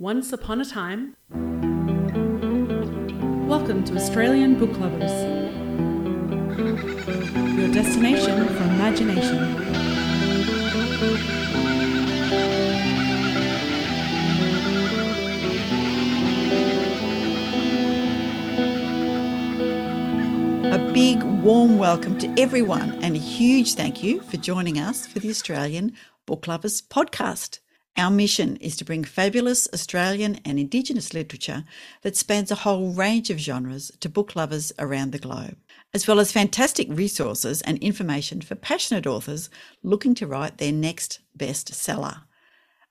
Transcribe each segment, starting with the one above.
Once upon a time. Welcome to Australian Book Lovers, your destination for imagination. A big warm welcome to everyone and a huge thank you for joining us for the Australian Book Lovers podcast. Our mission is to bring fabulous Australian and Indigenous literature that spans a whole range of genres to book lovers around the globe, as well as fantastic resources and information for passionate authors looking to write their next bestseller.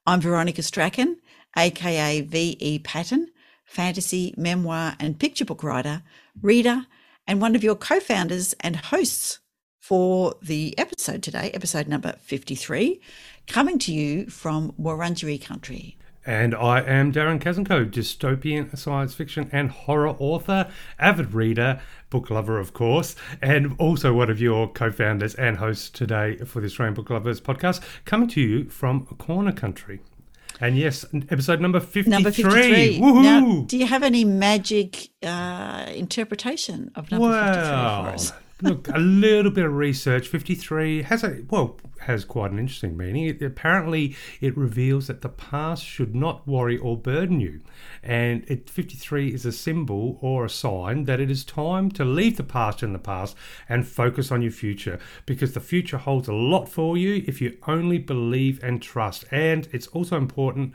I'm Veronica Strachan, aka V.E. Patton, fantasy, memoir, and picture book writer, reader, and one of your co founders and hosts for the episode today, episode number 53, coming to you from Wurundjeri country. And I am Darren Kazenko, dystopian science fiction and horror author, avid reader, book lover, of course, and also one of your co founders and hosts today for the Australian Book Lovers podcast, coming to you from Kaurna Country. And yes, episode number 53. Number 53. Woohoo! Now, do you have any magic uh, interpretation of number well, 53 for us? Look, a little bit of research. 53 has a, well, has quite an interesting meaning. It, apparently, it reveals that the past should not worry or burden you. And it, 53 is a symbol or a sign that it is time to leave the past in the past and focus on your future because the future holds a lot for you if you only believe and trust. And it's also important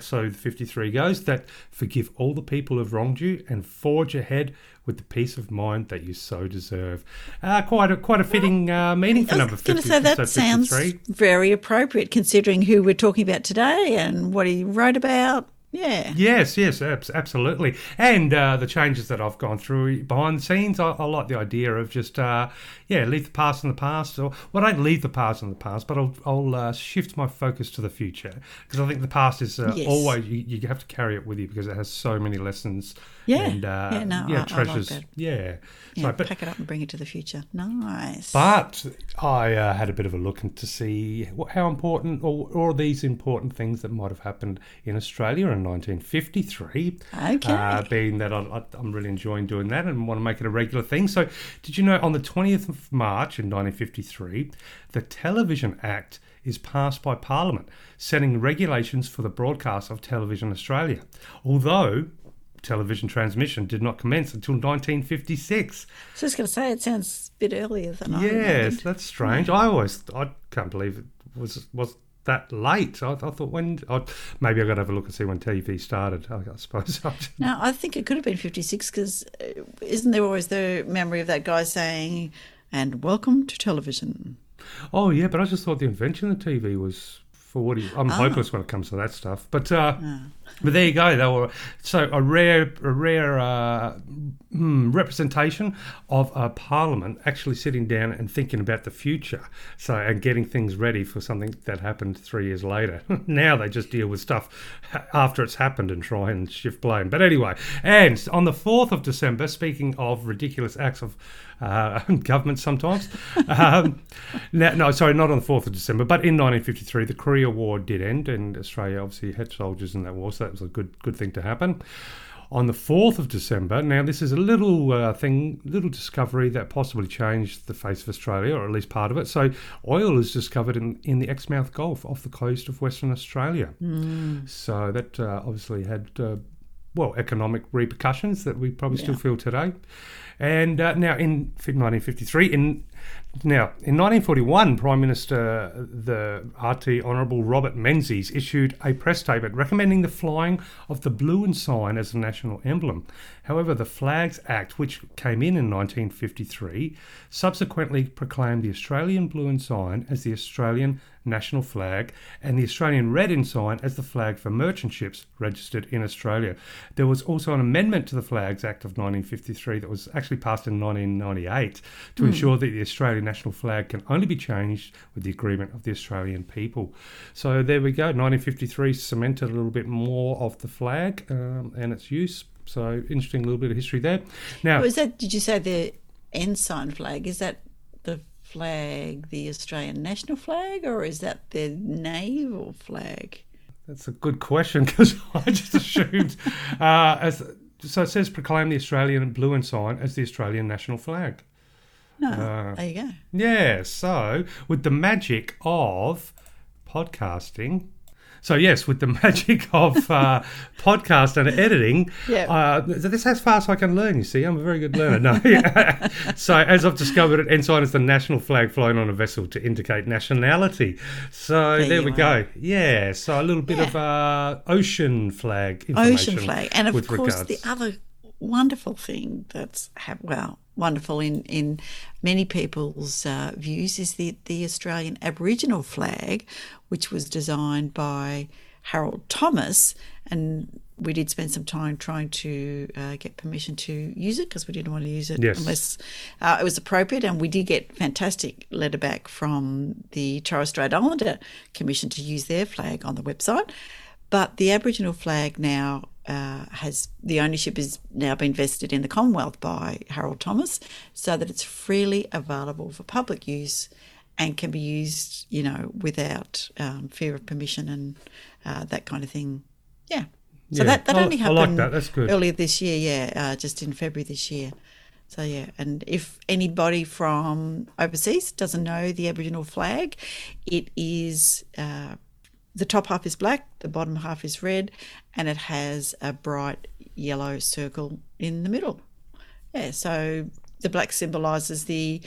so the 53 goes that forgive all the people who have wronged you and forge ahead with the peace of mind that you so deserve. Uh, quite a quite a fitting uh, meaning for I number was going 50. to say that so sounds very appropriate considering who we're talking about today and what he wrote about. Yeah. Yes, yes, absolutely. And uh, the changes that I've gone through behind the scenes, I, I like the idea of just, uh, yeah, leave the past in the past. Or, well, I don't leave the past in the past, but I'll, I'll uh, shift my focus to the future. Because I think the past is uh, Yes. always, you, you have to carry it with you because it has so many lessons. Yeah. And, uh, Yeah, no, I- I like treasures. Yeah. Yeah, So, but pack it up and bring it to the future. Nice. But I uh, had a bit of a look to see what, how important or, or these important things that might have happened in Australia in 1953. Okay. Uh, being that I, I- I'm really enjoying doing that and want to make it a regular thing. So, did you know on the 20th of March in 1953, the Television Act is passed by Parliament, setting regulations for the broadcast of Television Australia. Although television transmission did not commence until 1956. I was just going to say it sounds a bit earlier than I Yes, that's strange. I always, I can't believe it was was that late. I, I thought when, i maybe I got to have a look and see when TV started. I, I suppose. No, I think it could have been 56 because uh, isn't there always the memory of that guy saying, and welcome to television? oh yeah, but I just thought the invention of TV was. For what he, I'm hopeless when it comes to that stuff, but uh, but there you go. They were so a rare, a rare uh, hmm, representation of a parliament actually sitting down and thinking about the future. So and getting things ready for something that happened three years later. now they just deal with stuff after it's happened and try and shift blame. But anyway, and on the fourth of December, speaking of ridiculous acts of uh, government sometimes. um, now, no, sorry, not on the 4th of December, but in 1953, the Korea War did end, and Australia obviously had soldiers in that war, so that was a good good thing to happen. On the 4th of December, now this is a little uh, thing, little discovery that possibly changed the face of Australia, or at least part of it. So, oil is discovered in, in the Exmouth Gulf off the coast of Western Australia. So, that uh, obviously had uh, well, economic repercussions that we probably still feel today. And uh, now in 1953, in now in 1941, Prime Minister the RT Honourable Robert Menzies issued a press statement recommending the flying of the blue ensign as a national emblem. However, the Flags Act, which came in in 1953, subsequently proclaimed the Australian blue ensign as the Australian national flag and the Australian red ensign as the flag for merchant ships registered in Australia. There was also an amendment to the Flags Act of 1953 that was actually passed in 1998 to ensure that the Australian national flag can only be changed with the agreement of the Australian people. So there we go. 1953 cemented a little bit more of the flag um, and its use. So interesting little bit of history there. Now, is that, did you say the ensign flag? Is that the flag, the Australian national flag, or is that the naval flag? That's a good question because I just assumed. uh, as so, it says proclaim the Australian blue and ensign as the Australian national flag. No, Uh, there you go. Yeah, so with the magic of podcasting. So yes, with the magic of uh, podcast and editing, Yeah. uh, that's as fast as I can learn. You see, I'm a very good learner. No, so as I've discovered, it ensign is the national flag flown on a vessel to indicate nationality. So There there, we are. go. Yeah, so a little bit of uh, ocean flag Ocean flag, and of course regards. the other wonderful thing that's hap- well wonderful in in many people's uh, views is the the Australian Aboriginal flag, which was designed by Harold Thomas, and we did spend some time trying to uh, get permission to use it because we didn't want to use it Yes. unless uh, it was appropriate. And we did get fantastic letter back from the Torres Strait Islander Commission to use their flag on the website. But the Aboriginal flag now uh, has the ownership has now been vested in the Commonwealth by Harold Thomas, so that it's freely available for public use and can be used, you know, without um, fear of permission and uh, that kind of thing. Yeah. So Yeah, that, that I- only I happened like that. That's good. earlier this year, yeah, uh, just in February this year. So yeah, and if anybody from overseas doesn't know the Aboriginal flag, it is uh, the top half is black, the bottom half is red, and it has a bright yellow circle in the middle. Yeah, so the black symbolises the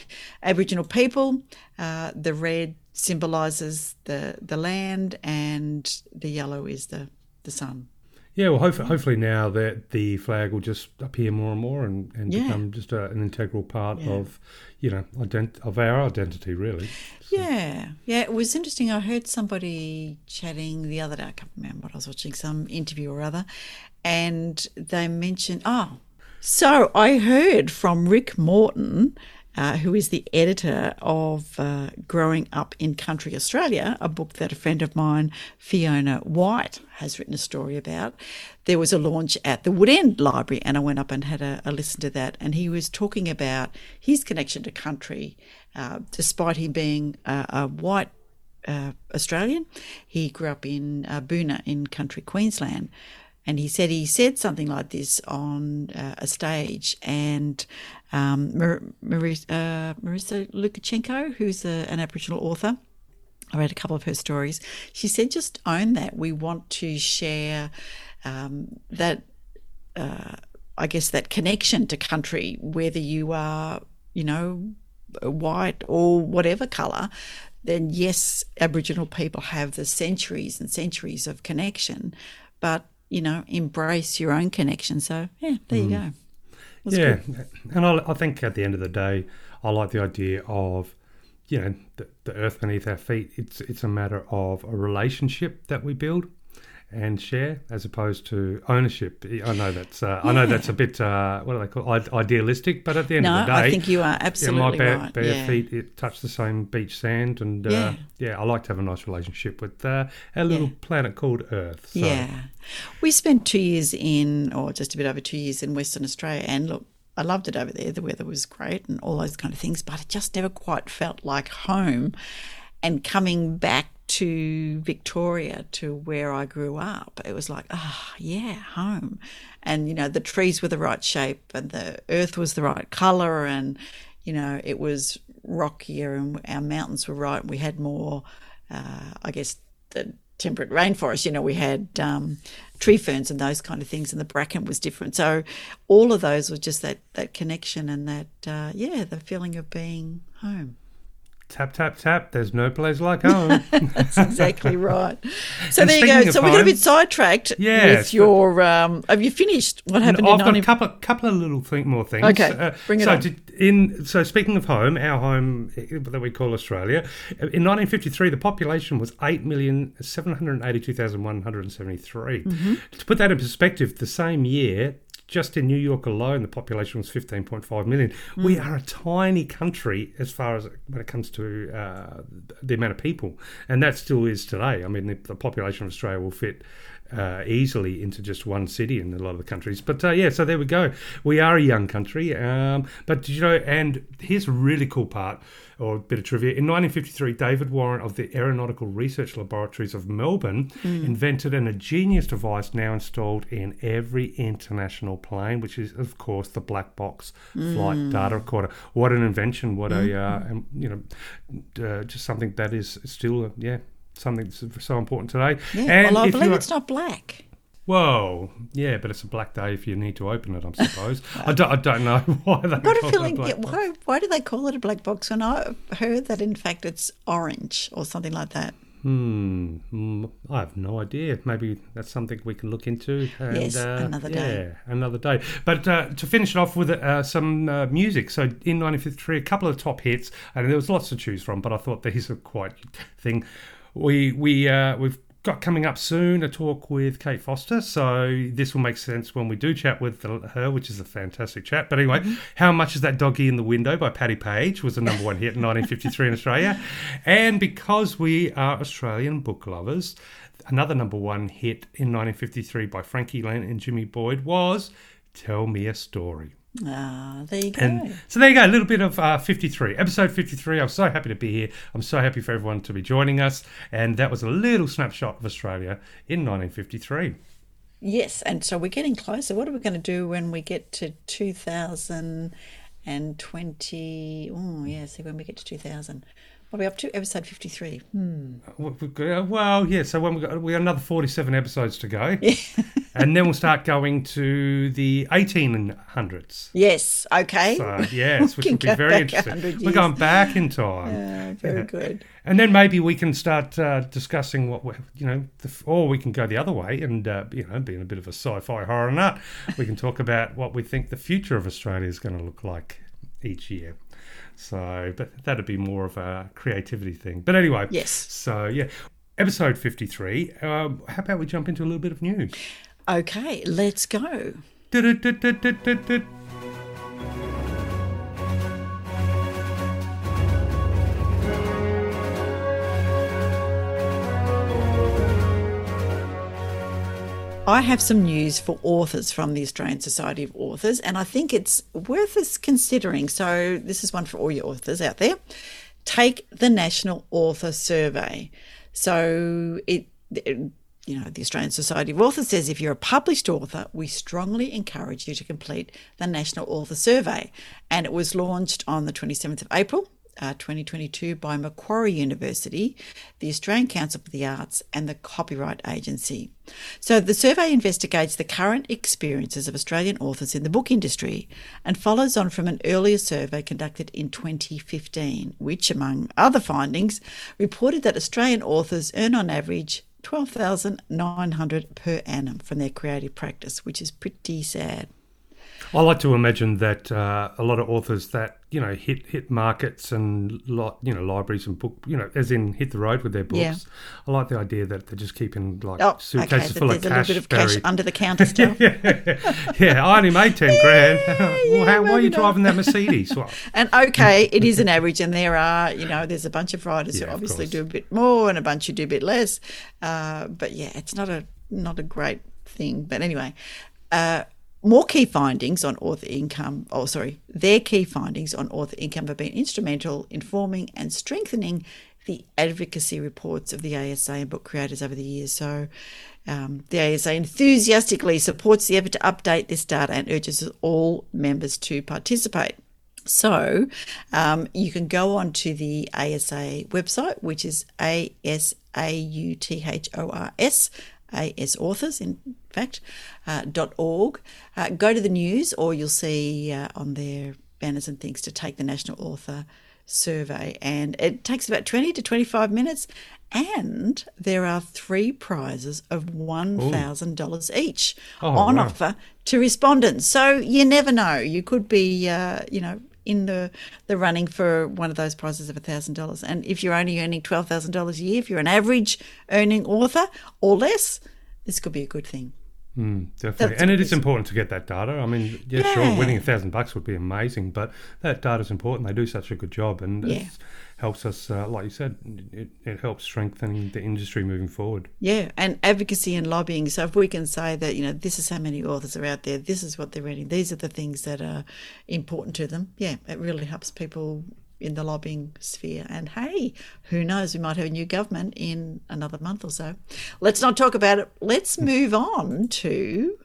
Aboriginal people, uh, the red symbolises the the land, and the yellow is the the sun. Yeah, well, hopefully, hopefully now that the flag will just appear more and more and, and Yeah. become just a, an integral part Yeah. of, you know, ident- of our identity, really. Yeah, yeah, it was interesting. I heard somebody chatting the other day. I can't remember what I was watching, some interview or other, and they mentioned. Oh, so I heard from Rick Morton, uh, who is the editor of uh, Growing Up in Country Australia, a book that a friend of mine, Fiona White, has written a story about. There was a launch at the Woodend Library, and I went up and had a, a listen to that. And he was talking about his connection to country, uh, despite him being a, a white uh, Australian. He grew up in uh, Boona in country Queensland. And he said he said something like this on uh, a stage, and um, Mar- uh, Marissa Lucashenko, who's a, an Aboriginal author, I read a couple of her stories. She said, just own that. We want to share um, that, uh, I guess, that connection to country, whether you are, you know, white or whatever colour. Then, yes, Aboriginal people have the centuries and centuries of connection, but, you know, embrace your own connection. So, yeah, there you go. That's yeah, good. and I, I think at the end of the day, I like the idea of, you know, the, the earth beneath our feet. It's it's a matter of a relationship that we build and share, as opposed to ownership. I know that's uh, I know that's a bit uh, what do they call idealistic, but at the end No, of the day, I think you are yeah, absolutely my bare, right. bare yeah. feet it touch the same beach sand, and uh, Yeah. yeah. I like to have a nice relationship with uh, our little Yeah. planet called Earth. So. Yeah. We spent two years in, or just a bit over two years in Western Australia. And look, I loved it over there. The weather was great and all those kind of things, but it just never quite felt like home. And coming back to Victoria, to where I grew up, it was like, ah, yeah, home. And, you know, the trees were the right shape and the earth was the right colour and, you know, it was rockier and our mountains were right. And we had more, uh, I guess, the temperate rainforest. You know, we had um, tree ferns and those kind of things, and the bracken was different. So all of those were just that that connection and that uh, yeah, the feeling of being home. Tap tap tap. There's no place like home. That's exactly right. So And there you go. So we got a home- bit sidetracked Yes, with your. Um, have you finished? What happened I've in got a couple, couple of little thing, more things. Okay, bring it so on. to- in so speaking of home, our home that we call Australia, in 1953 the population was eight million seven hundred eighty-two thousand one hundred seventy-three. Mm-hmm. To put that in perspective, the same year. Just in New York alone, the population was 15.5 million. We Mm. are a tiny country as far as when it comes to uh, the amount of people, and that still is today. I mean, the, the population of Australia will fit uh, easily into just one city in a lot of the countries. But uh, yeah, so there we go. We are a young country, um, but you know, and here's a really cool part or a bit of trivia. In 1953, David Warren of the Aeronautical Research Laboratories of Melbourne invented an ingenious device now installed in every international plane, which is, of course, the black box flight data recorder. What an invention! What a uh, um, you know, uh, just something that is still uh, yeah something that's so important today. Yeah. And well, I if believe are- it's not black. Whoa, yeah, but it's a black day if you need to open it, I suppose. I, don't, I don't know why they got call a it a feeling. black yeah, why, why do they call it a black box? When I heard that, in fact, it's orange or something like that. Hmm, mm, I have no idea. Maybe that's something we can look into. And, Yes, uh, another day. Yeah, another day. But uh, to finish it off with uh, some uh, music. So in 1953, a couple of top hits, and there was lots to choose from. But I thought these are quite thing. We we uh, we've got coming up soon a talk with Kate Foster. So this will make sense when we do chat with the, her, which is a fantastic chat. But anyway, Mm-hmm. how much is that doggy in the window by Patti Page was the number one hit in 1953 in Australia, and because we are Australian book lovers, another number one hit in 1953 by Frankie Laine and Jimmy Boyd was "Tell Me a Story." Ah, there you go. And so there you go, a little bit of uh, 53, episode 53. I'm so happy to be here. I'm so happy for everyone to be joining us. And that was a little snapshot of Australia in 1953. yes, and so we're getting closer. What are we going to do when we get to 2020? Oh, yeah, see, when we get to 2000. What are we up to? Episode 53. Hmm. Well, we've got- well, yeah, so when we got, we got another 47 episodes to go. and then we'll start going to the 1800s. Yes, okay. So, yes, which will be very interesting. We're going back in time. Ah, very good. And then maybe we can start uh, discussing what we, you know, the, or we can go the other way and uh, you know, being a bit of a sci-fi horror nut, we can talk about what we think the future of Australia is going to look like each year. So, but that'd be more of a creativity thing. But anyway, Yes. So yeah, episode fifty-three. Um, how about we jump into a little bit of news? Okay, let's go. I have some news for authors from the Australian Society of Authors, and I think it's worth us considering. So, this is one for all your authors out there. Take the National Author Survey. So, it, it- you know, the Australian Society of Authors says if you're a published author, we strongly encourage you to complete the National Author Survey. And it was launched on the 27th of April uh, 2022 by Macquarie University, the Australian Council for the Arts, and the Copyright Agency. So the survey investigates the current experiences of Australian authors in the book industry and follows on from an earlier survey conducted in 2015, which, among other findings, reported that Australian authors earn on average 12,900 per annum from their creative practice, which is pretty sad. I like to imagine that uh, a lot of authors that you know hit hit markets and lot you know libraries and book you know as in hit the road with their books. Yeah. I like the idea that they're just keeping like Oh, suitcases that full of cash of cash under the counter still. yeah, yeah, I only made ten grand. well, how, why are you not. driving that Mercedes? Well, And okay, it is an average, and there are, you know, there's a bunch of writers who obviously do a bit more and a bunch who do a bit less. Uh, but yeah, it's not a not a great thing. But anyway, uh, more key findings on author income. Oh, sorry, their key findings on author income have been instrumental in forming and strengthening the advocacy reports of the ASA and book creators over the years. So. Um, the ASA enthusiastically supports the effort to update this data and urges all members to participate. So um, you can go on to the ASA website, which is A S A U T H O R S, AS Authors, in fact, uh, dot org. Uh, go to the news, or you'll see uh, on their banners and things to take the National Author Survey. And it takes about 20 to 25 minutes. And there are three prizes of $1,000 each Oh, on wow. offer to respondents. So you never know. You could be, uh, you know, in the the running for one of those prizes of thousand dollars. And if you're only earning twelve thousand dollars a year, if you're an average earning author or less, this could be a good thing. Mm, definitely, That's and it is important to get that data. I mean, yeah, Yeah. sure, winning a thousand bucks would be amazing, but that data is important. They do such a good job, and Yeah. Helps us, uh, like you said, it, it helps strengthen the industry moving forward. Yeah, and advocacy and lobbying. So if we can say that, you know, this is how many authors are out there, this is what they're reading, these are the things that are important to them, yeah, it really helps people in the lobbying sphere. And hey, who knows, we might have a new government in another month or so. Let's not talk about it. Let's move on to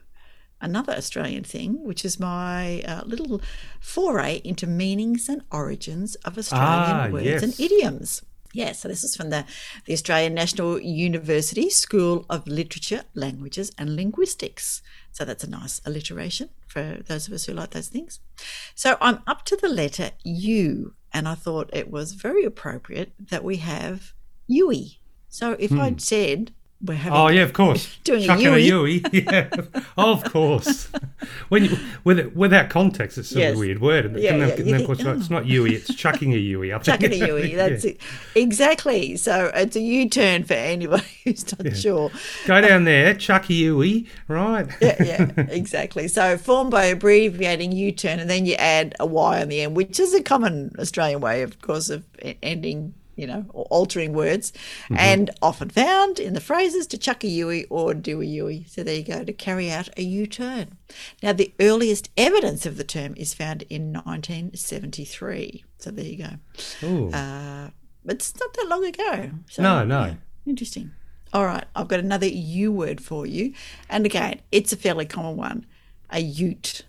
another Australian thing, which is my uh, little foray into meanings and origins of Australian Ah, words yes. and idioms. Yeah, so this is from the, the Australian National University School of Literature, Languages and Linguistics. So that's a nice alliteration for those of us who like those things. So I'm up to the letter U, and I thought it was very appropriate that we have Yui. So if I'd said we're having Oh yeah, of course. Doing a Chucking Yui. yeah, of course. when you, with it, without context, it's a Yes. weird word. And, Yeah, then, yeah, then of course, oh. it's not Yui, it's chucking a Yui. I think. Chucking a Yui, that's Yeah. it. Exactly. So it's a U turn for anybody who's not sure. Go uh, down there, chuck a Yui, right? yeah, yeah, exactly. So formed by abbreviating U-turn, and then you add a Y on the end, which is a common Australian way, of course, of ending, you know, or altering words, and often found in the phrases to chuck a Yui or do a Yui. So there you go, to carry out a U-turn. Now, the earliest evidence of the term is found in 1973. So there you go. Uh, it's not that long ago. So, No, no. yeah, interesting. All right, I've got another U word for you. And again, it's a fairly common one a ute.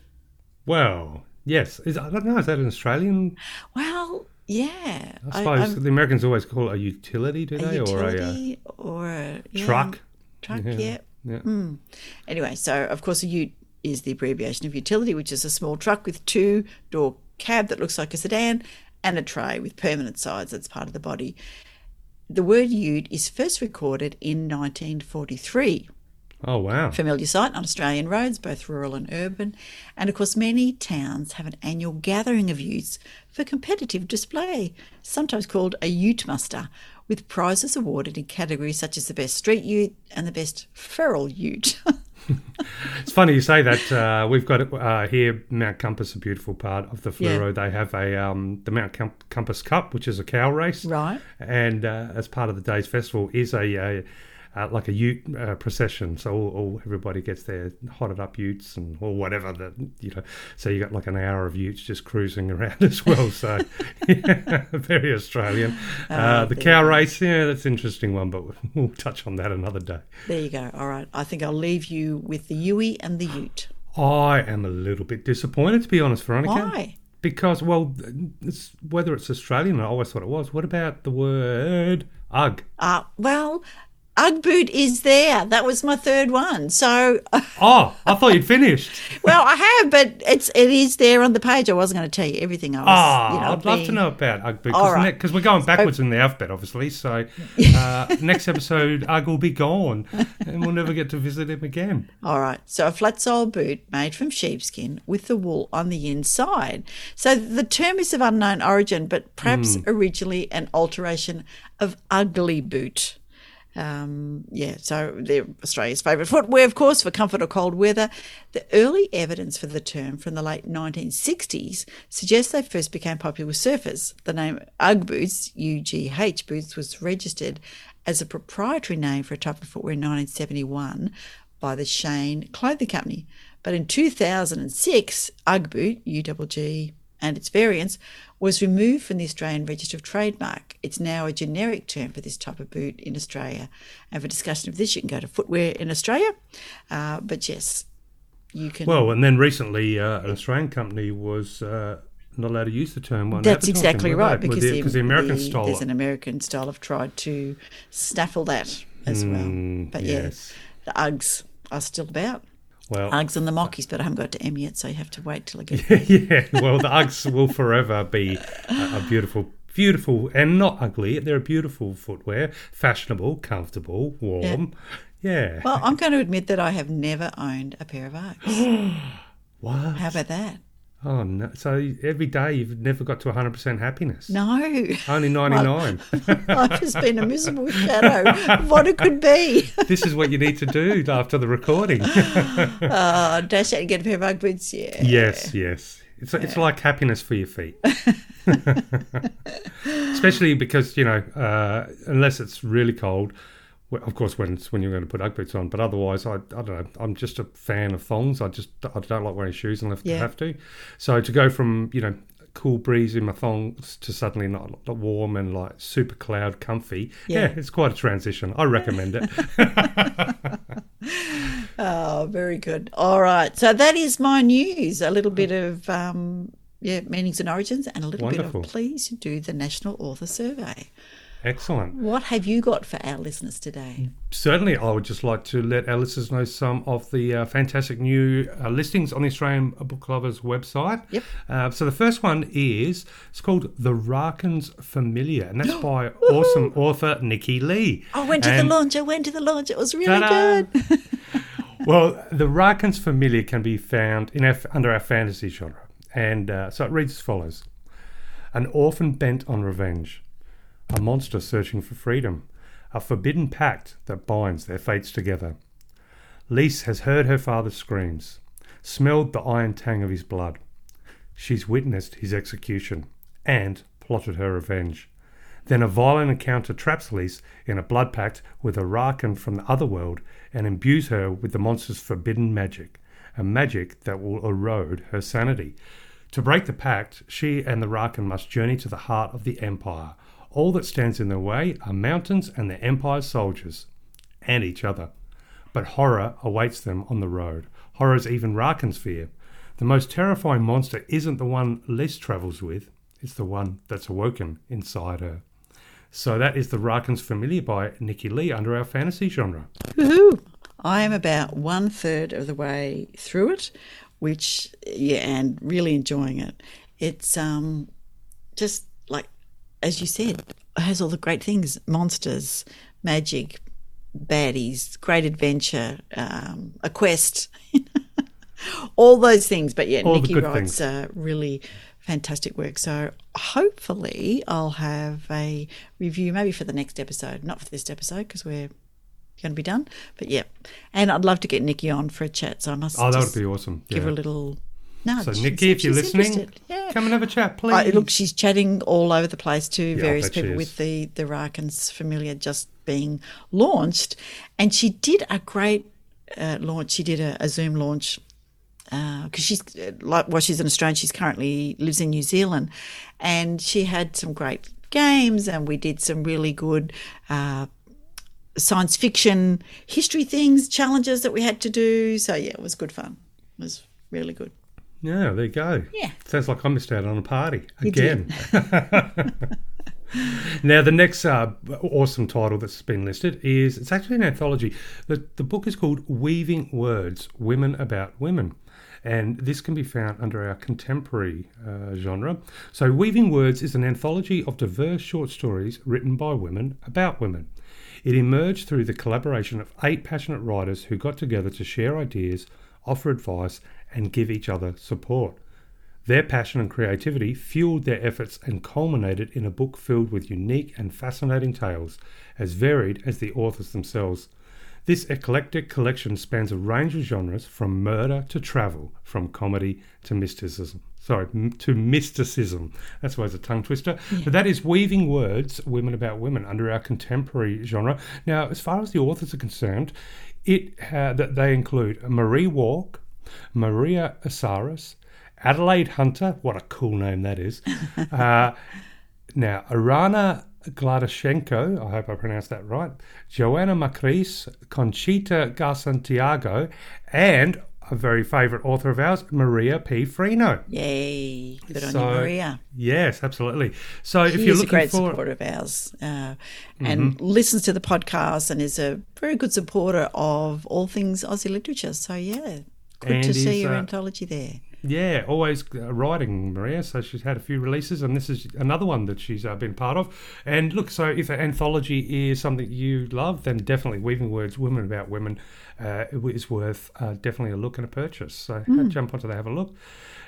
well, yes. Is, I don't know. Is that an Australian? Well, yeah. I suppose the Americans always call it a utility, do a they, or a uh, or a yeah, truck? Truck, Yeah. yeah. Yeah. Anyway, so of course, a ute is the abbreviation of utility, which is a small truck with two door cab that looks like a sedan and a tray with permanent sides that's part of the body. The word ute is first recorded in 1943. Oh wow. Familiar sight on Australian roads, both rural and urban. And of course, many towns have an annual gathering of utes for competitive display, sometimes called a ute muster, with prizes awarded in categories such as the best street ute and the best feral ute. It's funny you say that. Uh, we've got uh, here Mount Compass, a beautiful part of the Yeah. They have a um, the Mount Com- Compass Cup, which is a cow race, Right. And uh, as part of the day's festival is a, a uh, like a ute uh, procession. So all, all everybody gets their hotted up utes and or whatever that you know. So you got like an hour of utes just cruising around as well. So yeah, very Australian. uh, the cow race, yeah, that's an interesting one, but we'll touch on that another day. there you go. All right. I think I'll leave you with the Yui and the ute. I am a little bit disappointed, to be honest, Veronica. Why? Because, well, it's, whether it's Australian, I always thought it was. What about the word Ugg? Uh, well, Ugg boot is there. That was my third one. So, Oh, I thought you'd finished. well, I have, but it's it is there on the page. I wasn't going to tell you everything I was. Ah, you know, I'd love to know about All right. because we're going backwards in the alphabet, obviously. So uh, next episode, Ugg will be gone, and we'll never get to visit him again. All right. So a flat sole boot made from sheepskin with the wool on the inside. So the term is of unknown origin, but perhaps Hmm. originally an alteration of ugly boot. Um, yeah, so they're Australia's favourite footwear, of course, for comfort or cold weather. The early evidence for the term from the late 1960s suggests they first became popular with surfers. The name Ugg boots, UGH boots, was registered as a proprietary name for a type of footwear in 1971 by the Shane Clothing Company. But in 2006, Ugg boot, UGG, and its variants was removed from the Australian Register of Trademark. It's now a generic term for this type of boot in Australia. And for discussion of this, you can go to Footwear in Australia. Uh, but yes, you can. Well, and then recently, uh, an Australian company was uh, not allowed to use the term. on that's exactly right because the, the, because the Americans the- stole there's it. an American style have tried to snaffle that as well. Mm, But yes. yeah, the Uggs are still about. Well, Uggs and the uh, Mockies, but I haven't got to M yet, so you have to wait till I get. yeah, well, the Uggs will forever be a, a beautiful, beautiful, and not ugly. They're a beautiful footwear, fashionable, comfortable, warm. Yeah. Well, I'm going to admit that I have never owned a pair of Uggs. What? How about that? Oh no! So every day you've never got to 100% happiness. No, Only 99. life has been a miserable shadow of what it could be. this is what you need to do after the recording. Oh, dash out and get a pair of Ugg boots. Yeah. yes, yes. It's it's like happiness for your feet. Especially because you know, uh, unless it's really cold. Well, Of course, when when you're going to put UGG boots on, but otherwise, I, I don't know. I'm just a fan of thongs. I just I don't like wearing shoes unless I have to. So to go from you know cool breeze in my thongs to suddenly not, not warm and like super cloud comfy, Yeah. yeah, it's quite a transition. I recommend it. Oh, very good. All right. So that is my news. A little bit of um, yeah, meanings and origins, and a little Wonderful. bit of please do the National Author Survey. Excellent. What have you got for our listeners today? Certainly, I would just like to let our listeners know some of the uh, fantastic new uh, listings on the Australian Book Lovers website. Yep. Uh, so the first one is it's called The Raken's Familiar, and that's by awesome author Nikki Lee. I went to And- the launch. I went to the launch. It was really Ta-da! good. well, the Raken's Familiar can be found in our, under our fantasy genre, and uh, so it reads as follows: An orphan bent on revenge, a monster searching for freedom, a forbidden pact that binds their fates together. Lise has heard her father's screams, smelled the iron tang of his blood. She's witnessed his execution and plotted her revenge. Then a violent encounter traps Lise in a blood pact with a Raken from the other world and imbues her with the monster's forbidden magic, a magic that will erode her sanity. To break the pact, she and the Raken must journey to the heart of the Empire. All that stands in their way are mountains and the Empire's soldiers, and each other. But horror awaits them on the road. Horrors even Raken's fear. The most terrifying monster isn't the one Lise travels with, it's the one that's awoken inside her. So that is the Raken's Familiar by Nikki Lee under our fantasy genre. Woohoo! I am about one third of the way through it, which yeah, and really enjoying it. It's um just as you said, has all the great things: monsters, magic, baddies, great adventure, um, a quest, all those things. But yeah, All Nikki writes uh, really fantastic work. So hopefully, I'll have a review maybe for the next episode, not for this episode because we're going to be done. But yeah, and I'd love to get Nikki on for a chat. So I must Oh, that would be awesome. give her a little nudge. So, Nikki, if you're listening, yeah. come and have a chat, please. I, look, she's chatting all over the place to I various people with the the Raken's Familiar just being launched, and she did a great uh, launch. She did a, a Zoom launch because she's uh, like well, she's an Australian. She's currently lives in New Zealand, and she had some great games, and we did some really good. Uh, Science fiction, history things, challenges that we had to do. So, yeah, it was good fun. It was really good. Yeah, there you go. Yeah. Sounds like I missed out on a party again. now, the next uh, awesome title that's been listed is it's actually an anthology. The, the book is called Weaving Words Women About Women. And this can be found under our contemporary uh, genre. So, Weaving Words is an anthology of diverse short stories written by women about women. It emerged through the collaboration of eight passionate writers who got together to share ideas, offer advice, and give each other support. Their passion and creativity fueled their efforts and culminated in a book filled with unique and fascinating tales, as varied as the authors themselves. This eclectic collection spans a range of genres from murder to travel, from comedy to mysticism. Sorry, m- to mysticism. That's why it's a tongue twister. But that is weaving words, women about women, under our contemporary genre. Now, as far as the authors are concerned, it uh, that they include Marie Walk, Maria Asaris, Adelaide Hunter. What a cool name that is. uh, now, Arana Gladashenko, I hope I pronounced that right, Joanna Macris, Conchita Garsantiago, and a very favourite author of ours, Maria P. Freno. Yay. Good on you, Maria. Yes, absolutely. So if you're is a looking great for, Mm-hmm. supporter of ours uh, and listens to the podcast and is a very good supporter of all things Aussie literature. So, yeah, good And to see is, your uh, anthology there. Yeah, always uh, writing, Maria. So she's had a few releases, and this is another one that she's uh, been part of. And look, so if an anthology is something you love, then definitely Weaving Words, Women About Women, uh, is worth uh, definitely a look and a purchase. So Hmm. jump onto that, have a look.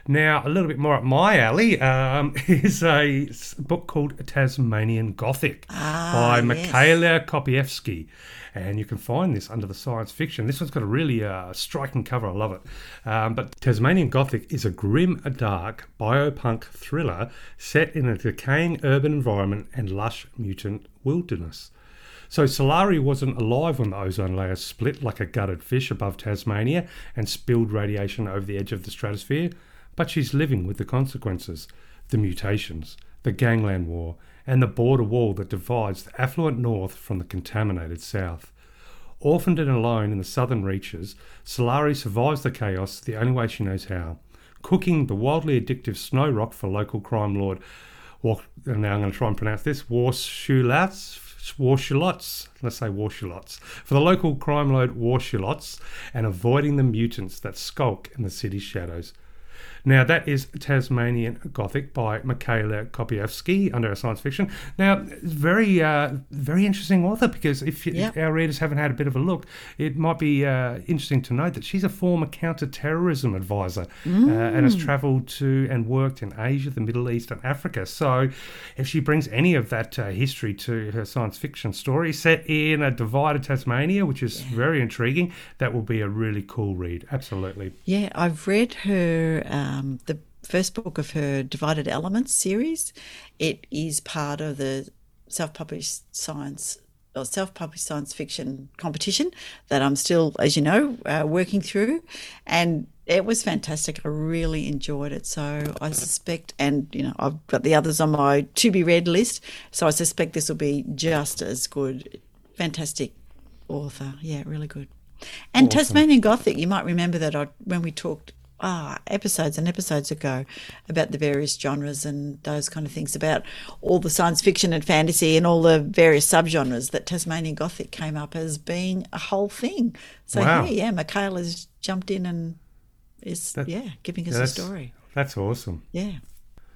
Now, a little bit more up my alley um, is a book called Tasmanian Gothic Ah, by yes. Mikhaeyla Kopievsky. And you can find this under the science fiction. This one's got a really uh, striking cover. I love it. Um, but Tasmanian Gothic is a grim, dark biopunk thriller set in a decaying urban environment and lush mutant wilderness. So Solari wasn't alive when the ozone layer split like a gutted fish above Tasmania and spilled radiation over the edge of the stratosphere, but she's living with the consequences, the mutations, the gangland war, and the border wall that divides the affluent north from the contaminated south. Orphaned and alone in the southern reaches, Solari survives the chaos the only way she knows how, cooking the wildly addictive snow rock for local crime lord. Wa- and now I'm going to try and pronounce this Warshulatz. Warshulots, let's say Warshulots, for the local crime lord Warshulots, and avoiding the mutants that skulk in the city's shadows. Now, that is Tasmanian Gothic by Mikhaeyla Kopievsky under our science fiction. Now, very, uh, very interesting author because if Yeah. our readers haven't had a bit of a look, it might be uh, interesting to note that she's a former counter-terrorism advisor uh, and has travelled to and worked in Asia, the Middle East, and Africa. So, if she brings any of that uh, history to her science fiction story set in a divided Tasmania, which is very intriguing, that will be a really cool read. Absolutely. Yeah, I've read her um, the first book of her Divided Elements series. It is part of the self-published science or self-published science fiction competition that I'm still, as you know, uh, working through, and it was fantastic. I really enjoyed it. So I suspect, and you know, I've got the others on my to be read list. So I suspect this will be just as good. Fantastic author, yeah, really good. And Tasmanian Gothic, you might remember that I, when we talked ah episodes and episodes ago about the various genres and those kind of things about all the science fiction and fantasy and all the various subgenres that Tasmanian Gothic came up as being a whole thing. So Wow. yeah, yeah, Mikhaeyla's jumped in and is That- yeah giving us Yeah, a story. That's awesome. Yeah.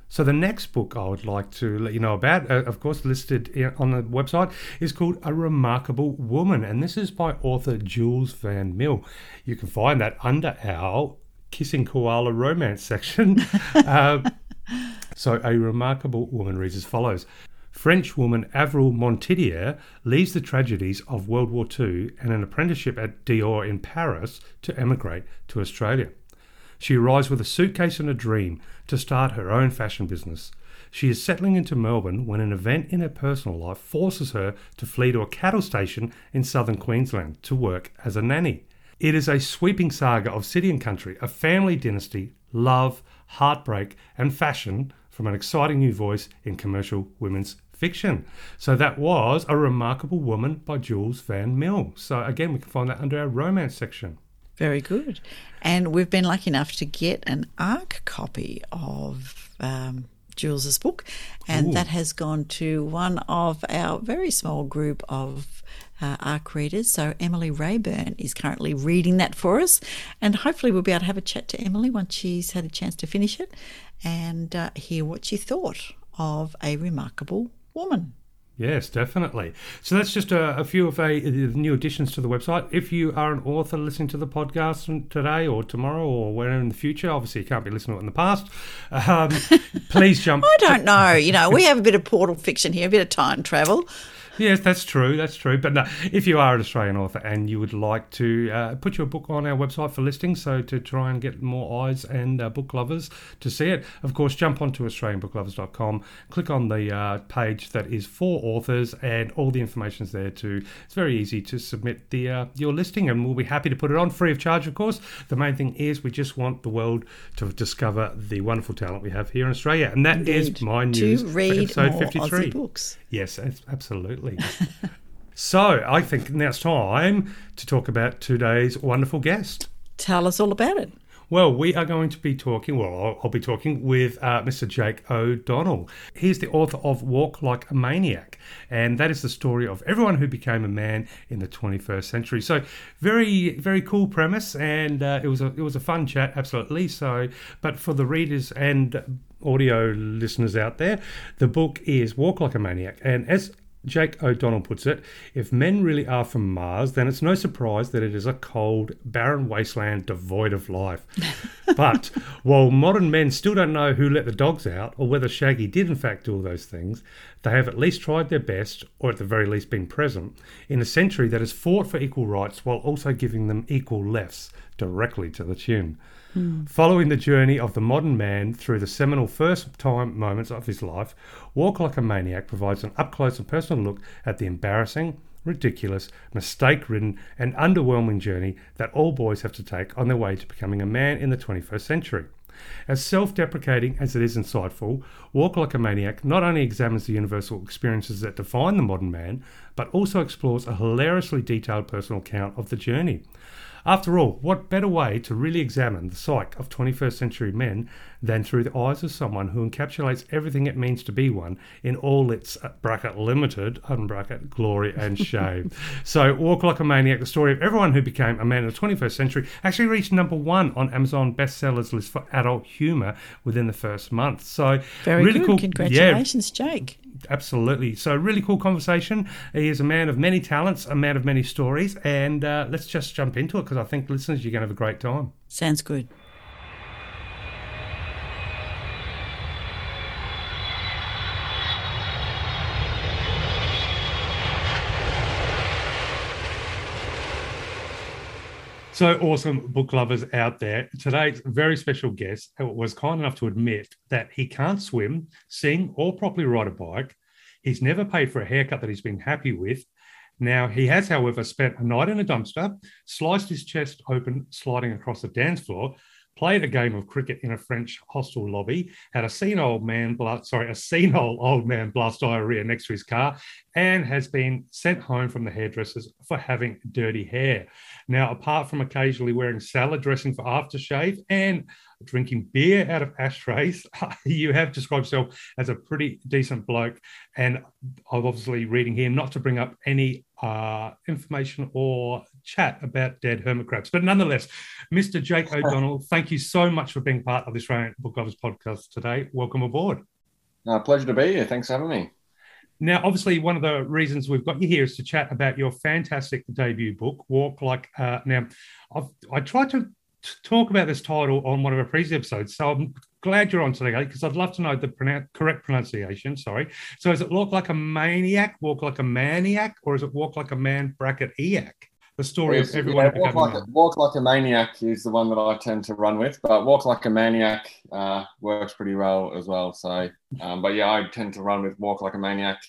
So the next book I would like to let you know about, uh, of course, listed on the website, is called A Remarkable Woman, and this is by author Jules Van Mil. You can find that under our Kissing Koala romance section. uh, so A Remarkable Woman reads as follows. French woman Avril Montdidier leaves the tragedies of World War II and an apprenticeship at Dior in Paris to emigrate to Australia. She arrives with a suitcase and a dream to start her own fashion business. She is settling into Melbourne when an event in her personal life forces her to flee to a cattle station in southern Queensland to work as a nanny. It is a sweeping saga of city and country, a family dynasty, love, heartbreak, and fashion from an exciting new voice in commercial women's fiction. So that was A Remarkable Woman by Jules Van Mil. So again, we can find that under our romance section. Very good. And we've been lucky enough to get an ARC copy of um, Jules's book, and Ooh. that has gone to one of our very small group of uh, ARC readers. So Emily Rayburn is currently reading that for us, and hopefully we'll be able to have a chat to Emily once she's had a chance to finish it and uh, hear what she thought of a remarkable woman. Yes, definitely. So that's just a, a few of a, the new additions to the website. If you are an author listening to the podcast today or tomorrow or whenever in the future, obviously you can't be listening to it in the past, um, please jump. I don't know. You know, we have a bit of portal fiction here, a bit of time travel. Yes, that's true. That's true. But no, if you are an Australian author and you would like to uh, put your book on our website for listing, so to try and get more eyes and uh, book lovers to see it, of course, jump onto AustralianBookLovers.com, click on the uh, page that is for authors, and all the information's there too. It's very easy to submit the uh, your listing, and we'll be happy to put it on free of charge. Of course, the main thing is we just want the world to discover the wonderful talent we have here in Australia, and that is Indeed. my news to for read episode more fifty-three. Aussie books. Yes, absolutely. so I think now it's time to talk about today's wonderful guest. Tell us all about it. Well, we are going to be talking, well, I'll, I'll be talking with uh, Mr. Jake O'Donnell. He's the author of Walk Like a Maniac, and that is the story of everyone who became a man in the 21st century. So, very, very cool premise, and uh, it was a it was a fun chat, absolutely. So, but for the readers and audio listeners out there, the book is Walk Like a Maniac, and as Jake O'Donnell puts it, if men really are from Mars, then it's no surprise that it is a cold, barren wasteland devoid of life. but while modern men still don't know who let the dogs out or whether Shaggy did in fact do all those things, they have at least tried their best, or at the very least been present, in a century that has fought for equal rights while also giving them equal lefts directly to the tune. Hmm. Following the journey of the modern man through the seminal first time moments of his life, Walk Like a Maniac provides an up close and personal look at the embarrassing, ridiculous, mistake ridden, and underwhelming journey that all boys have to take on their way to becoming a man in the 21st century. As self deprecating as it is insightful, Walk Like a Maniac not only examines the universal experiences that define the modern man, but also explores a hilariously detailed personal account of the journey. After all, what better way to really examine the psyche of 21st century men than through the eyes of someone who encapsulates everything it means to be one in all its uh, bracket limited, unbracket, glory and shame. so, Walk Like a Maniac, the story of everyone who became a man in the 21st century, actually reached number one on Amazon bestsellers list for adult humour within the first month. So, Very really good. cool. Congratulations, Jake. Absolutely. So, really cool conversation. He is a man of many talents, a man of many stories, and uh, let's just jump into it because I think listeners, you're going to have a great time. Sounds good. So awesome, book lovers out there. Today's very special guest was kind enough to admit that he can't swim, sing, or properly ride a bike. He's never paid for a haircut that he's been happy with. Now, he has, however, spent a night in a dumpster, sliced his chest open, sliding across the dance floor, played a game of cricket in a French hostel lobby, had a senile old man, blast, sorry, a senile old man blast diarrhea next to his car, and has been sent home from the hairdressers for having dirty hair. Now, apart from occasionally wearing salad dressing for aftershave and drinking beer out of ashtrays, you have described yourself as a pretty decent bloke. And I'm obviously reading here not to bring up any uh, information or chat about dead hermit crabs. But nonetheless, Mr. Jake O'Donnell, thank you so much for being part of the Australian Book Lovers podcast today. Welcome aboard. Pleasure to be here. Thanks for having me. Now, obviously, one of the reasons we've got you here is to chat about your fantastic debut book, Walk Like. Uh, now, I've, I tried to talk about this title on one of our previous episodes, so I'm glad you're on today because I'd love to know the pronoun- correct pronunciation. Sorry. So, is it Walk Like a Maniac, Walk Like a Maniac, or is it Walk Like a Man bracket Eac? The story of everyone. yeah, walk, like a, walk like a maniac is the one that I tend to run with, but walk like a maniac uh, works pretty well as well. So, um, but yeah, I tend to run with walk like a maniac.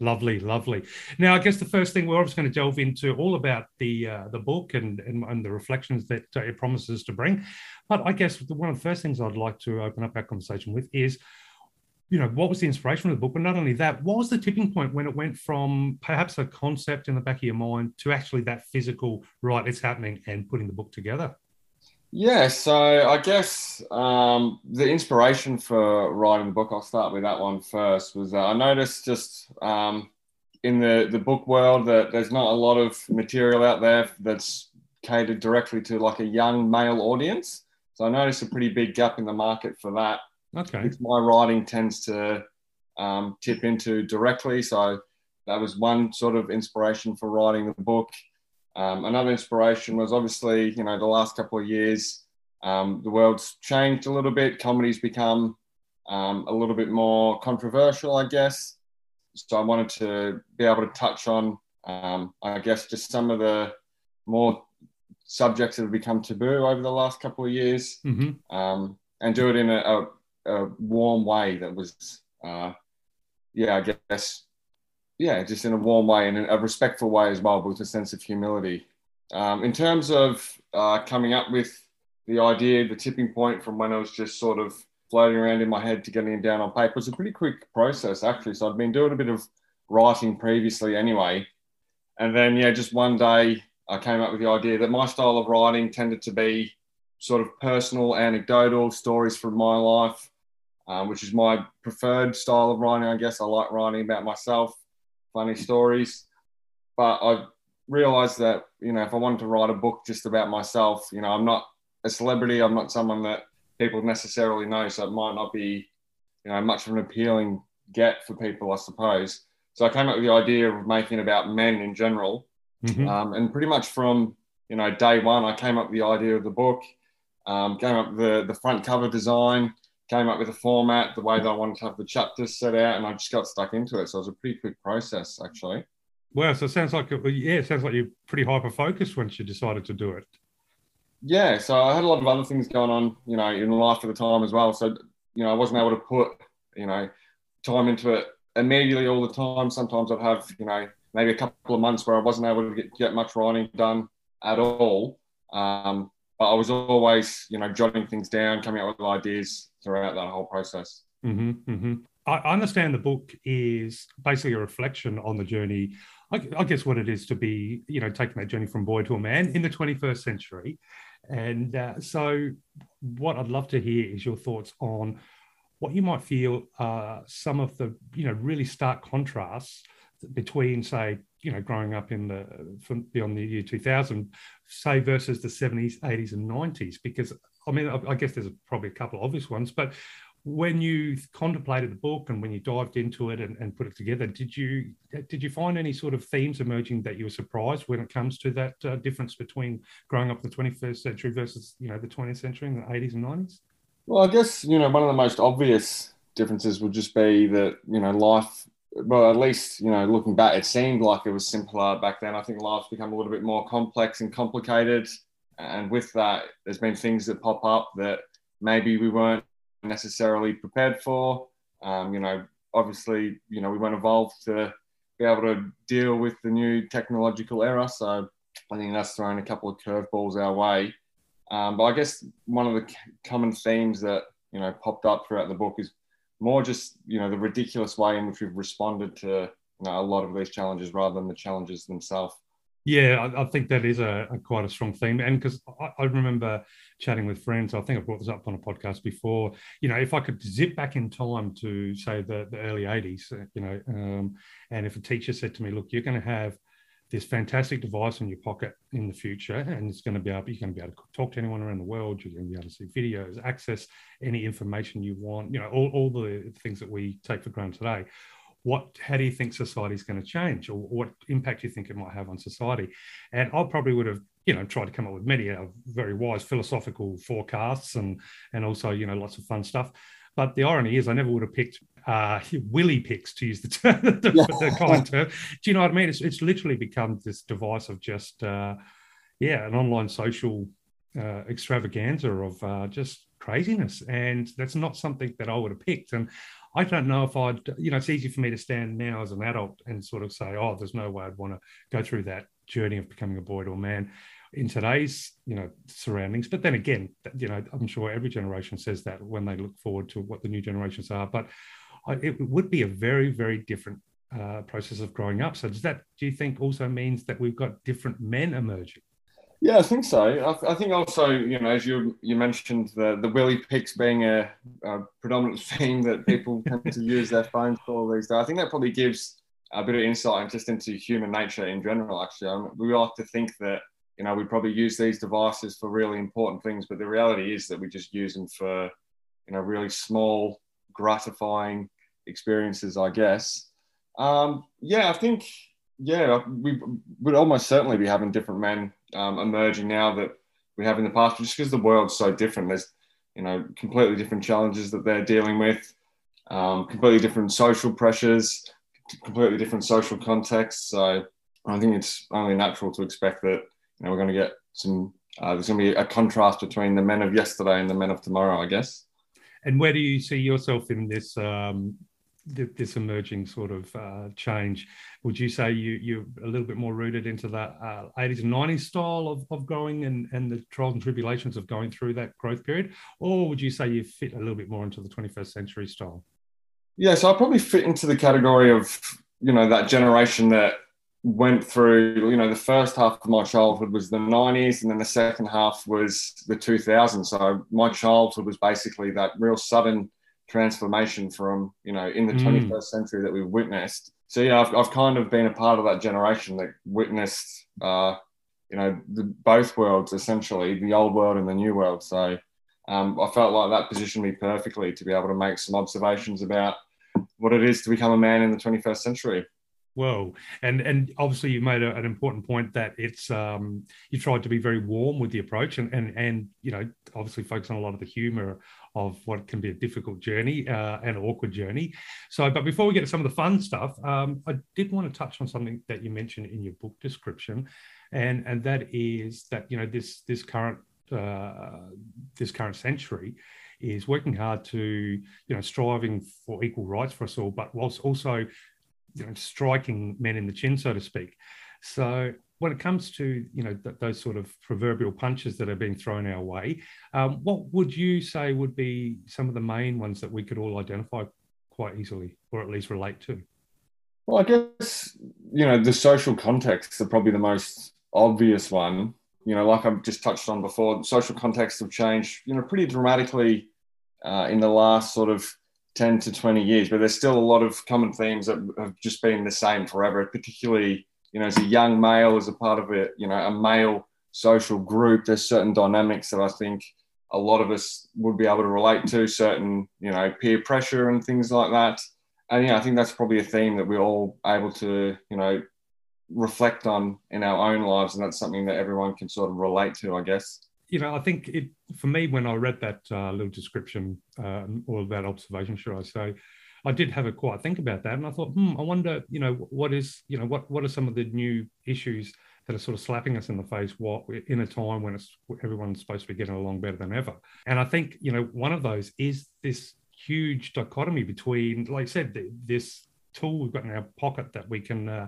Lovely, lovely. Now, I guess the first thing we're obviously going to delve into all about the uh, the book and, and and the reflections that uh, it promises to bring. But I guess the- one of the first things I'd like to open up our conversation with is, you know, what was the inspiration of the book? But not only that, what was the tipping point when it went from perhaps a concept in the back of your mind to actually that physical, right, it's happening, and putting the book together? Yeah, so I guess um, the inspiration for writing the book, I'll start with that one first, was I noticed just um, in the, the book world that there's not a lot of material out there that's catered directly to like a young male audience. So I noticed a pretty big gap in the market for that. Okay. my writing tends to um, tip into directly. So that was one sort of inspiration for writing the book. Um, another inspiration was obviously, you know, the last couple of years, um, the world's changed a little bit. Comedy's become um, a little bit more controversial, I guess. So I wanted to be able to touch on, um, I guess, just some of the more subjects that have become taboo over the last couple of years hmm um, and do it in a, a, a warm way that was, uh, yeah, I guess, yeah, just in a warm way and in a respectful way as well, but with a sense of humility. Um, in terms of uh, coming up with the idea, the tipping point from when I was just sort of floating around in my head to getting it down on paper was a pretty quick process, actually. So I'd been doing a bit of writing previously anyway. And then, yeah, just one day I came up with the idea that my style of writing tended to be sort of personal, anecdotal stories from my life, um, which is my preferred style of writing. I guess I like writing about myself, funny stories. But I realized that you know if I wanted to write a book just about myself, you know, I'm not a celebrity. I'm not someone that people necessarily know, so it might not be you know much of an appealing get for people, I suppose. So I came up with the idea of making about men in general, mm-hmm. um, and pretty much from you know day one, I came up with the idea of the book, um, came up with the the front cover design, came up with the format, the way that I wanted to have the chapters set out, and I just got stuck into it. So it was a pretty quick process, actually. Well, so it sounds like yeah, it sounds like you're pretty hyper focused once you decided to do it. Yeah, so I had a lot of other things going on, you know, in life at the time as well. So you know, I wasn't able to put you know time into it immediately all the time. Sometimes I'd have, you know, maybe a couple of months where I wasn't able to get, get much writing done at all. Um, but I was always, you know, jotting things down, coming up with ideas throughout that whole process. Mm-hmm, mm-hmm. I understand the book is basically a reflection on the journey. I, guess what it is to be, you know, taking that journey from boy to a man in the 21st century. And uh, so, what I'd love to hear is your thoughts on what you might feel are some of the you know really stark contrasts between say you know growing up in the from beyond the year 2000 say versus the 70s 80s and 90s because i mean i guess there's probably a couple of obvious ones but when you contemplated the book and when you dived into it and, and, put it together did you did you find any sort of themes emerging that you were surprised when it comes to that uh, difference between growing up in the 21st century versus you know the 20th century in the 80s and 90s well, I guess you know one of the most obvious differences would just be that you know life. Well, at least you know looking back, it seemed like it was simpler back then. I think life's become a little bit more complex and complicated, and with that, there's been things that pop up that maybe we weren't necessarily prepared for. Um, you know, obviously, you know we weren't evolved to be able to deal with the new technological era. So I think that's thrown a couple of curveballs our way. Um, but I guess one of the common themes that you know popped up throughout the book is more just you know the ridiculous way in which we've responded to you know, a lot of these challenges rather than the challenges themselves. Yeah, I, I think that is a, a, quite a strong theme, and because I, I, remember chatting with friends, I think I brought this up on a podcast before. You know, if I could zip back in time to say the, the early '80s, uh, you know, um, and if a teacher said to me, "Look, you're going to have this fantastic device in your pocket in the future, and it's going to be able you're going to be able to talk to anyone around the world. You're going to be able to see videos, access any information you want. You know, all, all the things that we take for granted today. What, how do you think society is going to change, or what impact do you think it might have on society? And I probably would have, you know, tried to come up with many uh, very wise philosophical forecasts, and and also, you know, lots of fun stuff. But the irony is, I never would have picked uh, willy picks, to use the, term, the, yeah. the kind term. Do you know what I mean? It's, it's literally become this device of just, uh, yeah, an online social uh, extravaganza of uh, just craziness. And that's not something that I would have picked. And I don't know if I'd, you know, it's easy for me to stand now as an adult and sort of say, oh, there's no way I'd want to go through that journey of becoming a boy to a man in today's you know surroundings but then again you know i'm sure every generation says that when they look forward to what the new generations are but it would be a very very different uh, process of growing up so does that do you think also means that we've got different men emerging yeah, I think so. I, I, think also, you know, as you you mentioned, the the willy picks being a, a predominant theme that people tend to use their phones for these days. I think that probably gives a bit of insight just into human nature in general. Actually, I mean, we like to think that you know, we probably use these devices for really important things, but the reality is that we just use them for, you know, really small, gratifying experiences, I guess. Um, yeah, I think, yeah, we would almost certainly be having different men um, emerging now that we have in the past, just because the world's so different. There's, you know, completely different challenges that they're dealing with, um, completely different social pressures, completely different social contexts. So I think it's only natural to expect that you know, we're going to get some. Uh, there's going to be a contrast between the men of yesterday and the men of tomorrow, I guess. And where do you see yourself in this um, this emerging sort of uh, change? Would you say you you're a little bit more rooted into that uh, 80s and 90s style of, of growing and, and the trials and tribulations of going through that growth period, or would you say you fit a little bit more into the 21st century style? Yeah, so I probably fit into the category of you know that generation that went through, you know, the first half of my childhood was the 90s, and then the second half was the 2000s. So my childhood was basically that real sudden transformation from, you know, in the mm. 21st century that we've witnessed. So, yeah, I've, I've kind of been a part of that generation that witnessed, uh, you know, the, both worlds essentially, the old world and the new world. So um, I felt like that positioned me perfectly to be able to make some observations about what it is to become a man in the 21st century. Well, and and obviously you made a, an important point that it's um, you tried to be very warm with the approach and and and you know obviously focus on a lot of the humour of what can be a difficult journey uh, and awkward journey. So, but before we get to some of the fun stuff, um, I did want to touch on something that you mentioned in your book description, and and that is that you know this this current uh, this current century is working hard to you know striving for equal rights for us all, but whilst also you know, striking men in the chin, so to speak. So when it comes to you know th- those sort of proverbial punches that are being thrown our way, um, what would you say would be some of the main ones that we could all identify quite easily, or at least relate to? Well, I guess you know the social contexts are probably the most obvious one. You know, like I've just touched on before, social contexts have changed, you know, pretty dramatically uh, in the last sort of 10 to 20 years, but there's still a lot of common themes that have just been the same forever, particularly, you know, as a young male, as a part of a, you know, a male social group, there's certain dynamics that I think a lot of us would be able to relate to, certain, you know, peer pressure and things like that. And yeah, I think that's probably a theme that we're all able to, you know, reflect on in our own lives. And that's something that everyone can sort of relate to, I guess you know, I think it for me when I read that uh, little description uh, or that observation, should I say, I did have a quiet think about that, and I thought, hmm, I wonder, you know, what is, you know, what what are some of the new issues that are sort of slapping us in the face what in a time when it's everyone's supposed to be getting along better than ever? And i think you know one of those is this huge dichotomy between like i said this tool we've got in our pocket that we can uh,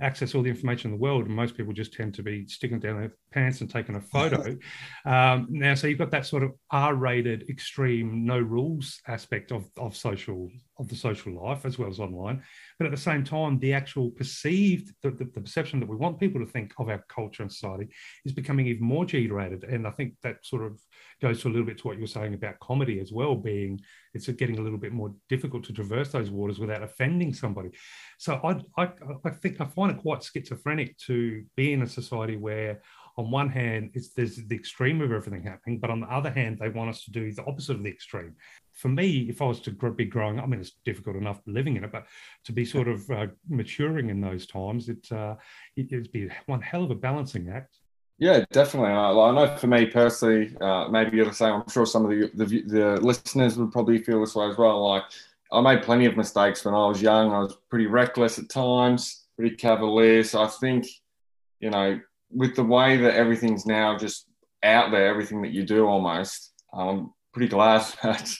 access all the information in the world, and most people just tend to be sticking down their pants and taking a photo. um, now, so you've got that sort of R-rated, extreme, no rules aspect of of social of the social life as well as online, but at the same time, the actual perceived the, the, the perception that we want people to think of our culture and society is becoming even more G-rated, and I think that sort of goes to a little bit to what you were saying about comedy as well, being it's getting a little bit more difficult to traverse those waters without offending somebody. So I, I, I think I find it quite schizophrenic to be in a society where on one hand, it's there's the extreme of everything happening, but on the other hand, they want us to do the opposite of the extreme. For me, if I was to be growing, I mean, it's difficult enough living in it, but to be sort of uh, maturing in those times, it, uh, it, it'd be one hell of a balancing act. Yeah, definitely. I, I know for me personally, uh, maybe you're the same. I'm sure some of the, the, the listeners would probably feel this way as well. Like I made plenty of mistakes when I was young. I was pretty reckless at times, pretty cavalier. So I think, you know, with the way that everything's now just out there, everything that you do almost, I'm pretty glad that,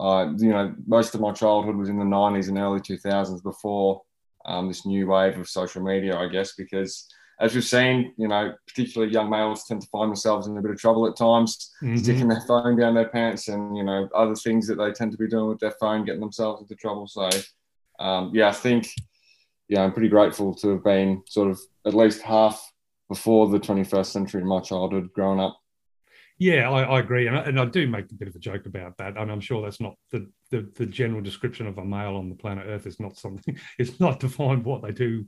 uh, you know, most of my childhood was in the 90s and early 2000s before um, this new wave of social media, I guess, because – as we've seen, you know, particularly young males tend to find themselves in a bit of trouble at times, mm-hmm. sticking their phone down their pants and, you know, other things that they tend to be doing with their phone, getting themselves into trouble. So, um, yeah, I think, yeah, I'm pretty grateful to have been sort of at least half before the 21st century in my childhood growing up. Yeah, I, I agree, and I, and I, do make a bit of a joke about that, and I'm sure that's not the, the, the general description of a male on the planet Earth. Is not something. It's not defined what they do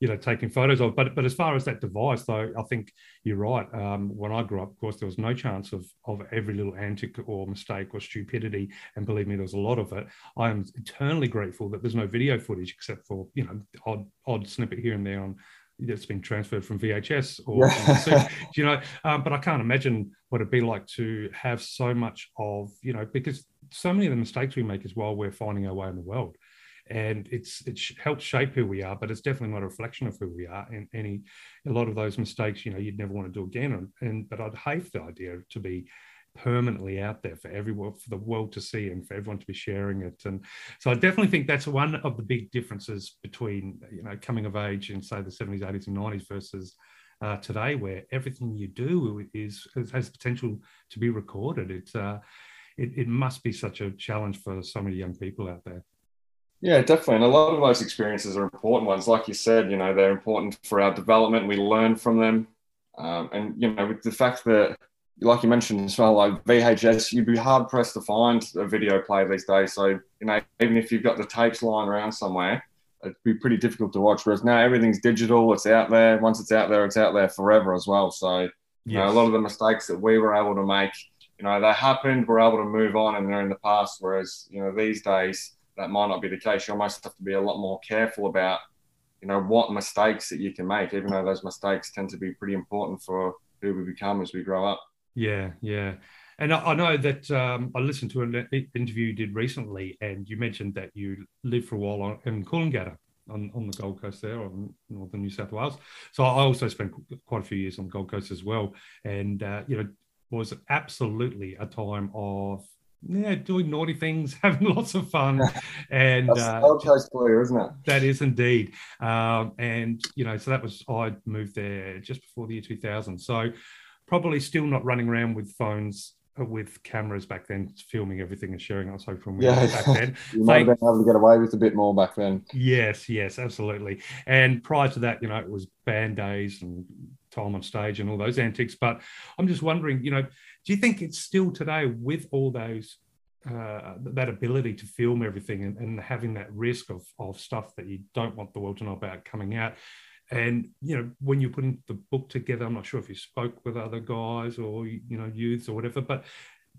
you know taking photos of. But but as far as that device, though, I think you're right. Um, when I grew up, of course, there was no chance of of every little antic or mistake or stupidity, and believe me, there was a lot of it. I am eternally grateful that there's no video footage except for you know odd odd snippet here and there on that's been transferred from VHS or yeah. you know. Um, but I can't imagine what it'd be like to have so much of you know because so many of the mistakes we make is while we're finding our way in the world and it's it's helped shape who we are but it's definitely not a reflection of who we are. And any a lot of those mistakes you know you'd never want to do again. And, and but i'd hate the idea to be permanently out there for everyone for the world to see and for everyone to be sharing it. And so i definitely think that's one of the big differences between you know coming of age in say the 70s 80s and 90s versus uh, today where everything you do is has potential to be recorded. It's uh, it, it must be such a challenge for so many young people out there Yeah, definitely. And a lot of those experiences are important ones. Like you said, you know, they're important for our development. We learn from them. Um, and, you know, with the fact that, like you mentioned as well, like VHS, you'd be hard pressed to find a video player these days. So, you know, even if you've got the tapes lying around somewhere, it'd be pretty difficult to watch. Whereas now everything's digital, it's out there. Once it's out there, it's out there forever as well. So, you yes. know, a lot of the mistakes that we were able to make, you know, they happened, we're able to move on and they're in the past. Whereas, you know, these days, that might not be the case. You almost have to be a lot more careful about, you know, what mistakes that you can make, even though those mistakes tend to be pretty important for who we become as we grow up. Yeah, yeah. And I, know that um, I listened to an interview you did recently, and you mentioned that you lived for a while on, in Coolangatta on, on the Gold Coast there, on northern New South Wales. So I also spent quite a few years on the Gold Coast as well, and uh, you know, was absolutely a time of yeah, doing naughty things, having lots of fun, and That's uh, Gold Coast isn't it? That is indeed. Um, and you know, so that was I moved there just before the year 2000. So probably still not running around with phones uh, with cameras back then, filming everything and sharing. I was hoping we yeah. back then. you might have been able to get away with a bit more back then. Yes, yes, absolutely. And prior to that, you know, it was band days and time on stage and all those antics. But I'm just wondering, you know, do you think it's still today with all those uh, that ability to film everything and, and, having that risk of, of stuff that you don't want the world to know about coming out. And you know, when you're putting the book together, I'm not sure if you spoke with other guys or you know youths or whatever, but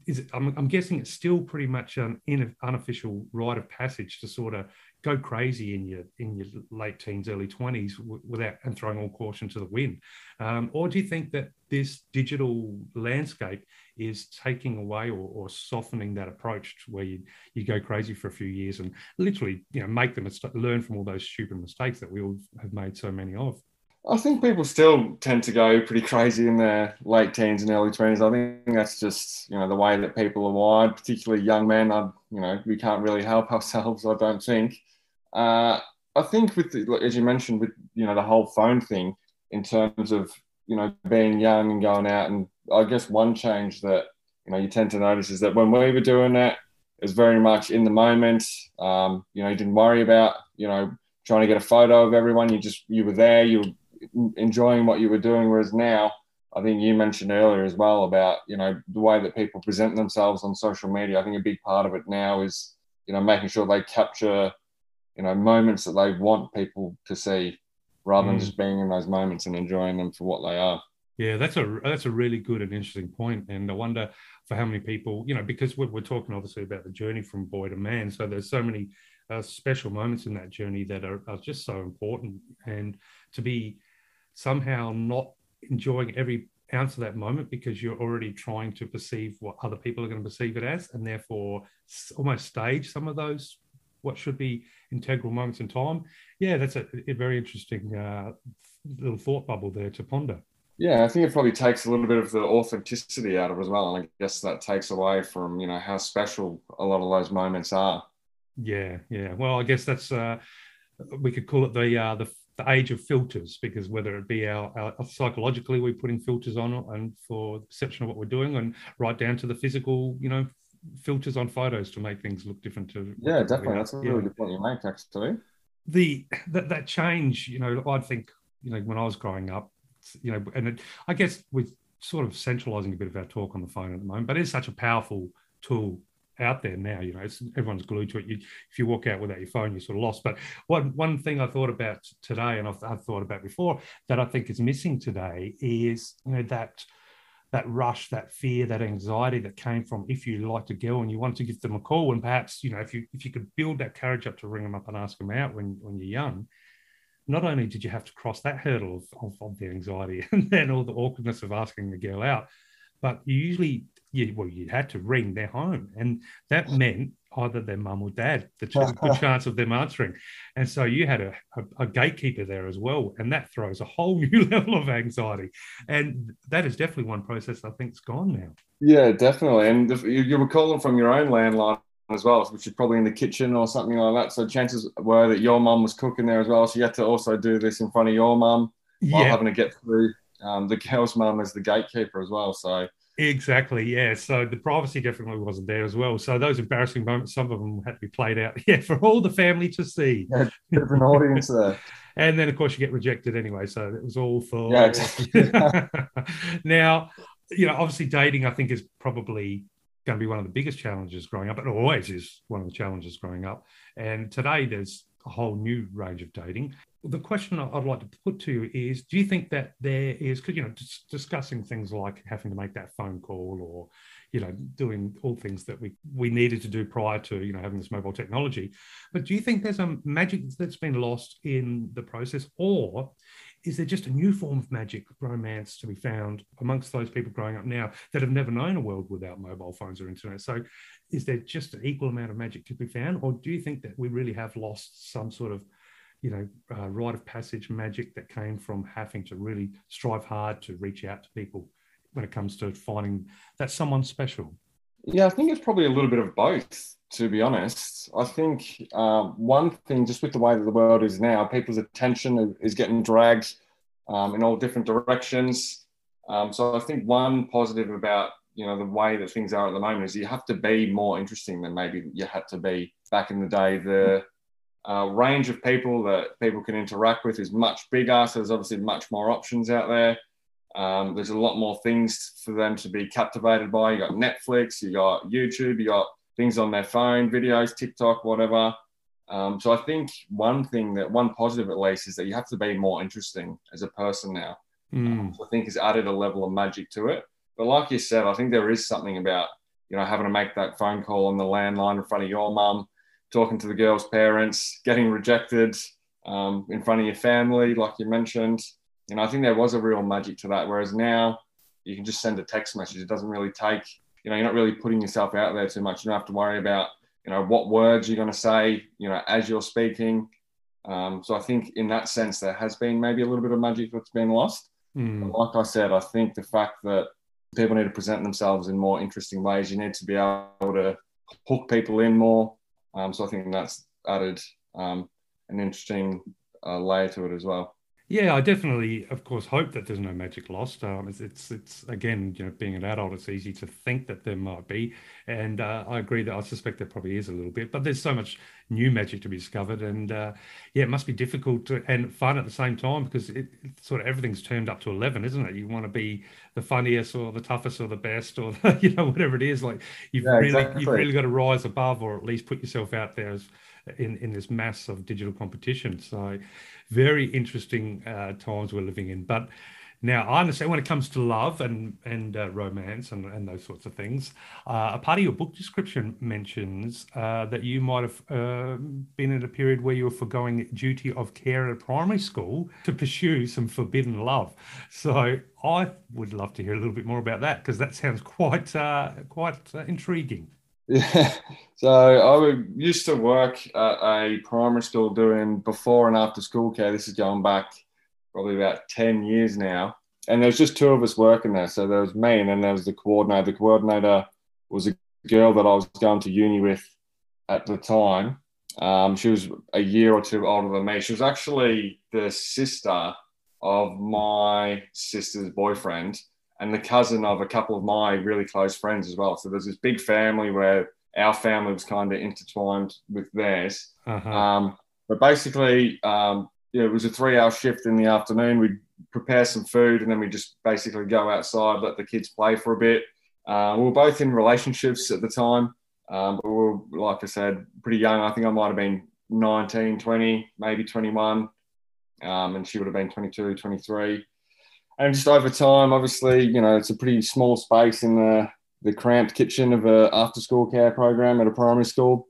is it, I'm, I'm guessing it's still pretty much an unofficial rite of passage to sort of go crazy in your in your late teens, early twenties without and throwing all caution to the wind, um, or do you think that this digital landscape is taking away or, or, softening that approach where you you go crazy for a few years and literally you know make them learn from all those stupid mistakes that we all have made so many of? I think people still tend to go pretty crazy in their late teens and early twenties. I think that's just you know the way that people are wired, particularly young men. I, you know, we can't really help ourselves. I don't think. Uh, I think with the, as you mentioned with you know the whole phone thing in terms of you know being young and going out and I guess one change that you know you tend to notice is that when we were doing that, it was very much in the moment. Um, you know, you didn't worry about you know trying to get a photo of everyone. You just you were there. You were enjoying what you were doing. Whereas now, I think you mentioned earlier as well about you know the way that people present themselves on social media. I think a big part of it now is you know making sure they capture you know moments that they want people to see, rather mm. than just being in those moments and enjoying them for what they are. Yeah, that's a that's a really good and interesting point. point, and I wonder for how many people, you know, because we're, we're talking obviously about the journey from boy to man, so there's so many uh, special moments in that journey that are, are just so important, and to be somehow not enjoying every ounce of that moment because you're already trying to perceive what other people are going to perceive it as, and therefore almost stage some of those what should be integral moments in time. Yeah, that's a, a very interesting uh, little thought bubble there to ponder. Yeah, I think it probably takes a little bit of the authenticity out of it as well, and I guess that takes away from you know how special a lot of those moments are. Yeah, yeah. Well, I guess that's uh, we could call it the uh, the the age of filters because whether it be our, our, psychologically we're putting filters on and for the perception of what we're doing and right down to the physical you know filters on photos to make things look different to yeah definitely that's a really yeah. good point you make actually the that, that change you know i think you know when i was growing up you know and it, i guess with sort of centralizing a bit of our talk on the phone at the moment but it's such a powerful tool out there now. You know, everyone's glued to it. You, if you walk out without your phone, you're sort of lost. But one one thing I thought about today, and I've, I've thought about before, that I think is missing today is you know that that rush, that fear, that anxiety that came from if you liked a girl and you wanted to give them a call, and perhaps you know if you if you could build that courage up to ring them up and ask them out when when you're young. Not only did you have to cross that hurdle of, of, of the anxiety and then all the awkwardness of asking the girl out, but you usually you, well, you had to ring their home, and that meant either their mum or dad, the good chance of them answering. And so you had a, a, a, gatekeeper there as well, and that throws a whole new level of anxiety. And that is definitely one process I think's gone now. Yeah, definitely. And if you, you were calling from your own landline as well, which is probably in the kitchen or something like that. So chances were that your mum was cooking there as well. So you had to also do this in front of your mum while yeah. having to get through um, the girl's mum as the gatekeeper as well. So Exactly, yeah. So the privacy definitely wasn't there as well. So those embarrassing moments, some of them had to be played out, yeah, for all the family to see. Yeah, different audience there. And then, of course, you get rejected anyway. So it was all for. Yeah, exactly. now, you know, obviously, dating, I think, is probably going to be one of the biggest challenges growing up. It always is one of the challenges growing up. And today, there's a whole new range of dating. The question I'd like to put to you is do you think that there is, because, you know, discussing things like having to make that phone call or, you know, doing all things that we, we needed to do prior to, you know, having this mobile technology. But do you think there's a magic that's been lost in the process? Or is there just a new form of magic romance to be found amongst those people growing up now that have never known a world without mobile phones or internet? So, is there just an equal amount of magic to be found, or do you think that we really have lost some sort of you know, uh, rite of passage magic that came from having to really strive hard to reach out to people when it comes to finding that someone special? Yeah, I think it's probably a little bit of both, to be honest. I think um, one thing, just with the way that the world is now, people's attention is getting dragged um, in all different directions. Um, so I think one positive about you know the way that things are at the moment is you have to be more interesting than maybe you had to be back in the day. The uh, range of people that people can interact with is much bigger. So there's obviously much more options out there. Um, there's a lot more things for them to be captivated by. You got Netflix, you got YouTube, you got things on their phone, videos, TikTok, whatever. Um, so I think one thing that one positive at least is that you have to be more interesting as a person now. Mm. Um, so I think has added a level of magic to it. But like you said, I think there is something about you know having to make that phone call on the landline in front of your mum, talking to the girl's parents, getting rejected um, in front of your family, like you mentioned. You know, I think there was a real magic to that. Whereas now you can just send a text message. It doesn't really take, you know, you're not really putting yourself out there too much. You don't have to worry about, you know, what words you're going to say, you know, as you're speaking. Um, so I think in that sense, there has been maybe a little bit of magic that's been lost. Mm. Like I said, I think the fact that people need to present themselves in more interesting ways, you need to be able to hook people in more. Um, so I think that's added um, an interesting uh, layer to it as well. Yeah, I definitely, of course, hope that there's no magic lost. Um, it's, it's, it's, again, you know, being an adult, it's easy to think that there might be, and uh, I agree that I suspect there probably is a little bit. But there's so much new magic to be discovered, and uh, yeah, it must be difficult to, and fun at the same time because it, it, sort of everything's turned up to eleven, isn't it? You want to be the funniest or the toughest or the best or the, you know whatever it is. Like you've yeah, really, exactly. you've really got to rise above, or at least put yourself out there as in in this mass of digital competition. So very interesting uh, times we're living in. But now I understand when it comes to love and and uh, romance and, and those sorts of things. Uh, a part of your book description mentions uh, that you might have uh, been in a period where you were foregoing duty of care at a primary school to pursue some forbidden love. So I would love to hear a little bit more about that because that sounds quite uh, quite uh, intriguing. Yeah. So I used to work at a primary school doing before and after school care. This is going back probably about 10 years now. And there was just two of us working there. So there was me and then there was the coordinator. The coordinator was a girl that I was going to uni with at the time. Um, she was a year or two older than me. She was actually the sister of my sister's boyfriend and the cousin of a couple of my really close friends as well. So there's this big family where our family was kind of intertwined with theirs. Uh-huh. Um, but basically, um, yeah, it was a three-hour shift in the afternoon. We'd prepare some food and then we just basically go outside, let the kids play for a bit. Uh, we were both in relationships at the time, um, but we were, like I said, pretty young. I think I might have been 19, 20, maybe 21, um, and she would have been 22, 23 and just over time, obviously, you know, it's a pretty small space in the the cramped kitchen of a after school care program at a primary school.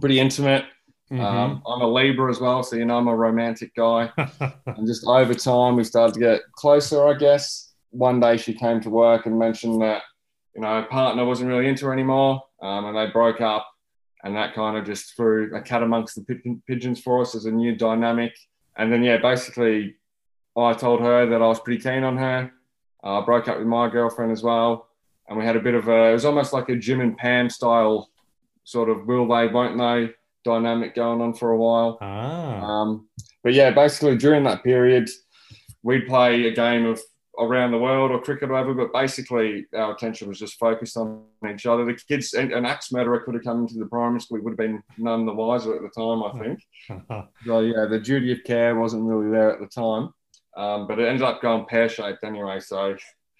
Pretty intimate. Mm-hmm. Um, I'm a Libra as well, so you know I'm a romantic guy. and just over time, we started to get closer. I guess one day she came to work and mentioned that you know her partner wasn't really into her anymore, um, and they broke up. And that kind of just threw a cat amongst the pigeons for us as a new dynamic. And then, yeah, basically I told her that I was pretty keen on her. I uh, broke up with my girlfriend as well. And we had a bit of a, it was almost like a Jim and Pam style sort of will they, won't they dynamic going on for a while. Ah. Um, but yeah, basically during that period, we'd play a game of around the world or cricket or whatever, but basically our attention was just focused on each other. The kids, and an axe murderer could have come into the primary school, we would have been none the wiser at the time, I think. so yeah, the duty of care wasn't really there at the time, um, but it ended up going pear shaped anyway. So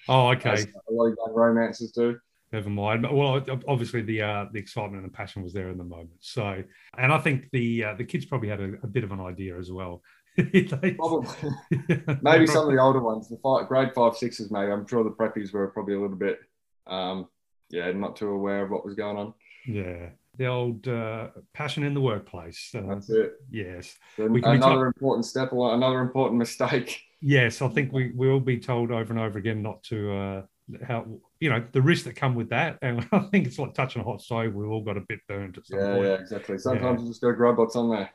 oh, okay, a lot of young romances do. Never mind. Well, obviously the uh, the excitement and the passion was there in the moment. So, and I think the uh, the kids probably had a, a bit of an idea as well probably. maybe some of the older ones, the five, grade five, sixes, maybe. I'm sure the preppies were probably a little bit, um, yeah, not too aware of what was going on. Yeah. The old uh, passion in the workplace. Uh, That's it. Yes. another important step, another important mistake. Yes, I think we will be told over and over again not to uh, how you know the risks that come with that, and I think it's like touching a hot stove. We've all got a bit burned at some yeah, point. Yeah, exactly. Sometimes yeah. you just got to grab what's on there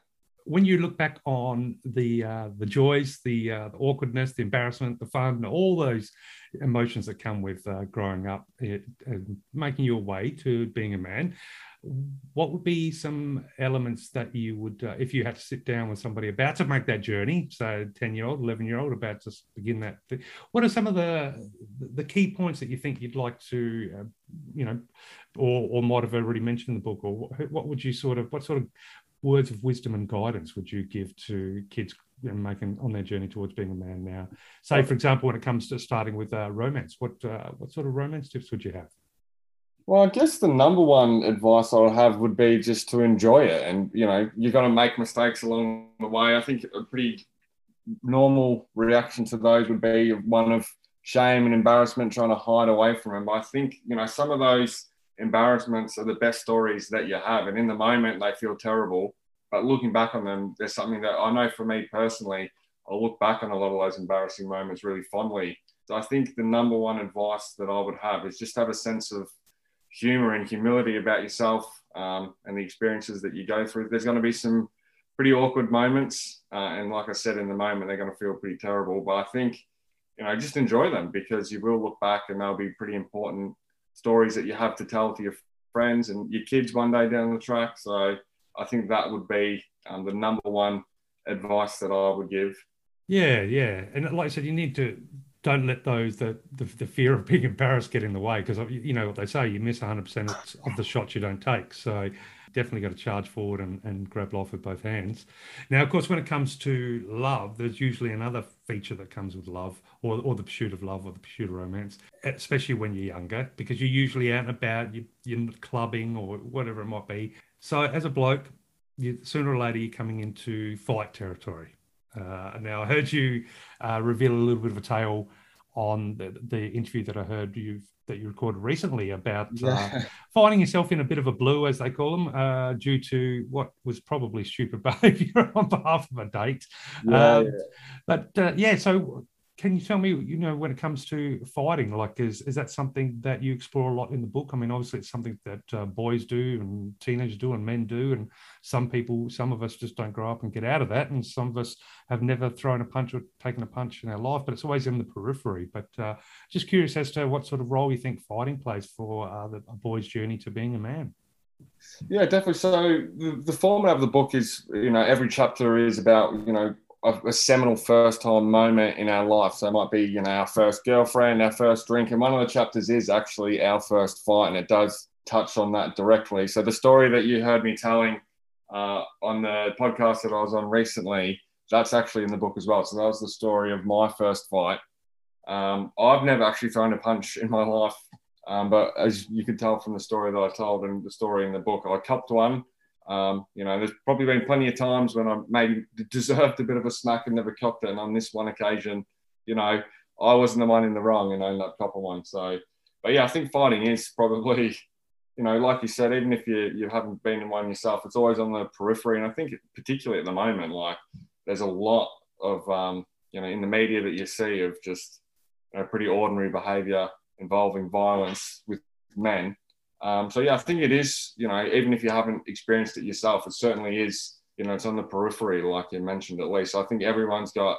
when you look back on the uh, the joys, the, uh, the, awkwardness, the embarrassment, the fun, all those emotions that come with uh, growing up it, and making your way to being a man, what would be some elements that you would, uh, if you had to sit down with somebody about to make that journey, so ten year old, eleven year old, about to begin that, what are some of the the key points that you think you'd like to, uh, you know, or or might have already mentioned in the book, or what, what would you sort of, what sort of words of wisdom and guidance would you give to kids making on their journey towards being a man now? Say, for example, when it comes to starting with uh, romance, what uh, what sort of romance tips would you have? Well, I guess the number one advice I would have would be just to enjoy it, and you know, you're going to make mistakes along the way. I think a pretty normal reaction to those would be one of shame and embarrassment, trying to hide away from them. I think you know some of those embarrassments are the best stories that you have. And in the moment, they feel terrible. But looking back on them, there's something that I know for me personally, I look back on a lot of those embarrassing moments really fondly. So I think the number one advice that I would have is just have a sense of humor and humility about yourself um, and the experiences that you go through. There's going to be some pretty awkward moments. Uh, and like I said, in the moment, they're going to feel pretty terrible. But I think, you know, just enjoy them because you will look back and they'll be pretty important stories that you have to tell to your friends and your kids one day down the track. So I think that would be um, the number one advice that I would give. Yeah, yeah, and like I said, you need to don't let those the the, the fear of being embarrassed get in the way because you know what they say, you miss 100 percent of the shots you don't take. So definitely got to charge forward and, and grab life with both hands. Now, of course, when it comes to love, there's usually another feature that comes with love or, or the pursuit of love or the pursuit of romance, especially when you're younger, because you're usually out and about, you, you're clubbing or whatever it might be. So, as a bloke, you, sooner or later, you're coming into fight territory. Uh, now, I heard you uh, reveal a little bit of a tale on the, the interview that I heard you've that you recorded recently about uh, yeah. uh, finding yourself in a bit of a blue, as they call them, uh, due to what was probably stupid behaviour on behalf of a date. Yeah, um, yeah. But uh, yeah, so can you tell me, you know, when it comes to fighting, like, is is that something that you explore a lot in the book? I mean, obviously, it's something that uh, boys do and teenagers do and men do, and some people, some of us just don't grow up and get out of that, and some of us have never thrown a punch or taken a punch in our life, but it's always in the periphery. But uh, just curious as to what sort of role you think fighting plays for uh, the, a boy's journey to being a man. Yeah, definitely. So the, the format of the book is, you know, every chapter is about, you know, a, a seminal first time moment in our life. So it might be, you know, our first girlfriend, our first drink. And one of the chapters is actually our first fight, and it does touch on that directly. So the story that you heard me telling uh, on the podcast that I was on recently, that's actually in the book as well. So that was the story of my first fight. Um, I've never actually thrown a punch in my life, um, but as you can tell from the story that I told and the story in the book, I cupped one um, you know, there's probably been plenty of times when I maybe deserved a bit of a smack and never copped it. And on this one occasion, you know, I wasn't the one in the wrong and I ended up copping one. So, but yeah, I think fighting is probably, you know, like you said, even if you, you haven't been in one yourself, it's always on the periphery. And I think particularly at the moment, like there's a lot of, um, you know, in the media that you see of just you know, pretty ordinary behavior involving violence with men um, so yeah, I think it is. You know, even if you haven't experienced it yourself, it certainly is. You know, it's on the periphery, like you mentioned at least. I think everyone's got,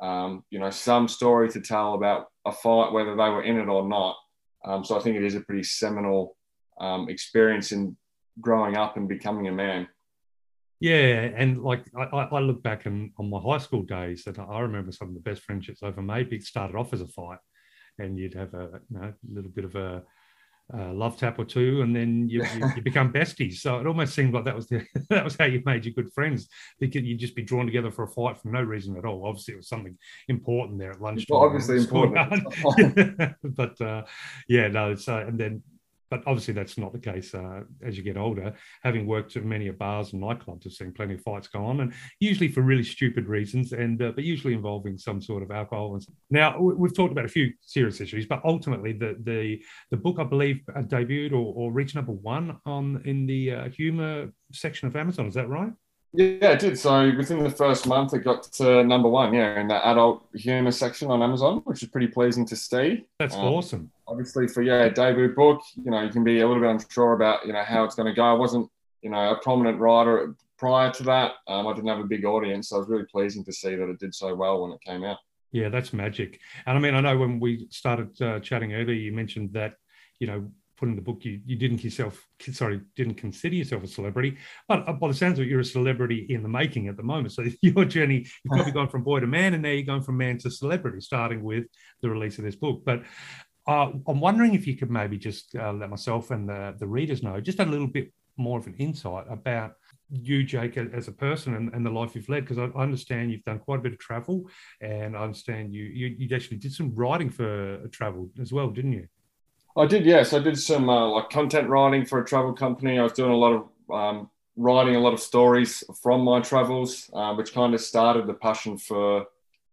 um, you know, some story to tell about a fight, whether they were in it or not. Um, so I think it is a pretty seminal um, experience in growing up and becoming a man. Yeah, and like I, I look back and on my high school days, that I remember some of the best friendships I ever made. It started off as a fight, and you'd have a you know, little bit of a, a love tap or two, and then you, you, you, become besties. So it almost seemed like that was the, that was how you made your good friends because you'd just be drawn together for a fight for no reason at all. Obviously, it was something important there at lunchtime. Well, obviously important, but uh, yeah, no. So and then but obviously that's not the case uh, as you get older. Having worked at many of bars and nightclubs, I've seen plenty of fights go on, and usually for really stupid reasons, and uh, but usually involving some sort of alcohol. And now we've talked about a few serious issues, but ultimately the the the book I believe uh, debuted or, or reached number one on in the uh, humour section of Amazon. Is that right? Yeah, it did. So within the first month, it got to number one, yeah, in the adult humour section on Amazon, which is pretty pleasing to see. That's um, awesome. Obviously, for yeah, debut book, you know, you can be a little bit unsure about you know how it's going to go. I wasn't, you know, a prominent writer prior to that. Um, I didn't have a big audience, so it was really pleasing to see that it did so well when it came out. Yeah, that's magic. And I mean, I know when we started uh, chatting earlier, you mentioned that you know put in the book you, you didn't yourself sorry didn't consider yourself a celebrity but uh, by the sounds of it you're a celebrity in the making at the moment so your journey you've probably gone from boy to man and now you're going from man to celebrity starting with the release of this book but uh, i'm wondering if you could maybe just uh, let myself and the, the readers know just a little bit more of an insight about you, Jake, as a person and, and the life you've led? Because I, I, understand you've done quite a bit of travel, and I understand you, you you actually did some writing for travel as well, didn't you? I did, yes. I did some uh, like content writing for a travel company. I was doing a lot of um, writing a lot of stories from my travels, uh, which kind of started the passion for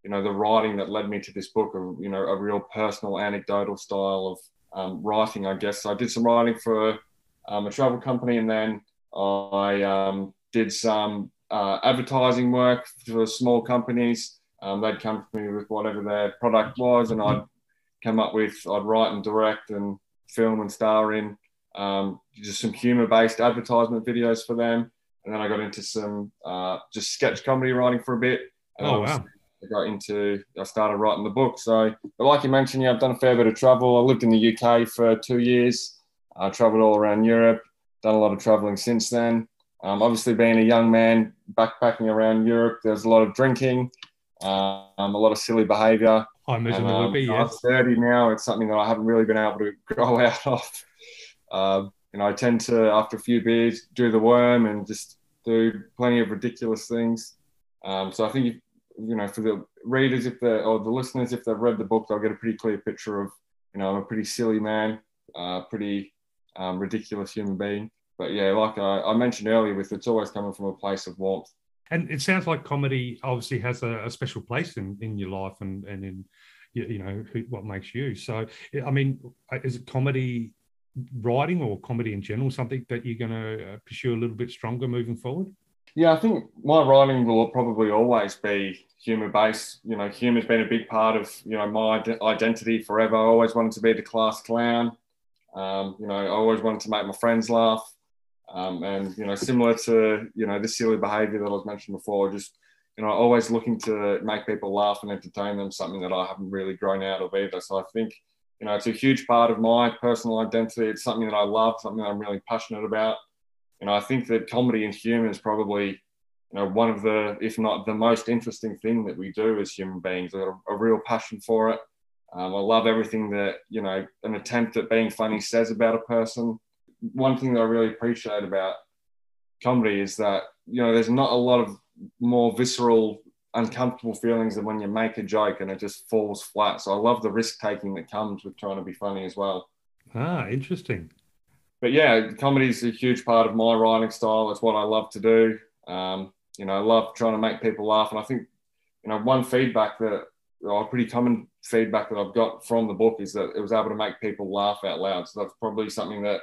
you know the writing that led me to this book. Of you know a real personal, anecdotal style of um, writing, I guess. So I did some writing for um, a travel company, and then I um, did some uh, advertising work for small companies. Um, they'd come to me with whatever their product was, and I'd come up with. I'd write and direct and film and star in um, just some humor-based advertisement videos for them, and then I got into some uh, just sketch comedy writing for a bit. And oh wow! I got into. I started writing the book. So, but like you mentioned, yeah, I've done a fair bit of travel. I lived in the UK for two years. I travelled all around Europe. Done a lot of travelling since then. Um, obviously, being a young man backpacking around Europe, there's a lot of drinking, um, a lot of silly behaviour. I imagine there would be. Um, yes. I'm 30 now. It's something that I haven't really been able to grow out of. Um, you know, I tend to, after a few beers, do the worm and just do plenty of ridiculous things. Um, so I think, you know, for the readers, if they or the listeners, if they've read the book, they'll get a pretty clear picture of, you know, I'm a pretty silly man, uh, pretty um, ridiculous human being. But yeah, like I, I mentioned earlier, with it's always coming from a place of warmth. And it sounds like comedy obviously has a, a special place in, in your life and, and in, you, know, who, what makes you. So, I mean, is it comedy writing or comedy in general something that you're going to uh, pursue a little bit stronger moving forward? Yeah, I think my writing will probably always be humor based. You know, humor's been a big part of you know my identity forever. I always wanted to be the class clown. Um, you know, I always wanted to make my friends laugh. Um, and you know, similar to you know this silly behaviour that I was mentioned before, just you know, always looking to make people laugh and entertain them, something that I haven't really grown out of either. So I think you know it's a huge part of my personal identity. It's something that I love, something that I'm really passionate about. You know, I think that comedy and humour is probably you know one of the, if not the most interesting thing that we do as human beings. I've got a, a real passion for it. Um, I love everything that you know an attempt at being funny says about a person one thing that I really appreciate about comedy is that you know there's not a lot of more visceral uncomfortable feelings than when you make a joke and it just falls flat. So i love the risk taking that comes with trying to be funny as well. Ah interesting. But yeah comedy is a huge part of my writing style. It's what i love to do. Um, you know i love trying to make people laugh. And i think you know one feedback that or pretty common feedback that i've got from the book is that it was able to make people laugh out loud. So that's probably something that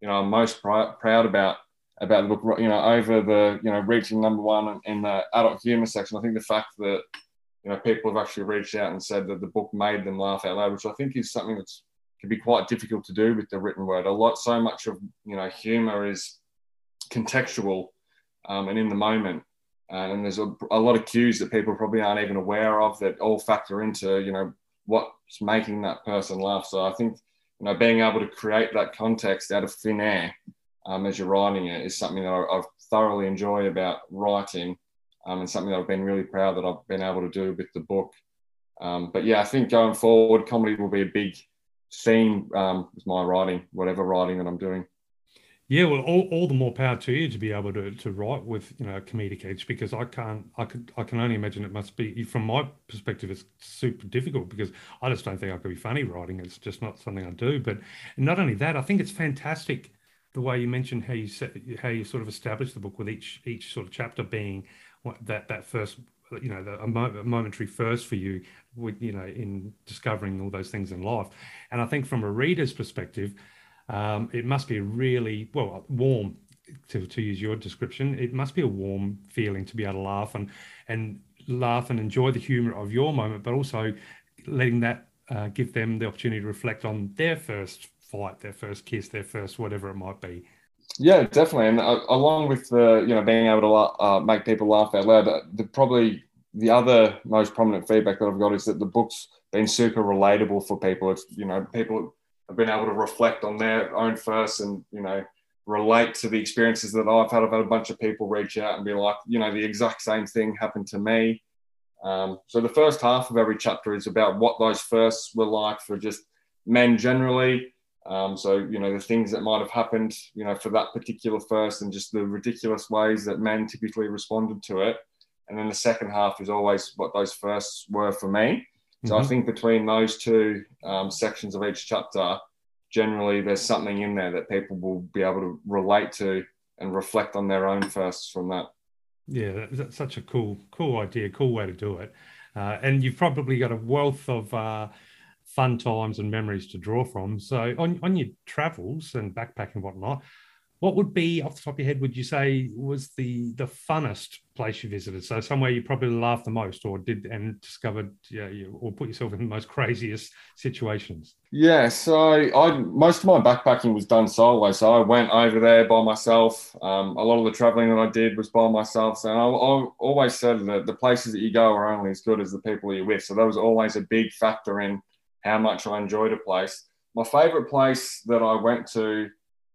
you know I'm most pr- proud about about the book. You know, over the you know reaching number one in the adult humor section. I think the fact that you know people have actually reached out and said that the book made them laugh out loud, which I think is something that's can be quite difficult to do with the written word. A lot, so much of you know humor is contextual um, and in the moment. And there's a, a lot of cues that people probably aren't even aware of that all factor into, you know, what's making that person laugh. So I think you know, being able to create that context out of thin air um, as you're writing it is something that I, I thoroughly enjoy about writing um, and something that I've been really proud that I've been able to do with the book. Um, but yeah, I think going forward, comedy will be a big theme um, with my writing, whatever writing that I'm doing. Yeah, well, all, all the more power to you to be able to, to write with you know a comedic edge because I can't I could I can only imagine it must be from my perspective it's super difficult because I just don't think I could be funny writing. It's just not something I do. But not only that I think it's fantastic the way you mentioned how you set, how you sort of established the book with each each sort of chapter being that that first you know the, a momentary first for you with you know in discovering all those things in life. And I think from a reader's perspective um, it must be really well warm to, to use your description. It must be a warm feeling to be able to laugh and and laugh and enjoy the humor of your moment, but also letting that uh, give them the opportunity to reflect on their first fight, their first kiss, their first whatever it might be. Yeah, definitely, and uh, along with the you know being able to uh, make people laugh out loud, uh, the probably the other most prominent feedback that I've got is that the book's been super relatable for people. It's you know people have been able to reflect on their own first and, you know, relate to the experiences that I've had. I've had a bunch of people reach out and be like, you know, the exact same thing happened to me. Um, so the first half of every chapter is about what those firsts were like for just men generally. Um, so you know the things that might have happened, you know, for that particular first, and just the ridiculous ways that men typically responded to it. And then the second half is always what those firsts were for me. So mm-hmm. I think between those two um, sections of each chapter, generally there's something in there that people will be able to relate to and reflect on their own firsts from that. Yeah, that's such a cool, cool idea, cool way to do it. Uh, and you've probably got a wealth of uh, fun times and memories to draw from. So on, on your travels and backpacking and whatnot, what would be off the top of your head would you say was the the funnest place you visited? So somewhere you probably laughed the most or did and discovered yeah, you, or put yourself in the most craziest situations? Yeah so i most of my backpacking was done solo. So i went over there by myself. Um, a lot of the traveling that i did was by myself. So I, I always said that the places that you go are only as good as the people you're with. So that was always a big factor in how much i enjoyed a place. My favorite place that i went to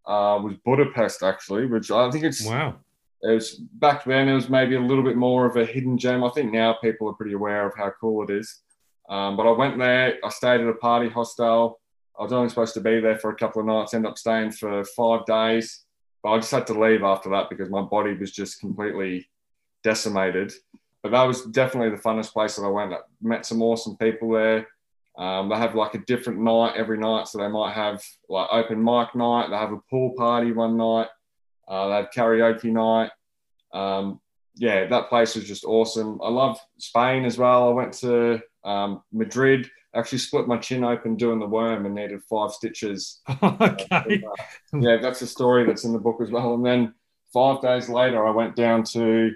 uh, was Budapest actually, which I think it's wow. It was back then. It was maybe a little bit more of a hidden gem. I think now people are pretty aware of how cool it is. Um, but I went there. I stayed at a party hostel. I was only supposed to be there for a couple of nights. Ended up staying for five days, but I just had to leave after that because my body was just completely decimated. But that was definitely the funnest place that I went. I met some awesome people there. Um, they have like a different night every night. So they might have like open mic night, they have a pool party one night, uh, they have karaoke night. Um, yeah, that place was just awesome. I love Spain as well. I went to um, Madrid, actually split my chin open doing the worm and needed five stitches. okay. Uh, yeah, that's a story that's in the book as well. And then five days later, I went down to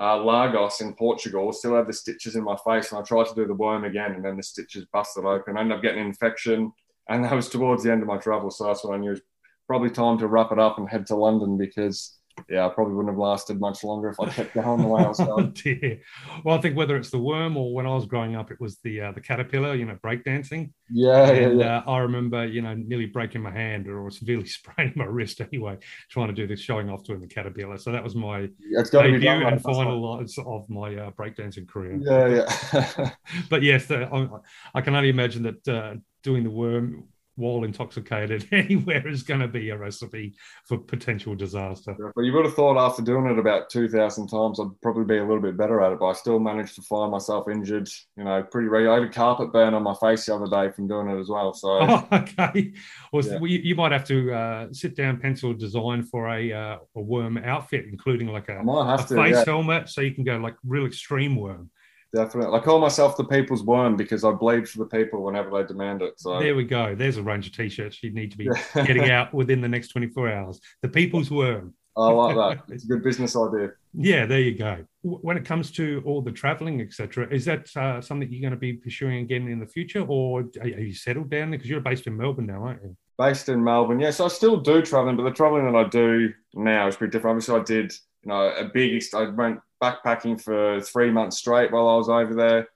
uh, Lagos in Portugal, still had the stitches in my face, and I tried to do the worm again, and then the stitches busted open. I ended up getting an infection, and that was towards the end of my travel. So that's when I knew it was probably time to wrap it up and head to London because yeah, I probably wouldn't have lasted much longer if I kept going the way I was going. oh. Well, I think whether it's the worm or when I was growing up, it was the uh, the caterpillar, you know, breakdancing. Yeah, and, yeah, yeah. Uh, I remember, you know, nearly breaking my hand or severely spraining my wrist anyway, trying to do this showing off doing the caterpillar. So that was my it's got debut to be and final of my uh, breakdancing career. Yeah, yeah. but yes, I, I, can only imagine that uh, doing the worm while intoxicated anywhere is going to be a recipe for potential disaster. But you would have thought after doing it about 2,000 times, I'd probably be a little bit better at it, but I still managed to find myself injured, you know, pretty regularly. I had a carpet burn on my face the other day from doing it as well. So, oh, okay. Well, yeah. you, you, might have to uh, sit down, pencil design for a, uh, a worm outfit, including like a, a to, face yeah. helmet so you can go like real extreme worm. Definitely. I call myself the people's worm because I bleed for the people whenever they demand it. So there we go. There's a range of t-shirts you need to be getting out within the next 24 hours. The people's worm. I like that. It's a good business idea. Yeah, there you go. When it comes to all the traveling, etc., is that uh, something you're going to be pursuing again in the future, or are you settled down there? Because you're based in Melbourne now, aren't you? Based in Melbourne, yes. I still do traveling, but the traveling that I do now is pretty different. Obviously, I did, you know, a big. I went backpacking for three months straight while I was over there.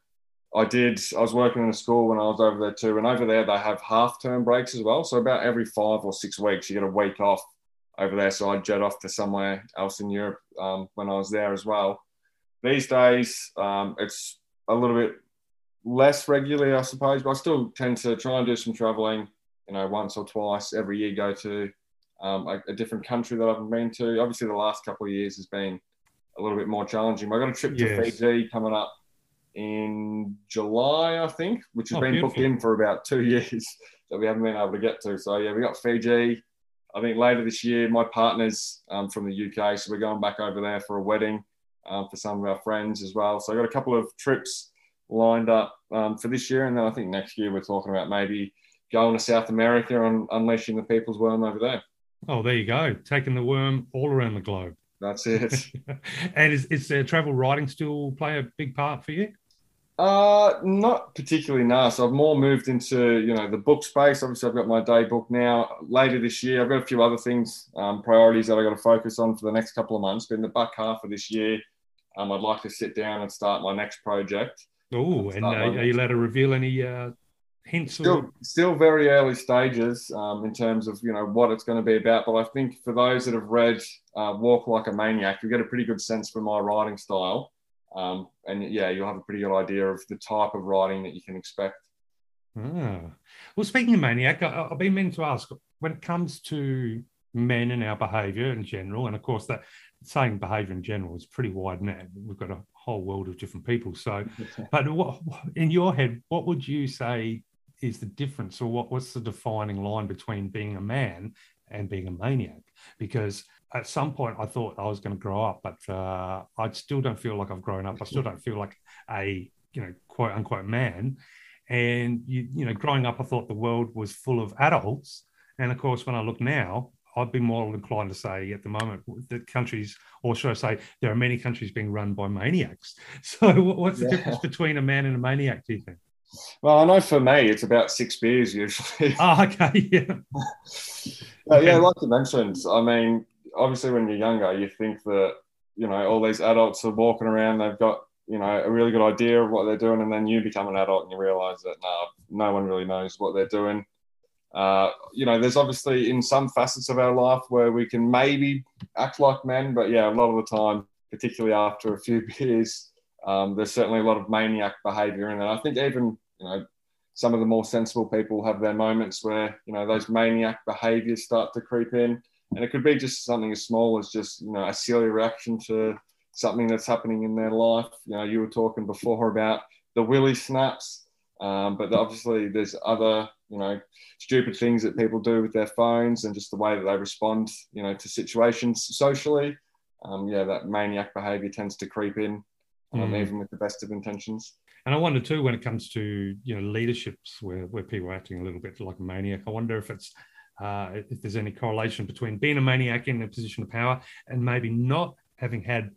I did. I was working in a school when I was over there too, and over there they have half term breaks as well. So about every five or six weeks, you get a week off over there. So I'd jet off to somewhere else in Europe um, when I was there as well. These days, um, it's a little bit less regularly, I suppose, but I still tend to try and do some traveling, you know, once or twice every year, go to um, a, a, different country that I've been to. Obviously, the last couple of years has been a little bit more challenging. I got a trip to yes. Fiji coming up in July, I think, which has oh, been beautiful. booked in for about two years that we haven't been able to get to. So yeah, we got Fiji. I think later this year, my partner's um, from the UK, so we're going back over there for a wedding um, for some of our friends as well. So I got a couple of trips lined up um, for this year, and then I think next year we're talking about maybe going to South America and unleashing the people's worm over there. Oh, there you go, taking the worm all around the globe. That's it. and is, is uh, travel writing still play a big part for you? Uh, not particularly. No, so I've more moved into you know the book space. Obviously, I've got my day book now. Later this year, I've got a few other things, um, priorities that I've got to focus on for the next couple of months. But in the back half of this year, um, I'd like to sit down and start my next project. Oh, and uh, are you allowed to reveal any uh, hints? Still, or... still very early stages um, in terms of you know what it's going to be about. But I think for those that have read uh, Walk Like a Maniac, you get a pretty good sense for my writing style. Um, and yeah, you'll have a pretty good idea of the type of writing that you can expect. Ah. Well, speaking of maniac, I, have been meaning to ask when it comes to men and our behaviour in general, and of course that saying behaviour in general is pretty wide net. We've got a whole world of different people. So, but what, in your head, what would you say is the difference, or what, what's the defining line between being a man and being a maniac? Because at some point I thought I was going to grow up, but uh, I still don't feel like I've grown up. I still don't feel like a you know quote unquote man. And you you know, growing up, I thought the world was full of adults, and of course, when I look now, I'd be more inclined to say at the moment that countries, or should I say, there are many countries being run by maniacs. So, what's the yeah. difference between a man and a maniac? Do you think? Well, I know for me, it's about six beers usually. Oh, okay, yeah. yeah, like you mentioned, I mean, obviously when you're younger, you think that you know all these adults are walking around, they've got you know a really good idea of what they're doing, and then you become an adult and you realise that no, no one really knows what they're doing. Uh, you know, there's obviously in some facets of our life where we can maybe act like men, but yeah, a lot of the time, particularly after a few beers, um, there's certainly a lot of maniac behaviour in it. I think even you know some of the more sensible people have their moments where you know those maniac behaviours start to creep in and it could be just something as small as just you know a silly reaction to something that's happening in their life. You know, you were talking before about the willy snaps, um, but obviously there's other you know stupid things that people do with their phones and just the way that they respond you know to situations socially. Um, yeah, that maniac behaviour tends to creep in, um, mm. even with the best of intentions. And I wonder too, when it comes to you know leaderships where, where people are acting a little bit like a maniac, I wonder if it's uh, if there's any correlation between being a maniac in a position of power and maybe not having had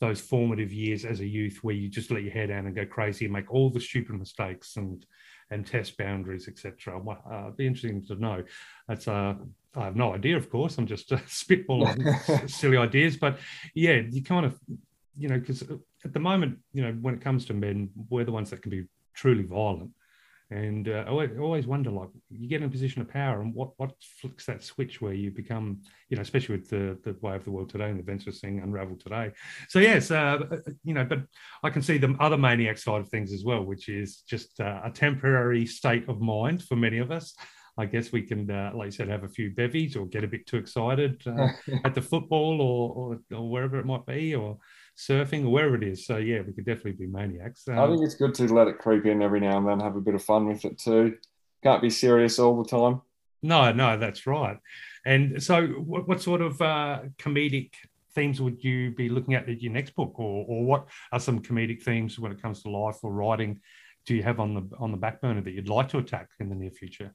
those formative years as a youth where you just let your hair down and go crazy and make all the stupid mistakes and and test boundaries, etc. Uh, be interesting to know. That's uh, I have no idea, of course. I'm just uh, spitballing silly ideas, but yeah, you kind of, you know, because at the moment, you know, when it comes to men, we're the ones that can be truly violent. And uh, I always wonder, like, you get in a position of power, and what what flicks that switch where you become, you know, especially with the the way of the world today and the events we're seeing unravel today. So yes, uh, uh, you know, but I can see the other maniac side of things as well, which is just uh, a temporary state of mind for many of us. I guess we can, uh, like you said, have a few bevies or get a bit too excited uh, at the football or, or, or wherever it might be, or surfing or wherever it is. So yeah, we could definitely be maniacs. Um, I think it's good to let it creep in every now and then, have a bit of fun with it too. Can't be serious all the time. No, no, that's right. And so, what, what sort of uh, comedic themes would you be looking at in your next book, or, or what are some comedic themes when it comes to life or writing? Do you have on the on the back burner that you'd like to attack in the near future?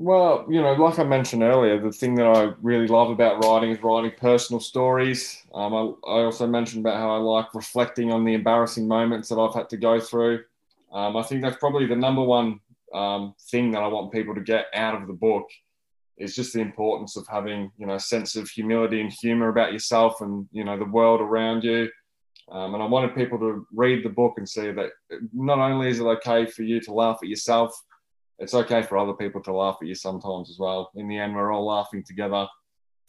Well, you know, like I mentioned earlier, the thing that I really love about writing is writing personal stories. Um, I, I, also mentioned about how I like reflecting on the embarrassing moments that I've had to go through. Um, I think that's probably the number one um, thing that I want people to get out of the book is just the importance of having, you know, a sense of humility and humor about yourself and, you know, the world around you. Um, and I wanted people to read the book and see that not only is it okay for you to laugh at yourself, it's okay for other people to laugh at you sometimes as well. In the end, we're all laughing together.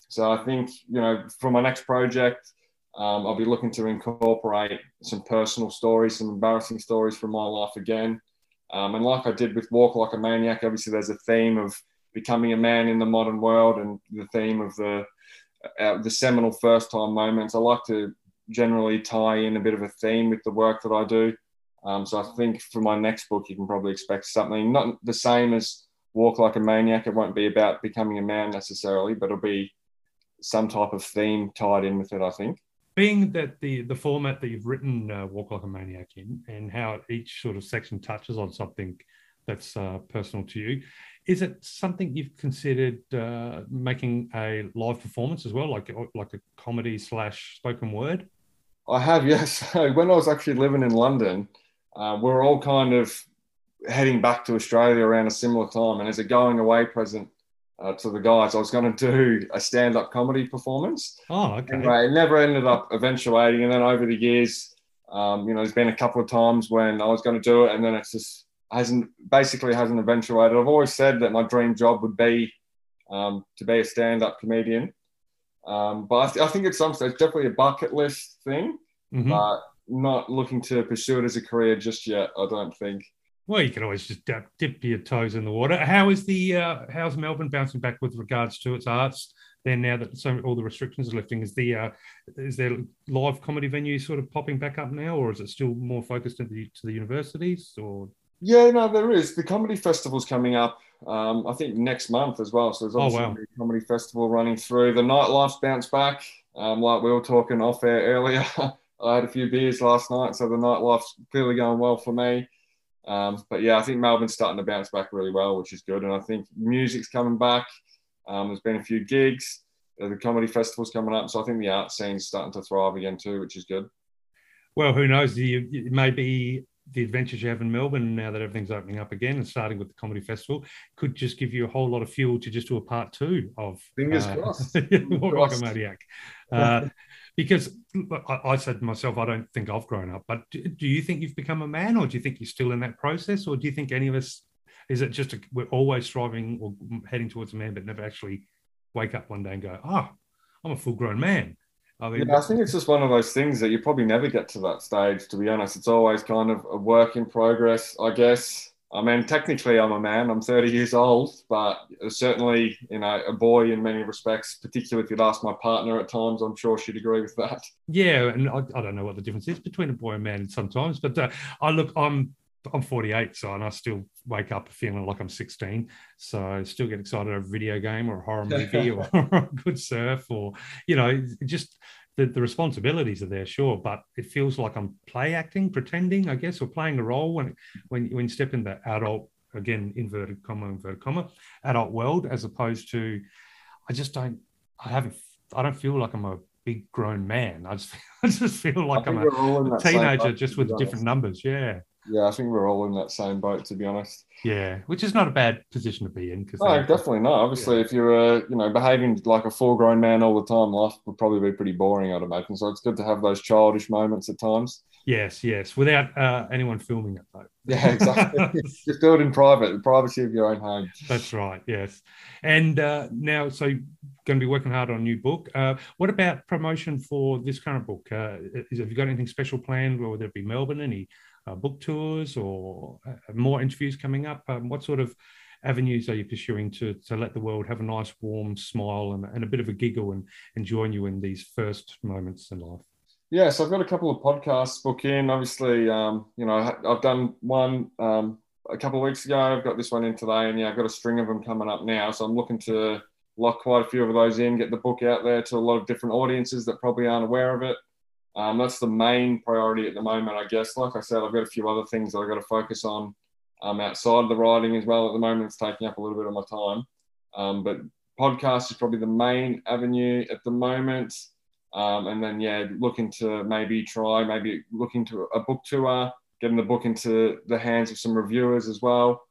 So I think, you know, for my next project, um, I'll be looking to incorporate some personal stories, some embarrassing stories from my life again. Um, and like I did with Walk Like a Maniac, obviously there's a theme of becoming a man in the modern world and the theme of the uh, the seminal first time moments. I like to generally tie in a bit of a theme with the work that I do. Um, so I think for my next book, you can probably expect something not the same as Walk Like a Maniac. It won't be about becoming a man necessarily, but it'll be some type of theme tied in with it, I think. Being that the, the format that you've written uh, Walk Like a Maniac in and how each sort of section touches on something that's uh, personal to you, is it something you've considered uh, making a live performance as well, like like a comedy slash spoken word? I have, yes. So when I was actually living in London, uh, we are all kind of heading back to Australia around a similar time, and as a going away present uh, to the guys, I was going to do a stand up comedy performance. Oh, okay. Anyway, it never ended up eventuating, and then over the years, um, you know, there's been a couple of times when I was going to do it, and then it's just hasn't basically hasn't eventuated. I've always said that my dream job would be um, to be a stand-up comedian, um, but I, th- I, think it's something. It's definitely a bucket list thing, mm-hmm. but not looking to pursue it as a career just yet. I don't think. Well, you can always just dip, dip your toes in the water. How is the uh, how's Melbourne bouncing back with regards to its arts? Then now that so all the restrictions are lifting, is the uh, is there live comedy venues sort of popping back up now, or is it still more focused to the to the universities? Or yeah, no, there is. The comedy festival's coming up. Um, I think next month as well. So there's obviously oh, wow. a comedy festival running through. The nightlife's bounced back. Um, like we were talking off air earlier, I had a few beers last night, so the nightlife's clearly going well for me. Um, but yeah, I think Melbourne's starting to bounce back really well, which is good. And I think music's coming back. Um, there's been a few gigs. Uh, the comedy festival's coming up, so I think the art scene's starting to thrive again too, which is good. Well, who knows? You, maybe the adventures you have in Melbourne now that everything's opening up again and starting with the comedy festival could just give you a whole lot of fuel to just do a part two of fingers uh, crossed, like a maniac. Uh, because I, said to myself, I don't think I've grown up. But do, you think you've become a man, or do you think you're still in that process, or do you think any of us is it just a, we're always striving or heading towards a man, but never actually wake up one day and go, oh, I'm a full grown man. I mean, yeah, I think it's just one of those things that you probably never get to that stage. To be honest, it's always kind of a work in progress, I guess. I mean, technically, I'm a man. I'm 30 years old, but certainly, you know, a boy in many respects. Particularly if you'd ask my partner at times, I'm sure she'd agree with that. Yeah, and I, I don't know what the difference is between a boy and man sometimes, but uh, I look, I'm I'm 48, so and I still wake up feeling like I'm 16. So I still get excited over a video game or a horror movie or a good surf or you know just the, the responsibilities are there, sure, but it feels like I'm play acting, pretending, I guess, or playing a role when when when you step in the adult again inverted comma inverted comma adult world as opposed to I just don't I haven't I don't feel like I'm a big grown man. I just I just feel like I'm a, a teenager just with different numbers. Yeah. Yeah, I think we're all in that same boat, to be honest. Yeah, which is not a bad position to be in. Cause no, definitely not. Obviously, yeah. if you're, uh, you know, behaving like a full-grown man all the time, life would probably be pretty boring, I'd imagine. So it's good to have those childish moments at times. Yes, yes, without uh, anyone filming it, though. Yeah, exactly. Just do it in private, the privacy of your own home. That's right. Yes, and uh, now, so going to be working hard on a new book. Uh, what about promotion for this current book? Uh, is, have you got anything special planned? or Whether it be Melbourne, any book tours or uh, more interviews coming up? Um, what sort of avenues are you pursuing to, to let the world have a nice warm smile and, and a bit of a giggle and, and join you in these first moments in life? Yeah, so I've got a couple of podcasts booked in. Obviously, um, you know, I've done one um, a couple of weeks ago. I've got this one in today, and yeah, I've got a string of them coming up now. So I'm looking to lock quite a few of those in, get the book out there to a lot of different audiences that probably aren't aware of it. Um, that's the main priority at the moment, I guess. Like I said, I've got a few other things that I've got to focus on um, outside of the writing as well. At the moment, it's taking up a little bit of my time. Um, but podcast is probably the main avenue at the moment. Um, and then, yeah, looking to maybe try, maybe looking to a book tour, getting the book into the hands of some reviewers as well.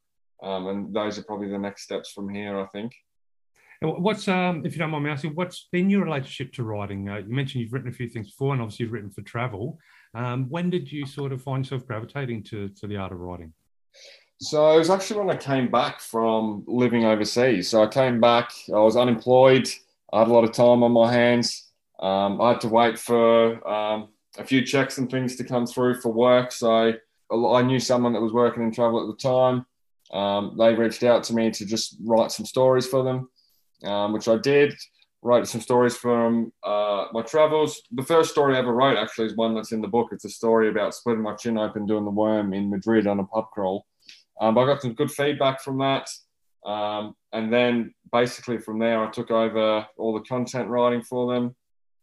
Um, and those are probably the next steps from here, I think. What's um, if you don't mind me asking, what's been your relationship to writing? Uh, you mentioned you've written a few things before, and obviously you've written for travel. Um, when did you sort of find yourself gravitating to to the art of writing? So it was actually when I came back from living overseas. So I came back, I was unemployed. I had a lot of time on my hands. Um, I had to wait for um, a few checks and things to come through for work. So I knew someone that was working in travel at the time. Um, they reached out to me to just write some stories for them, um, which I did. Write some stories from uh, my travels. The first story I ever wrote actually is one that's in the book. It's a story about splitting my chin open doing the worm in Madrid on a pub crawl. Um, I got some good feedback from that. Um, and then basically from there, I took over all the content writing for them.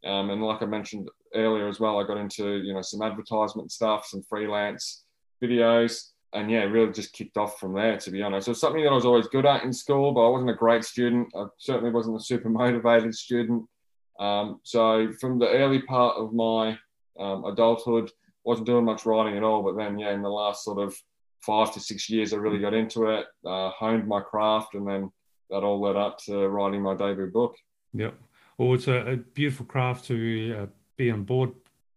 Um, and like I mentioned earlier as well, I got into you know some advertisement stuff, some freelance videos, and yeah, really just kicked off from there. To be honest, it was something that I was always good at in school, but I wasn't a great student. I certainly wasn't a super motivated student. Um, so from the early part of my um, adulthood, wasn't doing much writing at all. But then yeah, in the last sort of five to six years, I really got into it, uh, honed my craft, and then that all led up to writing my debut book. Yep. Well, it's a, a beautiful craft to uh, be on board,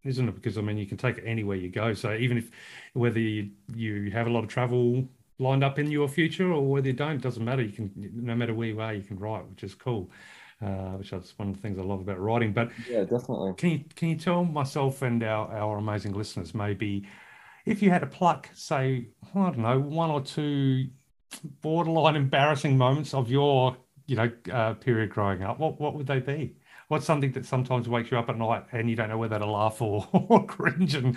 isn't it? Because I mean, you can take it anywhere you go. So even if whether you, you have a lot of travel lined up in your future or whether you don't, it doesn't matter. You can, no matter where you are, you can write, which is cool. Uh, which is one of the things I love about writing. But yeah, definitely. Can you can you tell myself and our, our amazing listeners maybe if you had to pluck, say, I don't know, one or two borderline embarrassing moments of your, you know, uh, period growing up, what what would they be? What's something that sometimes wakes you up at night and you don't know whether to laugh or, or cringe and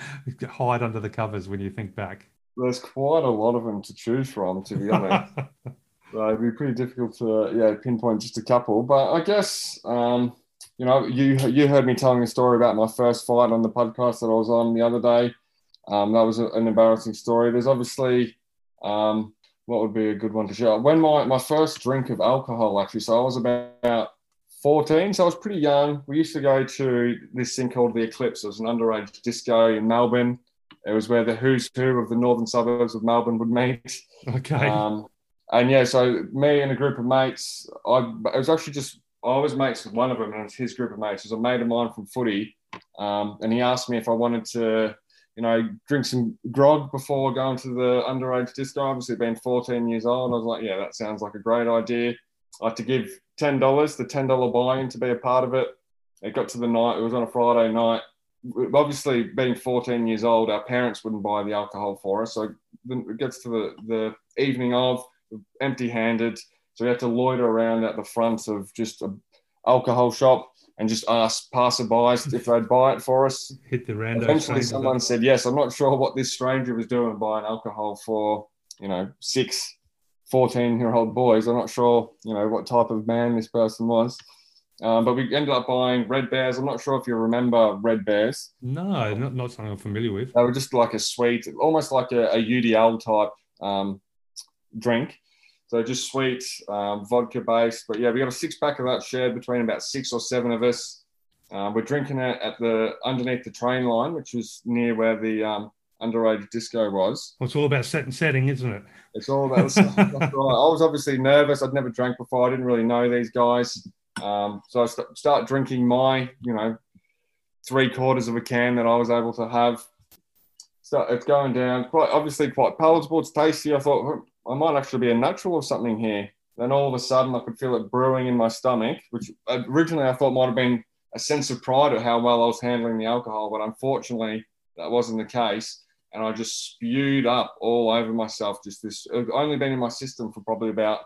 hide under the covers when you think back? There's quite a lot of them to choose from, to be honest. so it'd be pretty difficult to yeah pinpoint just a couple. But I guess um, you know you you heard me telling a story about my first fight on the podcast that I was on the other day. Um, that was a, an embarrassing story. There's obviously um, what would be a good one to share. When my, my first drink of alcohol, actually, so I was about 14, so I was pretty young. We used to go to this thing called the Eclipse. It was an underage disco in Melbourne. It was where the who's who of the northern suburbs of Melbourne would meet. Okay. Um, and yeah, so me and a group of mates, I it was actually just I was mates with one of them, and it's his group of mates. It was a mate of mine from footy, um, and he asked me if I wanted to you know, drink some grog before going to the underage disco. Obviously, being 14 years old, I was like, yeah, that sounds like a great idea. I had to give $10, the $10 buy in to be a part of it. It got to the night, it was on a Friday night. Obviously, being 14 years old, our parents wouldn't buy the alcohol for us. So it gets to the, the evening of, empty handed. So we had to loiter around at the front of just an alcohol shop and just ask passerbys if they'd buy it for us. Hit the random. Eventually, someone said yes. I'm not sure what this stranger was doing buying alcohol for, you know, six, 14 year old boys. I'm not sure, you know, what type of man this person was. Um, but we ended up buying Red Bears. I'm not sure if you remember Red Bears. No, not, not something I'm familiar with. They were just like a sweet, almost like a, a UDL type um, drink. So just sweet, um, vodka based. But yeah, we got a six pack of that shared between about six or seven of us. Uh, we're drinking it at the underneath the train line, which was near where the underage disco was. Well, it's all about set and setting, isn't it? It's all about. right. I was obviously nervous. I'd never drank before. I didn't really know these guys. Um, so I st- start drinking my, you know, three quarters of a can that I was able to have. So it's going down. Quite obviously quite palatable. It's tasty. I thought I might actually be a natural or something here. Then all of a sudden, I could feel it brewing in my stomach, which originally I thought might have been a sense of pride at how well I was handling the alcohol, but unfortunately, that wasn't the case. And I just spewed up all over myself. Just this, only been in my system for probably about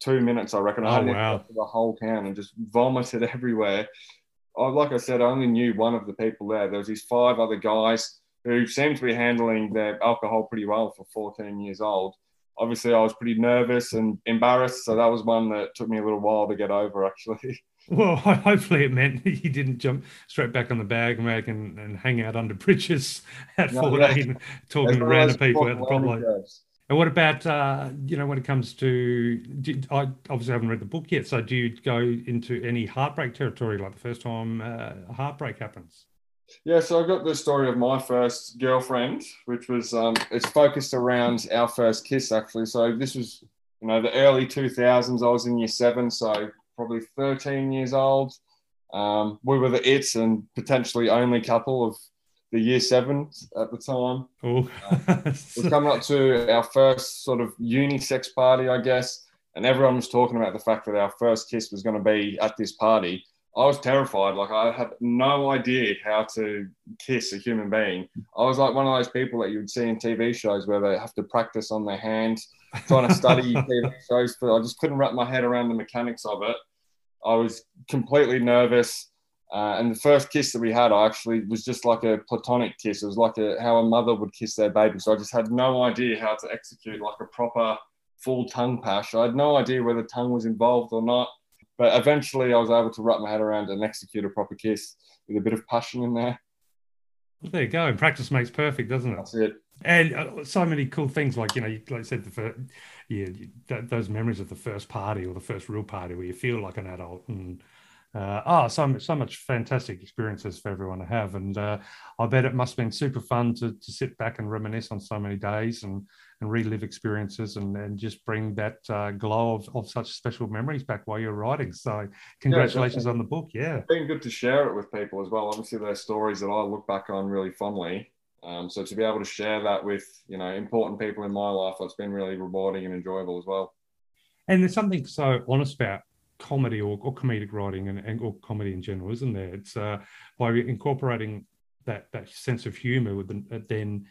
two minutes, I reckon. I oh, wow. the whole can and just vomited everywhere. I, like I said, I only knew one of the people there. There was these five other guys who seemed to be handling their alcohol pretty well for 14 years old obviously I was pretty nervous and embarrassed. So that was one that took me a little while to get over, actually. Well, hopefully it meant he didn't jump straight back on the bag and, and hang out under bridges at no, 14, yeah. talking to random people at the prop And what about, uh, you know, when it comes to, do, I obviously haven't read the book yet. So do you go into any heartbreak territory like the first time uh, heartbreak happens? Yeah, so I got the story of my first girlfriend, which was um, it's focused around our first kiss actually. So this was you know the early two thousands. I was in year seven, so probably thirteen years old. Um, we were the its and potentially only couple of the year seven at the time. Oh, uh, we're coming up to our first sort of unisex party, I guess. and everyone was talking about the fact that our first kiss was going to be at this party. I was terrified. Like I had no idea how to kiss a human being. I was like one of those people that you would see in TV shows where they have to practice on their hands, trying to study TV shows. But I just couldn't wrap my head around the mechanics of it. I was completely nervous. Uh, and the first kiss that we had, I actually was just like a platonic kiss. It was like a, how a mother would kiss their baby. So I just had no idea how to execute like a proper full tongue pash. I had no idea whether tongue was involved or not. But eventually, I was able to wrap my head around and execute a proper kiss with a bit of passion in there. Well, there you go. And practice makes perfect, doesn't it? That's it. And uh, so many cool things, like you know, like I said, the first, yeah, those memories of the first party or the first real party where you feel like an adult, and uh, oh, so so much fantastic experiences for everyone to have, and uh, I bet it must have been super fun to to sit back and reminisce on so many days and and relive experiences and, and just bring that uh, glow of, of such special memories back while you're writing. So, congratulations yeah, on the book. Yeah. It's been good to share it with people as well. Obviously, they're stories that I look back on really fondly. Um, so, to be able to share that with, you know, important people in my life, it's been really rewarding and enjoyable as well. And there's something so honest about comedy or, or comedic writing and, and, or comedy in general, isn't there? It's uh, by incorporating that that sense of humor with the, then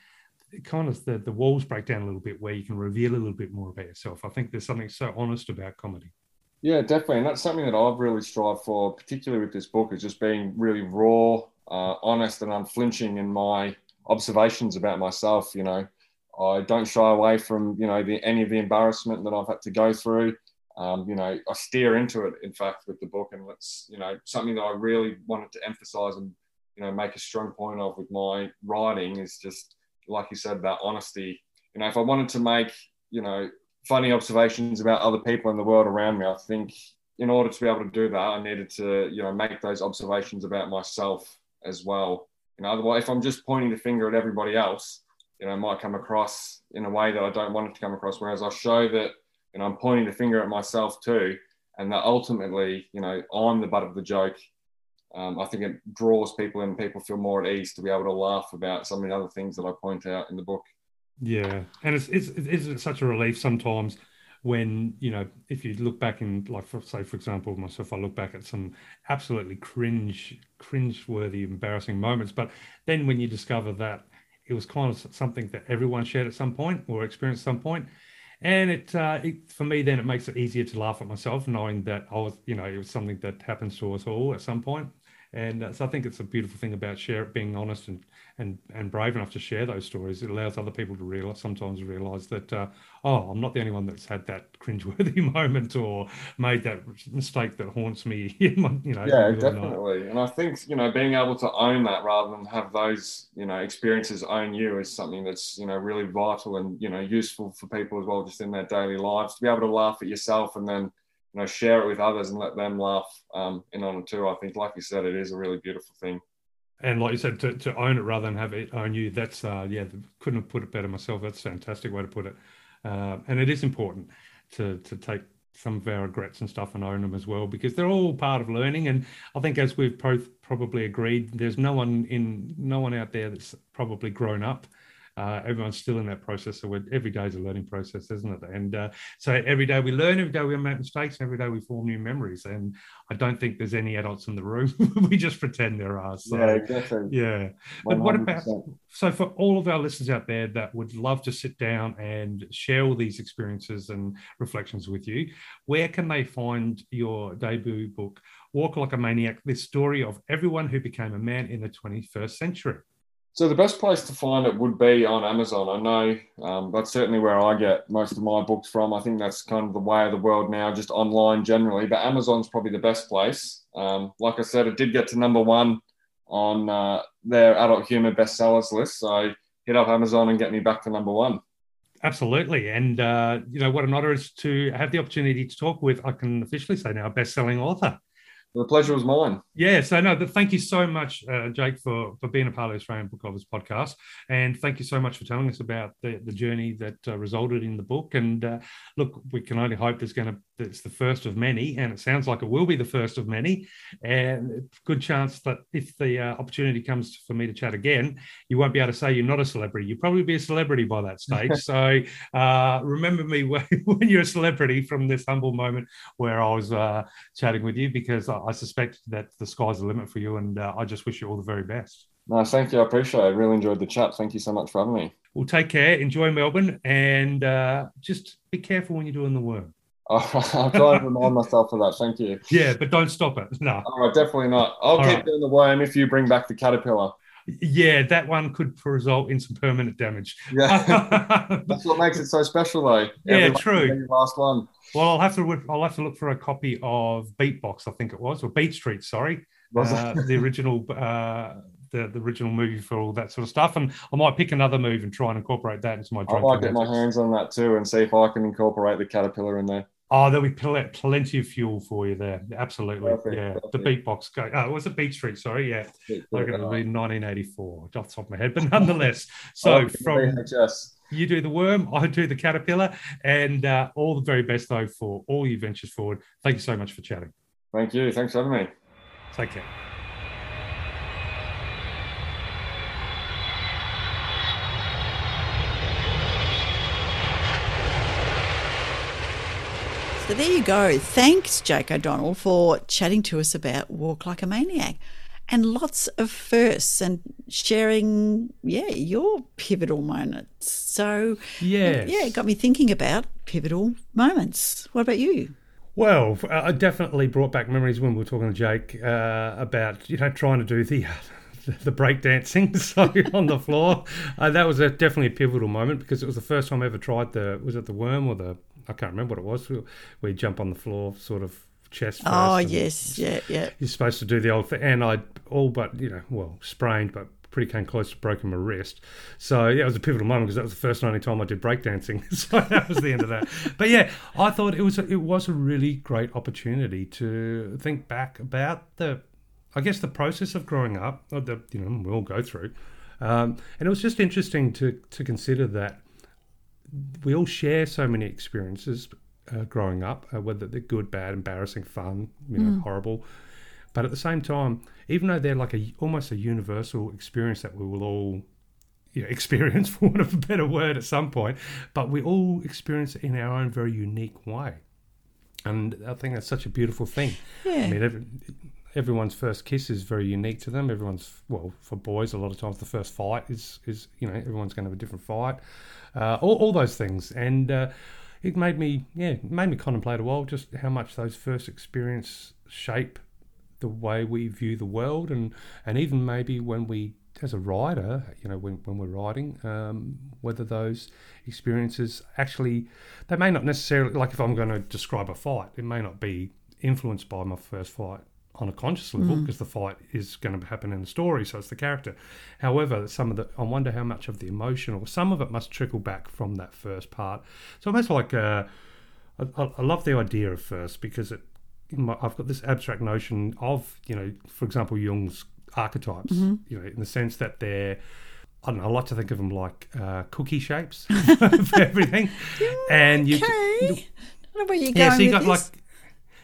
kind of the, the walls break down a little bit where you can reveal a little bit more about yourself. I think there's something so honest about comedy. Yeah, definitely. And that's something that I've really strived for, particularly with this book, is just being really raw, uh, honest, and unflinching in my observations about myself. You know, I don't shy away from, you know, the, any of the embarrassment that I've had to go through. Um, you know, I steer into it, in fact, with the book. And it's, you know, something that I really wanted to emphasize and, you know, make a strong point of with my writing is just like you said, that honesty. You know, if I wanted to make, you know, funny observations about other people in the world around me, I think in order to be able to do that, I needed to, you know, make those observations about myself as well. You know, otherwise, if I'm just pointing the finger at everybody else, you know, it might come across in a way that I don't want it to come across. Whereas I show that, you know, I'm pointing the finger at myself too, and that ultimately, you know, I'm the butt of the joke um, I think it draws people in. People feel more at ease to be able to laugh about some of the other things that I point out in the book. Yeah, and it's it's, it's such a relief sometimes when you know if you look back in like for, say for example myself i look back at some absolutely cringe cringe worthy embarrassing moments. But then when you discover that it was kind of something that everyone shared at some point or experienced at some point and it, uh, it, for me then it makes it easier to laugh at myself knowing that i was you know it was something that happens to us all at some point and uh, so I think it's a beautiful thing about share being honest and and and brave enough to share those stories. It allows other people to realize sometimes realize that uh, oh, I'm not the only one that's had that cringeworthy moment or made that mistake that haunts me. you know, yeah, definitely. And I think you know being able to own that rather than have those you know experiences own you is something that's you know really vital and you know useful for people as well, just in their daily lives to be able to laugh at yourself and then you know, share it with others and let them laugh um, in on it too. I think, like you said, it is a really beautiful thing. And like you said, to, to own it rather than have it own you, that's, uh, yeah, couldn't have put it better myself. That's a fantastic way to put it. Uh, and it is important to, to take some of our regrets and stuff and own them as well because they're all part of learning and i think as we've both probably agreed there's no one in no one out there that's probably grown up uh, everyone's still in that process. So every day is a learning process, isn't it? And uh, so every day we learn, every day we make mistakes, and every day we form new memories. And I don't think there's any adults in the room. we just pretend there are. So, yeah, exactly. Yeah. But 100%. what about, so for all of our listeners out there that would love to sit down and share all these experiences and reflections with you, where can they find your debut book, Walk Like a Maniac, this story of everyone who became a man in the 21st century? So the best place to find it would be on Amazon. I know um, that's certainly where I get most of my books from. I think that's kind of the way of the world now, just online generally. But Amazon's probably the best place. Um, like I said, it did get to number one on uh, their adult humor bestsellers list. So hit up Amazon and get me back to number one. Absolutely, and uh, you know what an honor it is to have the opportunity to talk with. I can officially say now, best-selling author. The pleasure was mine. Yeah, so no, thank you so much, uh, Jake, for for being a part of the Australian Book Lovers podcast, and thank you so much for telling us about the, the journey that uh, resulted in the book. And uh, look, we can only hope there's going to it's the first of many, and it sounds like it will be the first of many. And good chance that if the uh, opportunity comes for me to chat again, you won't be able to say you're not a celebrity. You'll probably be a celebrity by that stage. so uh, remember me when, when, you're a celebrity from this humble moment where I was uh, chatting with you, because I, I, suspect that the sky's the limit for you, and uh, I just wish you all the very best. No, thank you. I appreciate it. I really enjoyed the chat. Thank you so much for having me. Well, take care. Enjoy Melbourne, and uh, just be careful when you're doing the worm. I'll try and remind myself of that. Thank you. Yeah, but don't stop it. No. All right, definitely not. I'll All keep right. doing the worm if you bring back the caterpillar. Yeah, that one could result in some permanent damage. Yeah, that's what makes it so special, though. Yeah, Every true. Last one. Well, I'll have to I'll have to look for a copy of Beatbox, I think it was, or Beat Street. Sorry, uh, the original. Uh, the, the original movie for all that sort of stuff. And I might pick another move and try and incorporate that into my. I might get my hands on that too and see if I can incorporate the caterpillar in there. Oh, there'll be pl- plenty of fuel for you there. Absolutely. Perfect, yeah. Perfect. The beatbox go. Oh, it was it Beat Street? Sorry. Yeah. Like it'll be 1984 off the top of my head. But nonetheless, so oh, from you do the worm, I do the caterpillar. And uh, all the very best, though, for all your ventures forward. Thank you so much for chatting. Thank you. Thanks for having me. Take care. There you go. Thanks, Jake O'Donnell, for chatting to us about Walk Like a Maniac and lots of firsts and sharing, yeah, your pivotal moments. So, yeah, yeah, it got me thinking about pivotal moments. What about you? Well, uh, I definitely brought back memories when we were talking to Jake uh, about you know trying to do the the breakdancing so on the floor. Uh, that was a, definitely a pivotal moment because it was the first time I ever tried the was it the worm or the I can't remember what it was. We jump on the floor, sort of chest. First oh yes, yeah, yeah. You're supposed to do the old thing, and I all but you know, well, sprained, but pretty came close to breaking my wrist. So yeah, it was a pivotal moment because that was the first and only time I did breakdancing. so that was the end of that. But yeah, I thought it was a, it was a really great opportunity to think back about the, I guess the process of growing up. The you know we all go through, um, and it was just interesting to to consider that we all share so many experiences uh, growing up, uh, whether they're good, bad, embarrassing, fun, you know, mm. horrible. But at the same time, even though they're like a almost a universal experience that we will all you know, experience, for want of a better word, at some point, but we all experience it in our own very unique way. And I think that's such a beautiful thing. Yeah. I mean, every, everyone's first kiss is very unique to them. Everyone's well, for boys, a lot of times the first fight is is you know everyone's going to have a different fight uh, all, all those things. And uh, it made me, yeah, made me contemplate a while just how much those first experience shape the way we view the world, and and even maybe when we as a rider, you know, when, when we're riding, um, whether those experiences actually, they may not necessarily, like if I'm going to describe a fight, it may not be influenced by my first fight on a conscious level because mm. the fight is going to happen in the story, so it's the character. However, some of the I wonder how much of the emotional, some of it must trickle back from that first part. So almost like uh, I, I love the idea of first because it, my, I've got this abstract notion of you know, for example, Jung's archetypes. Mm-hmm. You know, in the sense that they're I don't know. I like to think of them like uh, cookie shapes for everything, and you. Okay. I don't know where you're yeah, going so you got this. like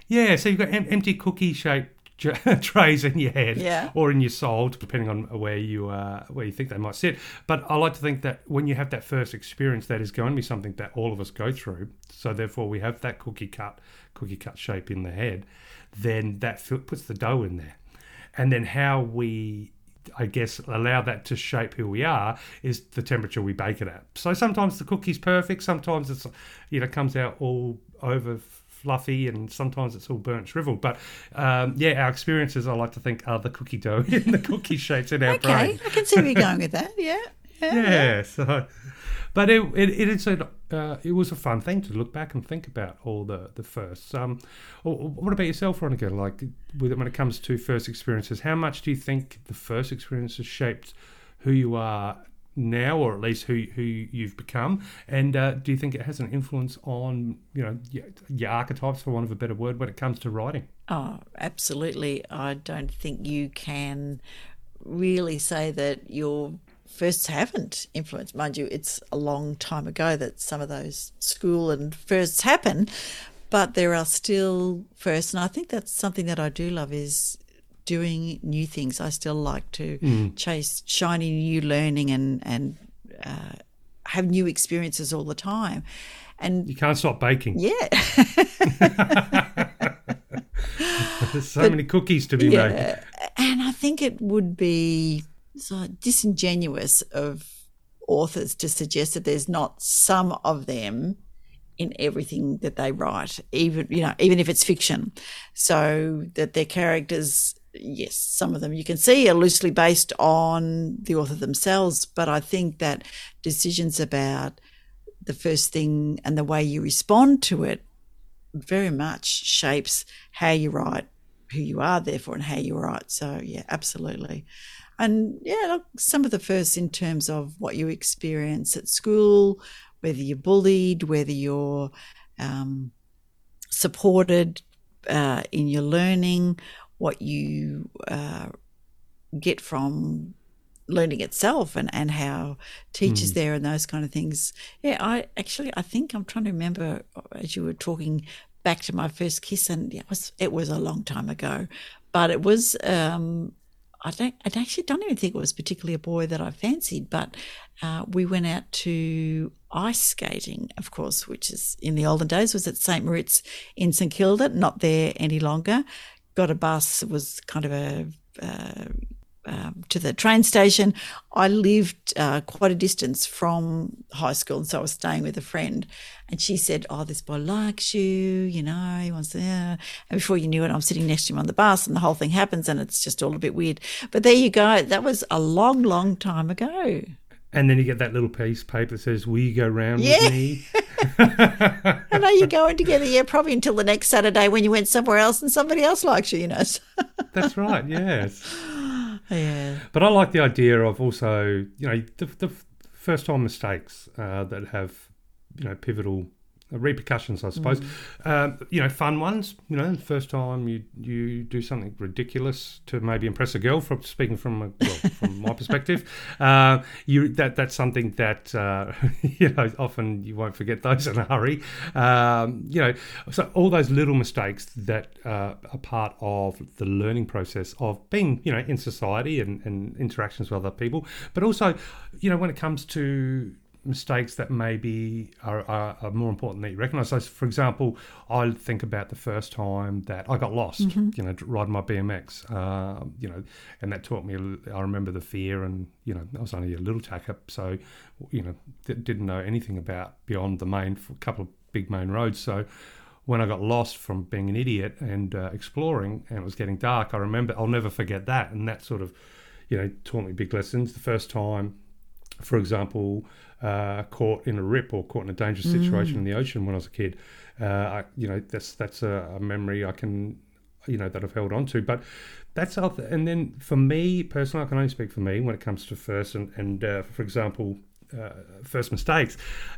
yeah, so you've got em- empty cookie shaped trays in your head yeah. or in your soul, depending on where you uh, where you think they might sit. But I like to think that when you have that first experience, that is going to be something that all of us go through. So therefore, we have that cookie cut cookie cut shape in the head. Then that puts the dough in there, and then how we I guess allow that to shape who we are is the temperature we bake it at. So sometimes the cookie's perfect, sometimes it's you know comes out all over fluffy and sometimes it's all burnt shriveled. But um, yeah, our experiences, I like to think, are the cookie dough in the cookie shapes in our okay, brain. Okay, I can see where you're going with that. Yeah. Yeah. yeah, yeah. So, but it it it is a, uh, it was a fun thing to look back and think about all the the firsts. Um, what about yourself, Veronica? Like when it comes to first experiences, how much do you think the first experiences shaped who you are now, or at least who who you've become? And uh, do you think it has an influence on you know your, your, archetypes, for want of a better word, when it comes to writing? Oh, absolutely. I don't think you can really say that your firsts haven't influenced. Mind you, it's a long time ago that some of those school and firsts happen. but there are still firsts. and I think that's something that I do love is doing new things. I still like to Mm. chase shiny new learning and and uh, have new experiences all the time. And You can't stop baking. yeah, There's so many cookies to be made. and I think it would be so disingenuous of authors to suggest that there's not some of them in everything that they write, even you know, even if it's fiction. So that their characters, yes, some of them you can see are loosely based on the author themselves, but I think that decisions about the first thing and the way you respond to it very much shapes how you write, who you are, therefore, and how you write. So, yeah, absolutely. And yeah, look, some of the first in terms of what you experience at school, whether you're bullied, whether you're um, supported uh, in your learning, what you uh, get from learning itself and, and how teachers there and those kind of things. Yeah, I actually I think I'm trying to remember as you were talking back to my first kiss and it was it was a long time ago. But it was um I don't I actually don't even think it was particularly a boy that I fancied, but uh, we went out to ice skating, of course, which is in the olden days was at St. Moritz in St Kilda, not there any longer. Got a bus, was kind of a uh, um, to the train station. I lived uh, quite a distance from high school, and so I was staying with a friend. And she said, "Oh, this boy likes you, you know. He wants to." Yeah. And before you knew it, I'm sitting next to him on the bus, and the whole thing happens, and it's just all a bit weird. But there you go. That was a long, long time ago. And then you get that little piece of paper that says, Will you go round Yeah. with me? And are you going together? Yeah, probably until the next Saturday when you went somewhere else and somebody else likes you, you know. That's right, yes. yeah. But I like the idea of also, you know, the, the first time mistakes uh, that have, you know, pivotal repercussions, I suppose. Um, you know, fun ones. You know, the first time you you do something ridiculous to maybe impress a girl. From speaking from a, well, from my perspective, uh, you that that's something that uh, you know often you won't forget those in a hurry. Um, you know, so all those little mistakes that uh, are part of the learning process of being you know in society and, and interactions with other people, but also you know when it comes to mistakes that maybe are, are, are more important that you recognise. So, for example, I think about the first time that I got lost, you know, riding my BMX, uh, you know, and that taught me. I remember the fear, and you know, I was only a little tack up, so you know, didn't know anything about beyond the main a couple of big main roads. So when I got lost from being an idiot and uh, exploring, and it was getting dark, I remember I'll never forget that, and that sort of, you know, taught me big lessons. The first time for example, uh, caught in a rip or caught in a dangerous situation in the ocean when I was a kid. Uh, I, you know, that's that's a, a memory I can, you know, that I've held on to. But that's other. And then for me personally, I can only speak for me when it comes to first and and uh, for example. Uh, first mistakes,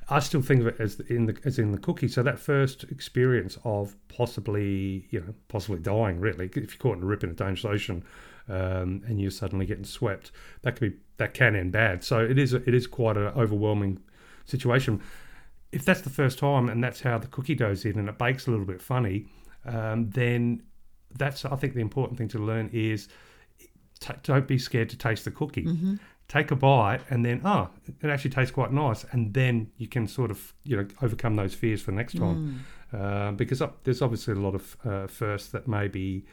I still think of it as in the as in the cookie. So that first experience of possibly, you know, possibly dying. Really, if you're caught in a rip in a dangerous ocean, um, and you're suddenly getting swept, that could be that can end bad. So it is it is quite an overwhelming situation. If that's the first time and that's how the cookie goes in and it bakes a little bit funny, um, then that's I think the important thing to learn is t- don't be scared to taste the cookie. Take a bite and then oh, it actually tastes quite nice, and then you can sort of you know overcome those fears for next time. Uh, because uh, there's obviously a lot of uh, firsts that may maybe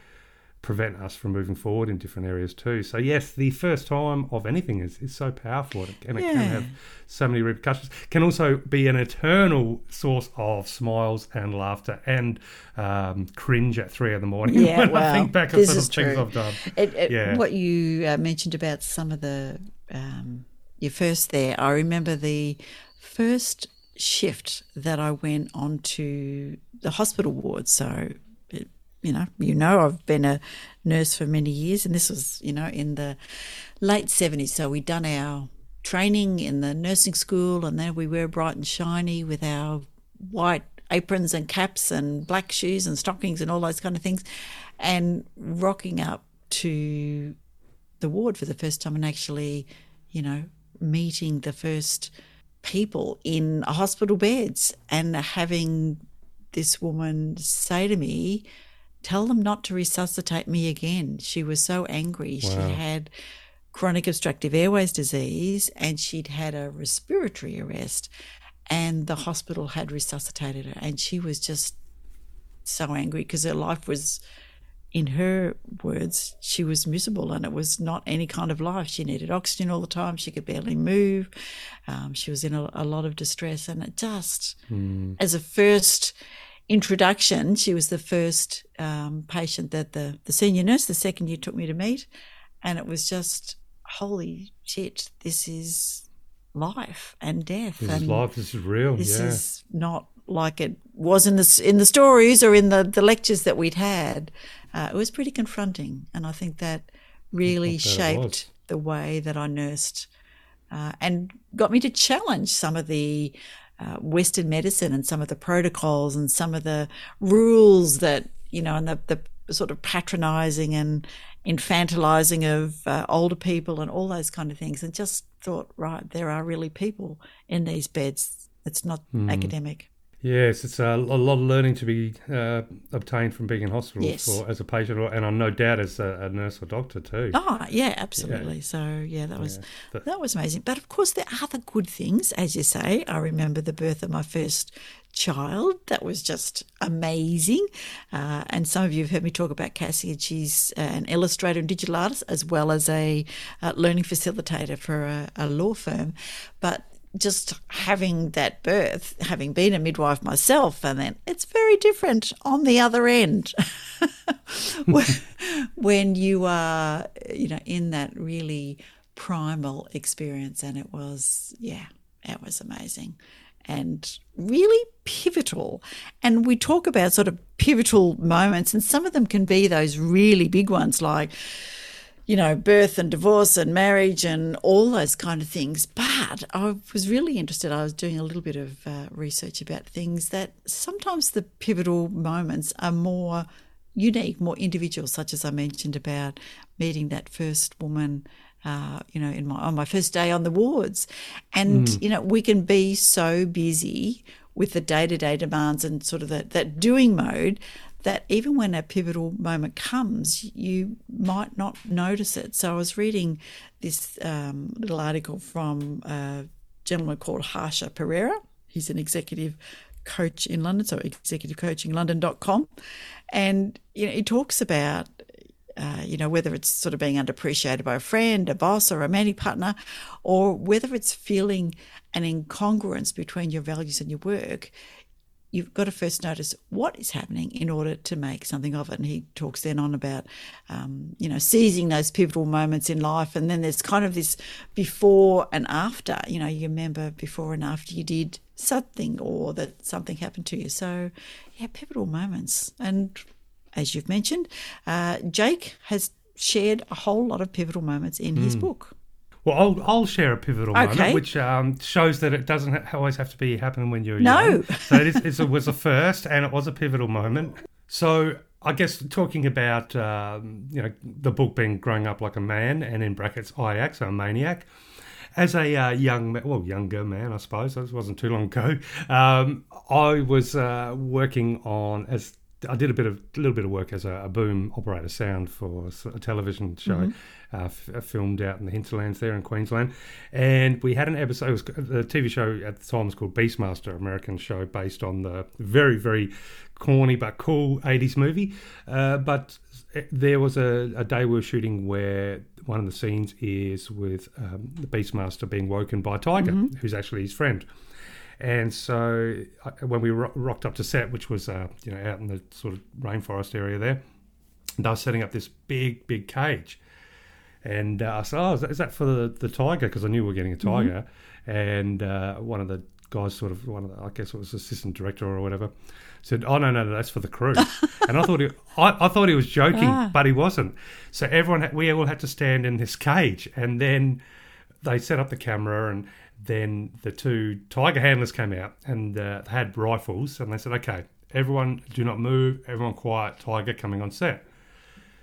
prevent us from moving forward in different areas too. So yes, the first time of anything is, is so powerful and it Yeah. can have so many repercussions. Can also be an eternal source of smiles and laughter and um, cringe at three in the morning Yeah, when I think back of this sort is of things. I've done. It, it, Yeah. What you uh, mentioned about some of the um, your first there, I remember the first shift that I went on to the hospital ward. So, you know, you know, I've been a nurse for many years, and this was, you know, in the late seventies. So we'd done our training in the nursing school, and then we were bright and shiny with our white aprons and caps and black shoes and stockings and all those kind of things, and rocking up to the ward for the first time and actually, you know, meeting the first people in hospital beds and having this woman say to me, Tell them not to resuscitate me again. She was so angry. She had chronic obstructive airways disease and she'd had a respiratory arrest, and the hospital had resuscitated her. And she was just so angry because her life was, in her words, she was miserable and it was not any kind of life. She needed oxygen all the time. She could barely move. Um, she was in a, a lot of distress. And it just, as a first introduction, she was the first um, patient that the, the senior nurse, the second year, took me to meet. And it was just, holy shit, this is life and death. This and is life. This is real. this yeah. is not like it was in the in the stories or in the the lectures that we'd had. Uh, it was pretty confronting, and I think that really shaped the way that I nursed, uh, and got me to challenge some of the. Uh, Western medicine and some of the protocols and some of the rules that you know, and the, the sort of patronising and infantilizing of uh, older people and all those kind of things, and just thought, right, there are really people in these beds. It's not Hmm. academic. Yes, it's a, a lot of learning to be uh, obtained from being in hospital Yes. for, as a patient, or, and I'm no doubt as a, a nurse or doctor too. Oh, yeah, absolutely. So, yeah, that was but- that was amazing. But of course, there are the good things, as you say. I remember the birth of my first child. That was just amazing. Uh, and some of you have heard me talk about Cassie, and she's uh, an illustrator and digital artist, as well as a uh, learning facilitator for a, a law firm. But just having that birth, having been a midwife myself, and then it's very different on the other end. when, you are, you know, in that really primal experience, and it was, yeah, it was amazing and really pivotal. And we talk about sort of pivotal moments, and some of them can be those really big ones, like you know, birth and divorce and marriage and all those kind of things. But I was really interested. I was doing a little bit of uh, research about things that sometimes the pivotal moments are more unique, more individual, such as I mentioned about meeting that first woman. Uh, you know, in my on my first day on the wards, and you know, we can be so busy with the day to day demands and sort of that that doing mode that even when a pivotal moment comes, you might not notice it. So I was reading this um, little article from a gentleman called Harsha Pereira. He's an executive coach in London, so executivecoachinglondon.com. And, you know, he talks about uh, you know, whether it's sort of being underappreciated by a friend, a boss, or a romantic partner, or whether it's feeling an incongruence between your values and your work, you've got to first notice what is happening in order to make something of it. And he talks then on about, um, you know, seizing those pivotal moments in life. And then there's kind of this before and after, you know, you remember before and after you did something or that something happened to you. So, yeah, pivotal moments. And as you've mentioned, uh, Jake has shared a whole lot of pivotal moments in his book. Well, I'll, I'll share a pivotal Okay. moment, which um, shows that it doesn't ha- always have to be happening when you're No. young. So it, is, it's, it was a first, and it was a pivotal moment. So I guess talking about um, you know the book being growing up like a man, and in brackets IAC, so a maniac. As a uh, young, well, younger man, I suppose this wasn't too long ago. Um, I was uh, working on as I did a bit of a little bit of work as a, a boom operator sound for a television show uh, f- uh, filmed out in the hinterlands there in Queensland, and we had an episode. It was, the TV show at the time was called Beastmaster, American show based on the very very corny but cool '80s movie. Uh, but there was a, a day we were shooting where one of the scenes is with um, the Beastmaster being woken by tiger, who's actually his friend. And so I- when we ro- rocked up to set, which was uh, you know out in the sort of rainforest area there, they were setting up this big, big cage. And uh, I said, "Oh, is that, is that for the, the tiger?" Because I knew we were getting a tiger. And uh, one of the guys, sort of one of the, I guess it was assistant director or whatever, said, "Oh no, no, no that's for the crew." and I thought he, I, I thought he was joking, Ah. but he wasn't. So everyone, we all had to stand in this cage, and then they set up the camera and then the two tiger handlers came out and uh, had rifles and they said okay everyone do not move everyone quiet tiger coming on set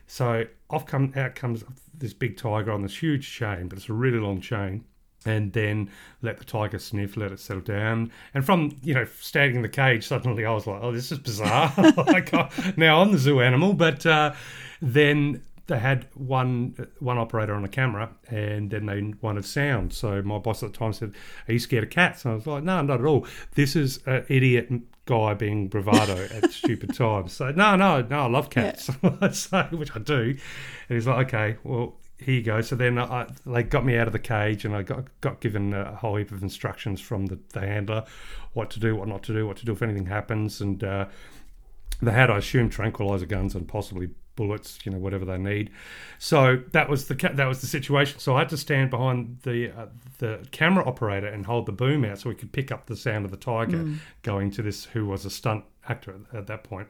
so off come out comes this big tiger on this huge chain but it's a really long chain and then let the tiger sniff, let it settle down. And from you know standing in the cage, suddenly I was like, "Oh, this is bizarre." like uh, now I'm the zoo animal, but uh, then they had one one operator on a camera, and then they wanted sound. So my boss at the time said, "Are you scared of cats?" And I was like, "No, not at all. This is an idiot." Guy being bravado at stupid times. So no, no, no, I love cats. so, which I do. And he's like, okay, well, here you go. So then I, they got me out of the cage, and I got got given a whole heap of instructions from the, the handler, what to do, what not to do, what to do if anything happens, and uh, they had, I assume, tranquilizer guns and possibly bullets, you know, whatever they need. So that was the that was the situation. So I had to stand behind the uh, the camera operator and hold the boom out so we could pick up the sound of the tiger Mm. going to this who was a stunt actor at, at that point.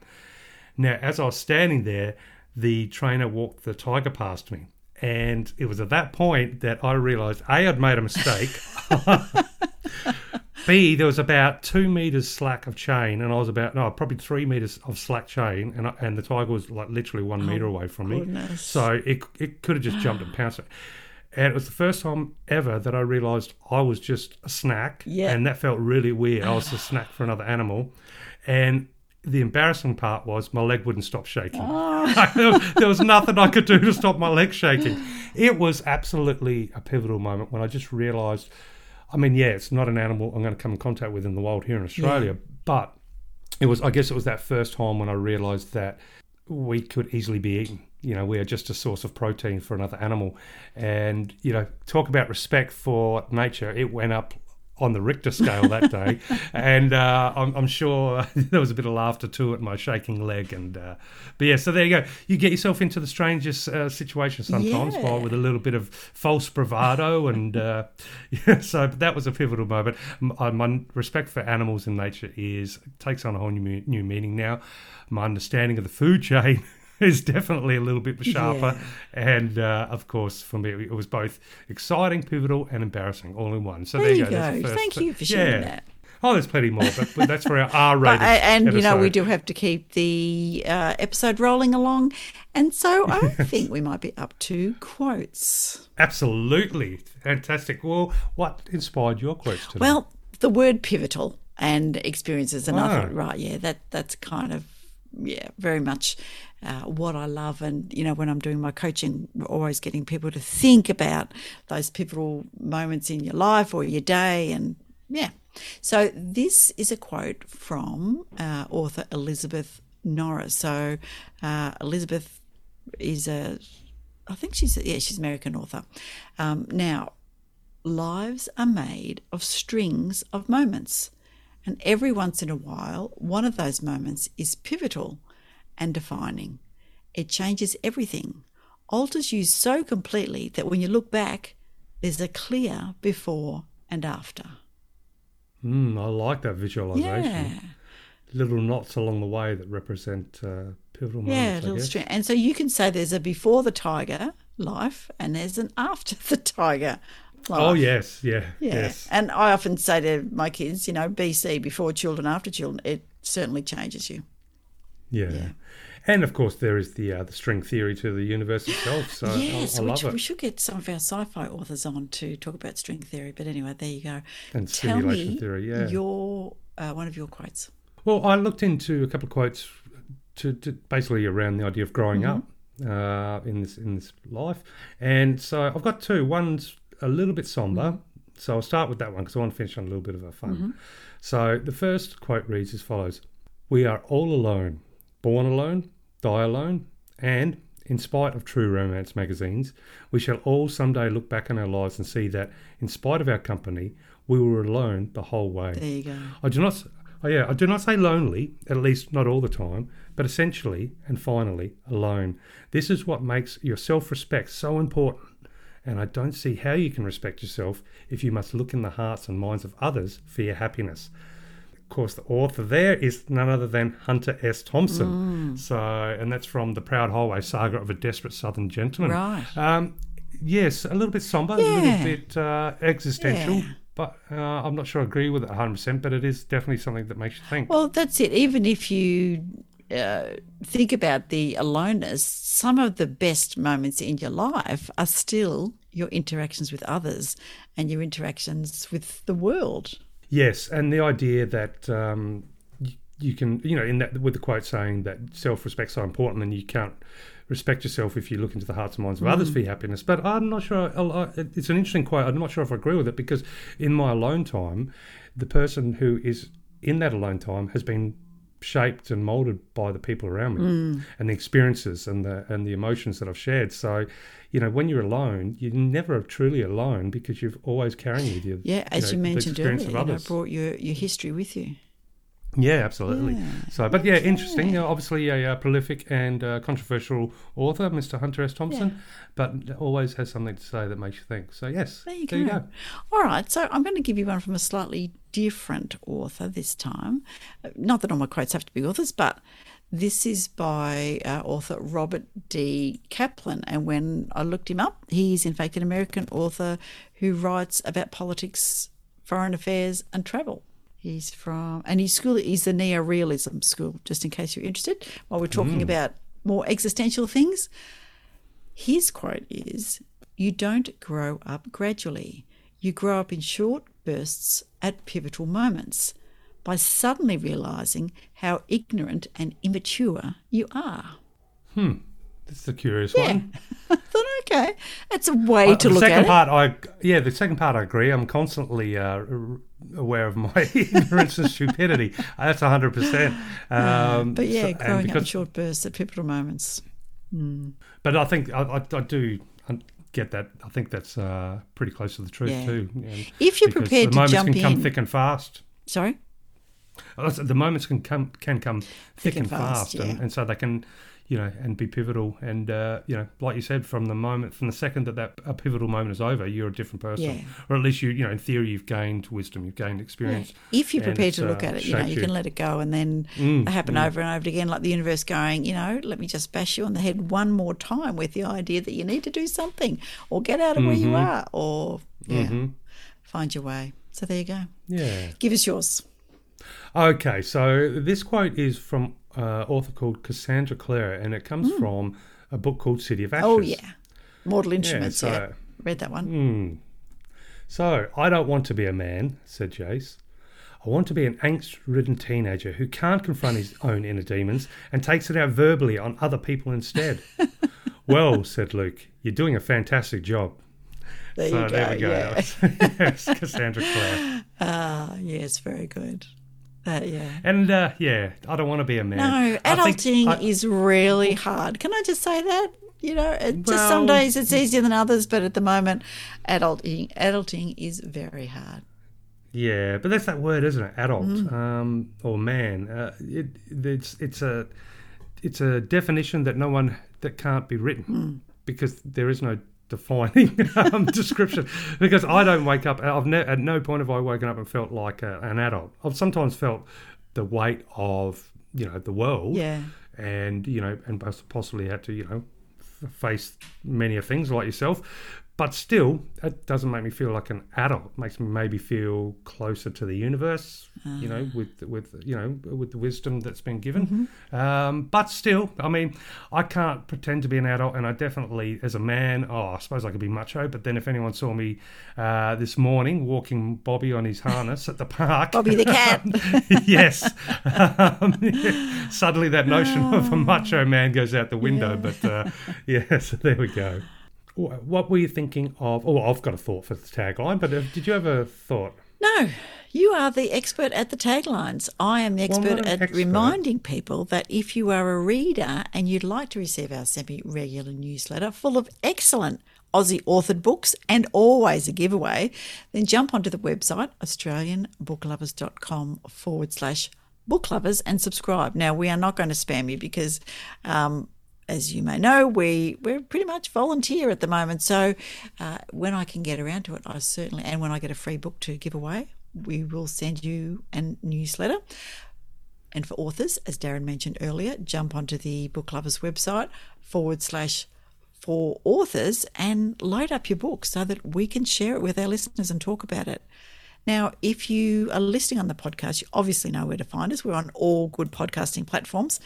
Now, as I was standing there, the trainer walked the tiger past me. And it was at that point that I realised A, I'd made a mistake. B, there was about two meters slack of chain, and I was about no, probably three meters of slack chain, and I, and the tiger was like literally one oh, meter away from me. Oh. So it it could have just jumped and pounced. And it was the first time ever that I realised I was just a snack, Yeah. and that felt really weird. I was a snack for another animal, and the embarrassing part was my leg wouldn't stop shaking. Ah. there, there was nothing I could do to stop my leg shaking. It was absolutely a pivotal moment when I just realised. I mean, yeah, it's not an animal I'm going to come in contact with in the wild here in Australia, but it was. I guess it was that first time when I realised that we could easily be eaten. You know, we are just a source of protein for another animal, and you know, talk about respect for nature. It went up on the Richter scale that day, and uh, I'm, I'm sure there was a bit of laughter too at my shaking leg. And uh, but yeah, so there you go. You get yourself into the strangest uh, situation sometimes Yeah. by with a little bit of false bravado, and uh, yeah, so but that was a pivotal moment. M- uh, My respect for animals and nature is takes on a whole new new meaning now. My understanding of the food chain. Is definitely a little bit sharper, and uh, of course, for me, it was both exciting, pivotal, and embarrassing all in one. So There there, you go. Go. Thank you for sharing that. Oh, there's plenty more, but, but that's for our R-rated. uh, and you know we do have to keep the uh, episode rolling along, and so I think we might be up to quotes. Absolutely fantastic. Well, what inspired your quotes today? Well, the word pivotal and experiences, and I Ah. thought, right, yeah, that that's kind of yeah, very much uh, what I love. And you know, when I'm doing my coaching, always getting people to think about those pivotal moments in your life or your day, and yeah. So this is a quote from uh, author Elizabeth Norris. So uh, Elizabeth is a, I think she's a, yeah, she's an American author. Um, now, lives are made of strings of moments. And every once in a while, one of those moments is pivotal and defining. It changes everything, alters you so completely that when you look back, there's a clear before and after. Mm, I like that visualization. Yeah. Little knots along the way that represent uh, pivotal moments. Yeah, little string. And so you can say there's a before the tiger life and there's an after the tiger life. Oh yes, yeah, Yeah. yes. And I often say to my kids, you know, BC, before children, after children, it certainly changes you. Yeah. Yeah. And of course, there is the uh, the string theory to the universe itself. So yes, I, I which love we should get some of our sci-fi authors on to talk about string theory. But anyway, there you go. And Tell simulation me theory, yeah. your uh, one of your quotes. Well, I looked into a couple of quotes to, to basically around the idea of growing up uh, in this in this life, and so I've got two. One's a little bit somber, so I'll start with that one because I want to finish on a little bit of a fun. So the first quote reads as follows: "We are all alone, born alone, die alone, and." In spite of true romance magazines, we shall all someday look back on our lives and see that, in spite of our company, we were alone the whole way. There you go. I do not. Oh yeah, I do not say lonely, at least not all the time, but essentially and finally alone. This is what makes your self-respect so important. And I don't see how you can respect yourself if you must look in the hearts and minds of others for your happiness. Course, the author there is none other than Hunter S. Thompson. So, and that's from the Proud Highway Saga of a Desperate Southern Gentleman. Right. Um, yes, a little bit somber, a little bit uh, existential, Yeah. but uh, I'm not sure I agree with it 100%, but it is definitely something that makes you think. Well, that's it. Even if you uh, think about the aloneness, some of the best moments in your life are still your interactions with others and your interactions with the world. Yes, and the idea that um, you, you can, you know, in that with the quote saying that self-respect's so important, and you can't respect yourself if you look into the hearts and minds of others for your happiness. But I'm not sure. It's an interesting quote. I'm not sure if I agree with it because in my alone time, the person who is in that alone time has been shaped and molded by the people around me and the experiences and the and the emotions that I've shared. So, you know, when you're alone, you're never truly alone because you're always carrying with you. Yeah, as you, know, the mentioned earlier, you know, brought your, your history with you. Yeah, absolutely. So, but yeah, interesting. Uh, obviously, a uh, prolific and uh, controversial author, Mr. Hunter S. Thompson, but always has something to say that makes you think. So, yes, There you go. All right, so I'm going to give you one from a slightly different author this time. Not that all my quotes have to be authors, but this is by uh, author Robert D. Kaplan. And when I looked him up, he's in fact an American author who writes about politics, foreign affairs, and travel. He's from, and his school is the neo-realism school. Just in case you're interested, while we're talking about more existential things, his quote is You don't grow up gradually. You grow up in short bursts at pivotal moments by suddenly realizing how ignorant and immature you are. Hmm. This is a curious Yeah. one. I thought, okay, that's a way Uh, to the look second at it. part, I yeah, the second part, I agree. I'm constantly uh, aware of my ignorance and stupidity. That's hundred percent. Um, But yeah, so- growing up in short bursts at pivotal moments. But I think I, I, I do get that. I think that's uh, pretty close to the truth Yeah. too. Yeah. If you're prepared the to moments jump can come in- thick and fast. Sorry? Uh, The moments can come can come thick, and, and fast, fast, and, yeah. and so they can, you know, and be pivotal. And uh, you know, like you said, from the moment, from the second that that a pivotal moment is over, you're a different person, Yeah. or at least you, you know, in theory, you've gained wisdom, you've gained experience. If you're prepared to look uh, at it, you know, shaped you can let it go and then Mm, it happen over and over again, like the universe going, you know, let me just bash you on the head one more time with the idea that you need to do something or get out of where Mm-hmm. you are or, yeah, find your way. So there you go. Yeah. Give us yours. Okay, so this quote is from uh, author called Cassandra Clare, and it comes from a book called City of Ashes. Hmm. Oh, yeah. Mortal Instruments, yeah. so- Read that one. So, I don't want to be a man, said Jace. I want to be an angst ridden teenager who can't confront his own inner demons and takes it out verbally on other people instead. well, said Luke, you're doing a fantastic job. There so you go. there we go. Yeah. yes, Cassandra Clare. Ah, yes, very good. That, yeah. And uh, yeah, I don't want to be a man. No, adulting I- is really hard. Can I just say that? You know, it, just some days it's easier than others, but at the moment, adulting adulting is very hard. Yeah, but that's that word, isn't it? Adult Mm. um, or man. Uh, it, it's it's a it's a definition that no one that can't be written Mm. because there is no defining um, description. Because I don't wake up. I've ne- at no point have I woken up and felt like a, an adult. I've sometimes felt the weight of you know the world. Yeah. and you know, and possibly had to you know face many of things like yourself. But still, it doesn't make me feel like an adult. It makes me maybe feel closer to the universe, you know, with with you know with the wisdom that's been given. Um, but still, I mean, I can't pretend to be an adult, and I definitely, as a man, oh, I suppose I could be macho. But then, if anyone saw me uh, this morning walking Bobby on his harness at the park, Bobby the cat. yes. Um, suddenly, that notion of a macho man goes out the window. But uh, yeah, so there we go. Wh- What were you thinking of? Oh, I've got a thought for the tagline, but uh, did you have a thought? No, you are the expert at the taglines. I am the expert an at expert. reminding people that if you are a reader and you'd like to receive our semi regular newsletter full of excellent Aussie authored books and always a giveaway, then jump onto the website australianbooklovers.com forward slash book lovers and subscribe. Now, we are not going to spam you because um, as you may know, we we're pretty much volunteer at the moment. So uh, when I can get around to it, I certainly and when I get a free book to give away, we will send you a newsletter. And for authors, as Darren mentioned earlier, jump onto the Book Lovers website forward slash for authors and load up your book so that we can share it with our listeners and talk about it. Now, if you are listening on the podcast, you obviously know where to find us. We're on all good podcasting platforms.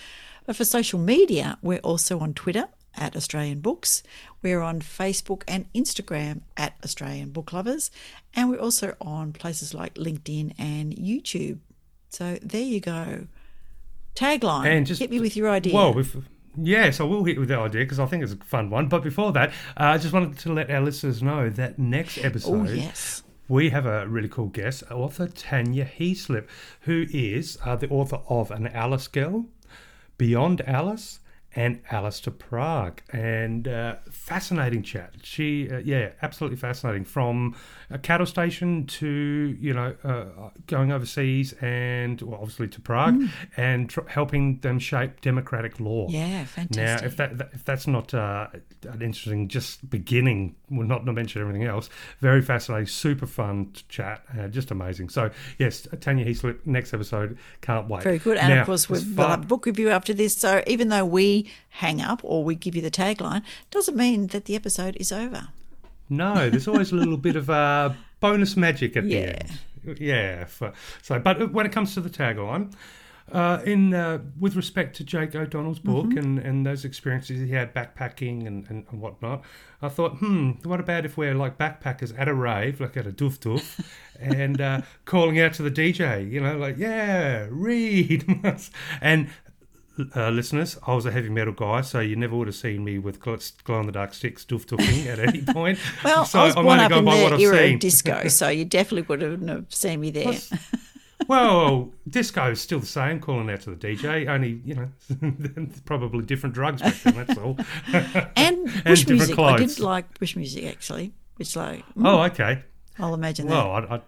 But for social media, we're also on Twitter at Australian Books. We're on Facebook and Instagram at Australian Book Lovers. And we're also on places like LinkedIn and YouTube. So there you go. Tagline. And just hit me with your idea. Well, if, yes, I will hit with the idea because I think it's a fun one. But before that, uh, I just wanted to let our listeners know that next oh episode. yes. we have a really cool guest, author Tanya Heaslip, who is uh, the author of An Alice Girl, Beyond Alice, and Alice to Prague. And uh, fascinating chat. She, uh, yeah, absolutely fascinating. From a cattle station to, you know, uh, going overseas and well, obviously to Prague and tr- helping them shape democratic law. Yeah, fantastic. Now, if that, that if that's not uh, an interesting just beginning, well, not to mention everything else, very fascinating, super fun to chat, uh, just amazing. So yes, Tanya Heaslip, next episode, can't wait. Very good. And Now, of course, we've far- got a book review after this. So even though we hang up or we give you the tagline, doesn't mean that the episode is over. No, there's always a little bit of uh, bonus magic at Yeah. the end. Yeah. For, so, but when it comes to the tagline, uh, in uh, with respect to Jake O'Donnell's book Mm-hmm. and, and those experiences he had backpacking and, and, and whatnot, I thought, hmm, what about if we're like backpackers at a rave, like at a doof doof, and uh, calling out to the DJ, you know, like, yeah, read. and uh, listeners, I was a heavy metal guy, so you never would have seen me with glow in the dark sticks doof doofing at any point. Well, so I was I'm born up in by the era of disco, so you definitely wouldn't have seen me there. well, disco is still the same, calling out to the DJ, only, you know, probably different drugs back then, that's all. And bush different music. I did like bush music actually. It's like, mm, oh, okay. I'll imagine that. Well, I, I,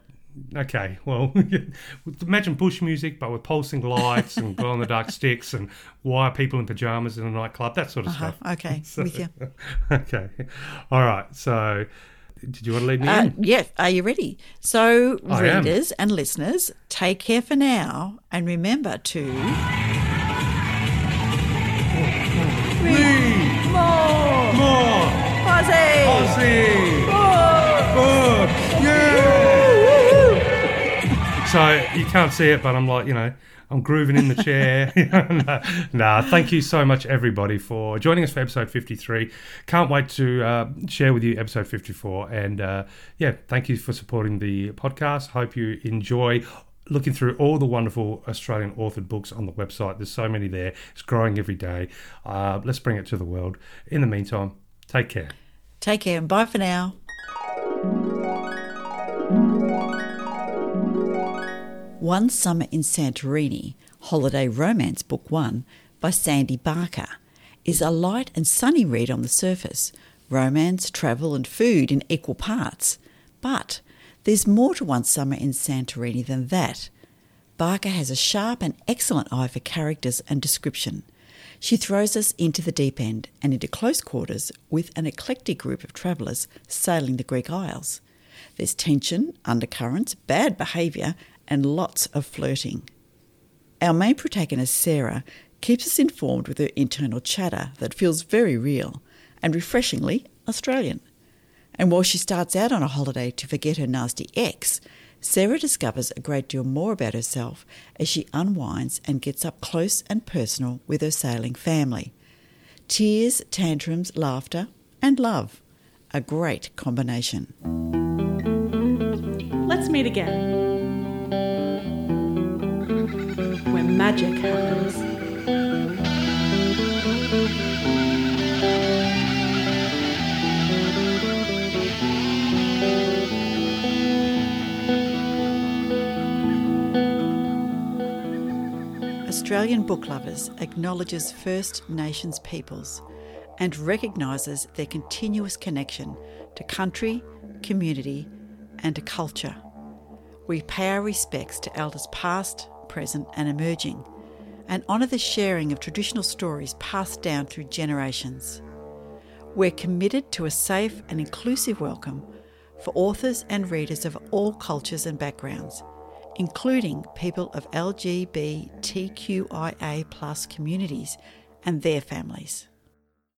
okay. Well, imagine bush music, but with pulsing lights and glow in the dark sticks and wire people in pajamas in a nightclub, that sort of Uh-huh. stuff. Okay, with you. Okay. All right. So, did you want to lead me Uh, in? yeah, are you ready? So, I am. readers and listeners, take care for now and remember to. More! more Aussie! Aussie So you can't see it, but I'm like, you know, I'm grooving in the chair. nah, thank you so much, everybody, for joining us for episode 53. Can't wait to uh, share with you episode 54. And uh, yeah, thank you for supporting the podcast. Hope you enjoy looking through all the wonderful Australian authored books on the website. There's so many there. It's growing every day. Uh, let's bring it to the world. In the meantime, take care. Take care and bye for now. One Summer in Santorini, Holiday Romance Book 1 by Sandy Barker, is a light and sunny read on the surface, romance, travel, and food in equal parts. But there's more to One Summer in Santorini than that. Barker has a sharp and excellent eye for characters and description. She throws us into the deep end and into close quarters with an eclectic group of travellers sailing the Greek Isles. There's tension, undercurrents, bad behaviour, and lots of flirting. Our main protagonist, Sarah, keeps us informed with her internal chatter that feels very real and refreshingly Australian. And while she starts out on a holiday to forget her nasty ex, Sarah discovers a great deal more about herself as she unwinds and gets up close and personal with her sailing family. Tears, tantrums, laughter, and love. A great combination. Let's meet again. Magic happens. Australian Book Lovers acknowledges First Nations peoples and recognises their continuous connection to country, community, and to culture. We pay our respects to elders past, present, and emerging, and honour the sharing of traditional stories passed down through generations. We're committed to a safe and inclusive welcome for authors and readers of all cultures and backgrounds, including people of LGBTQIA communities and their families.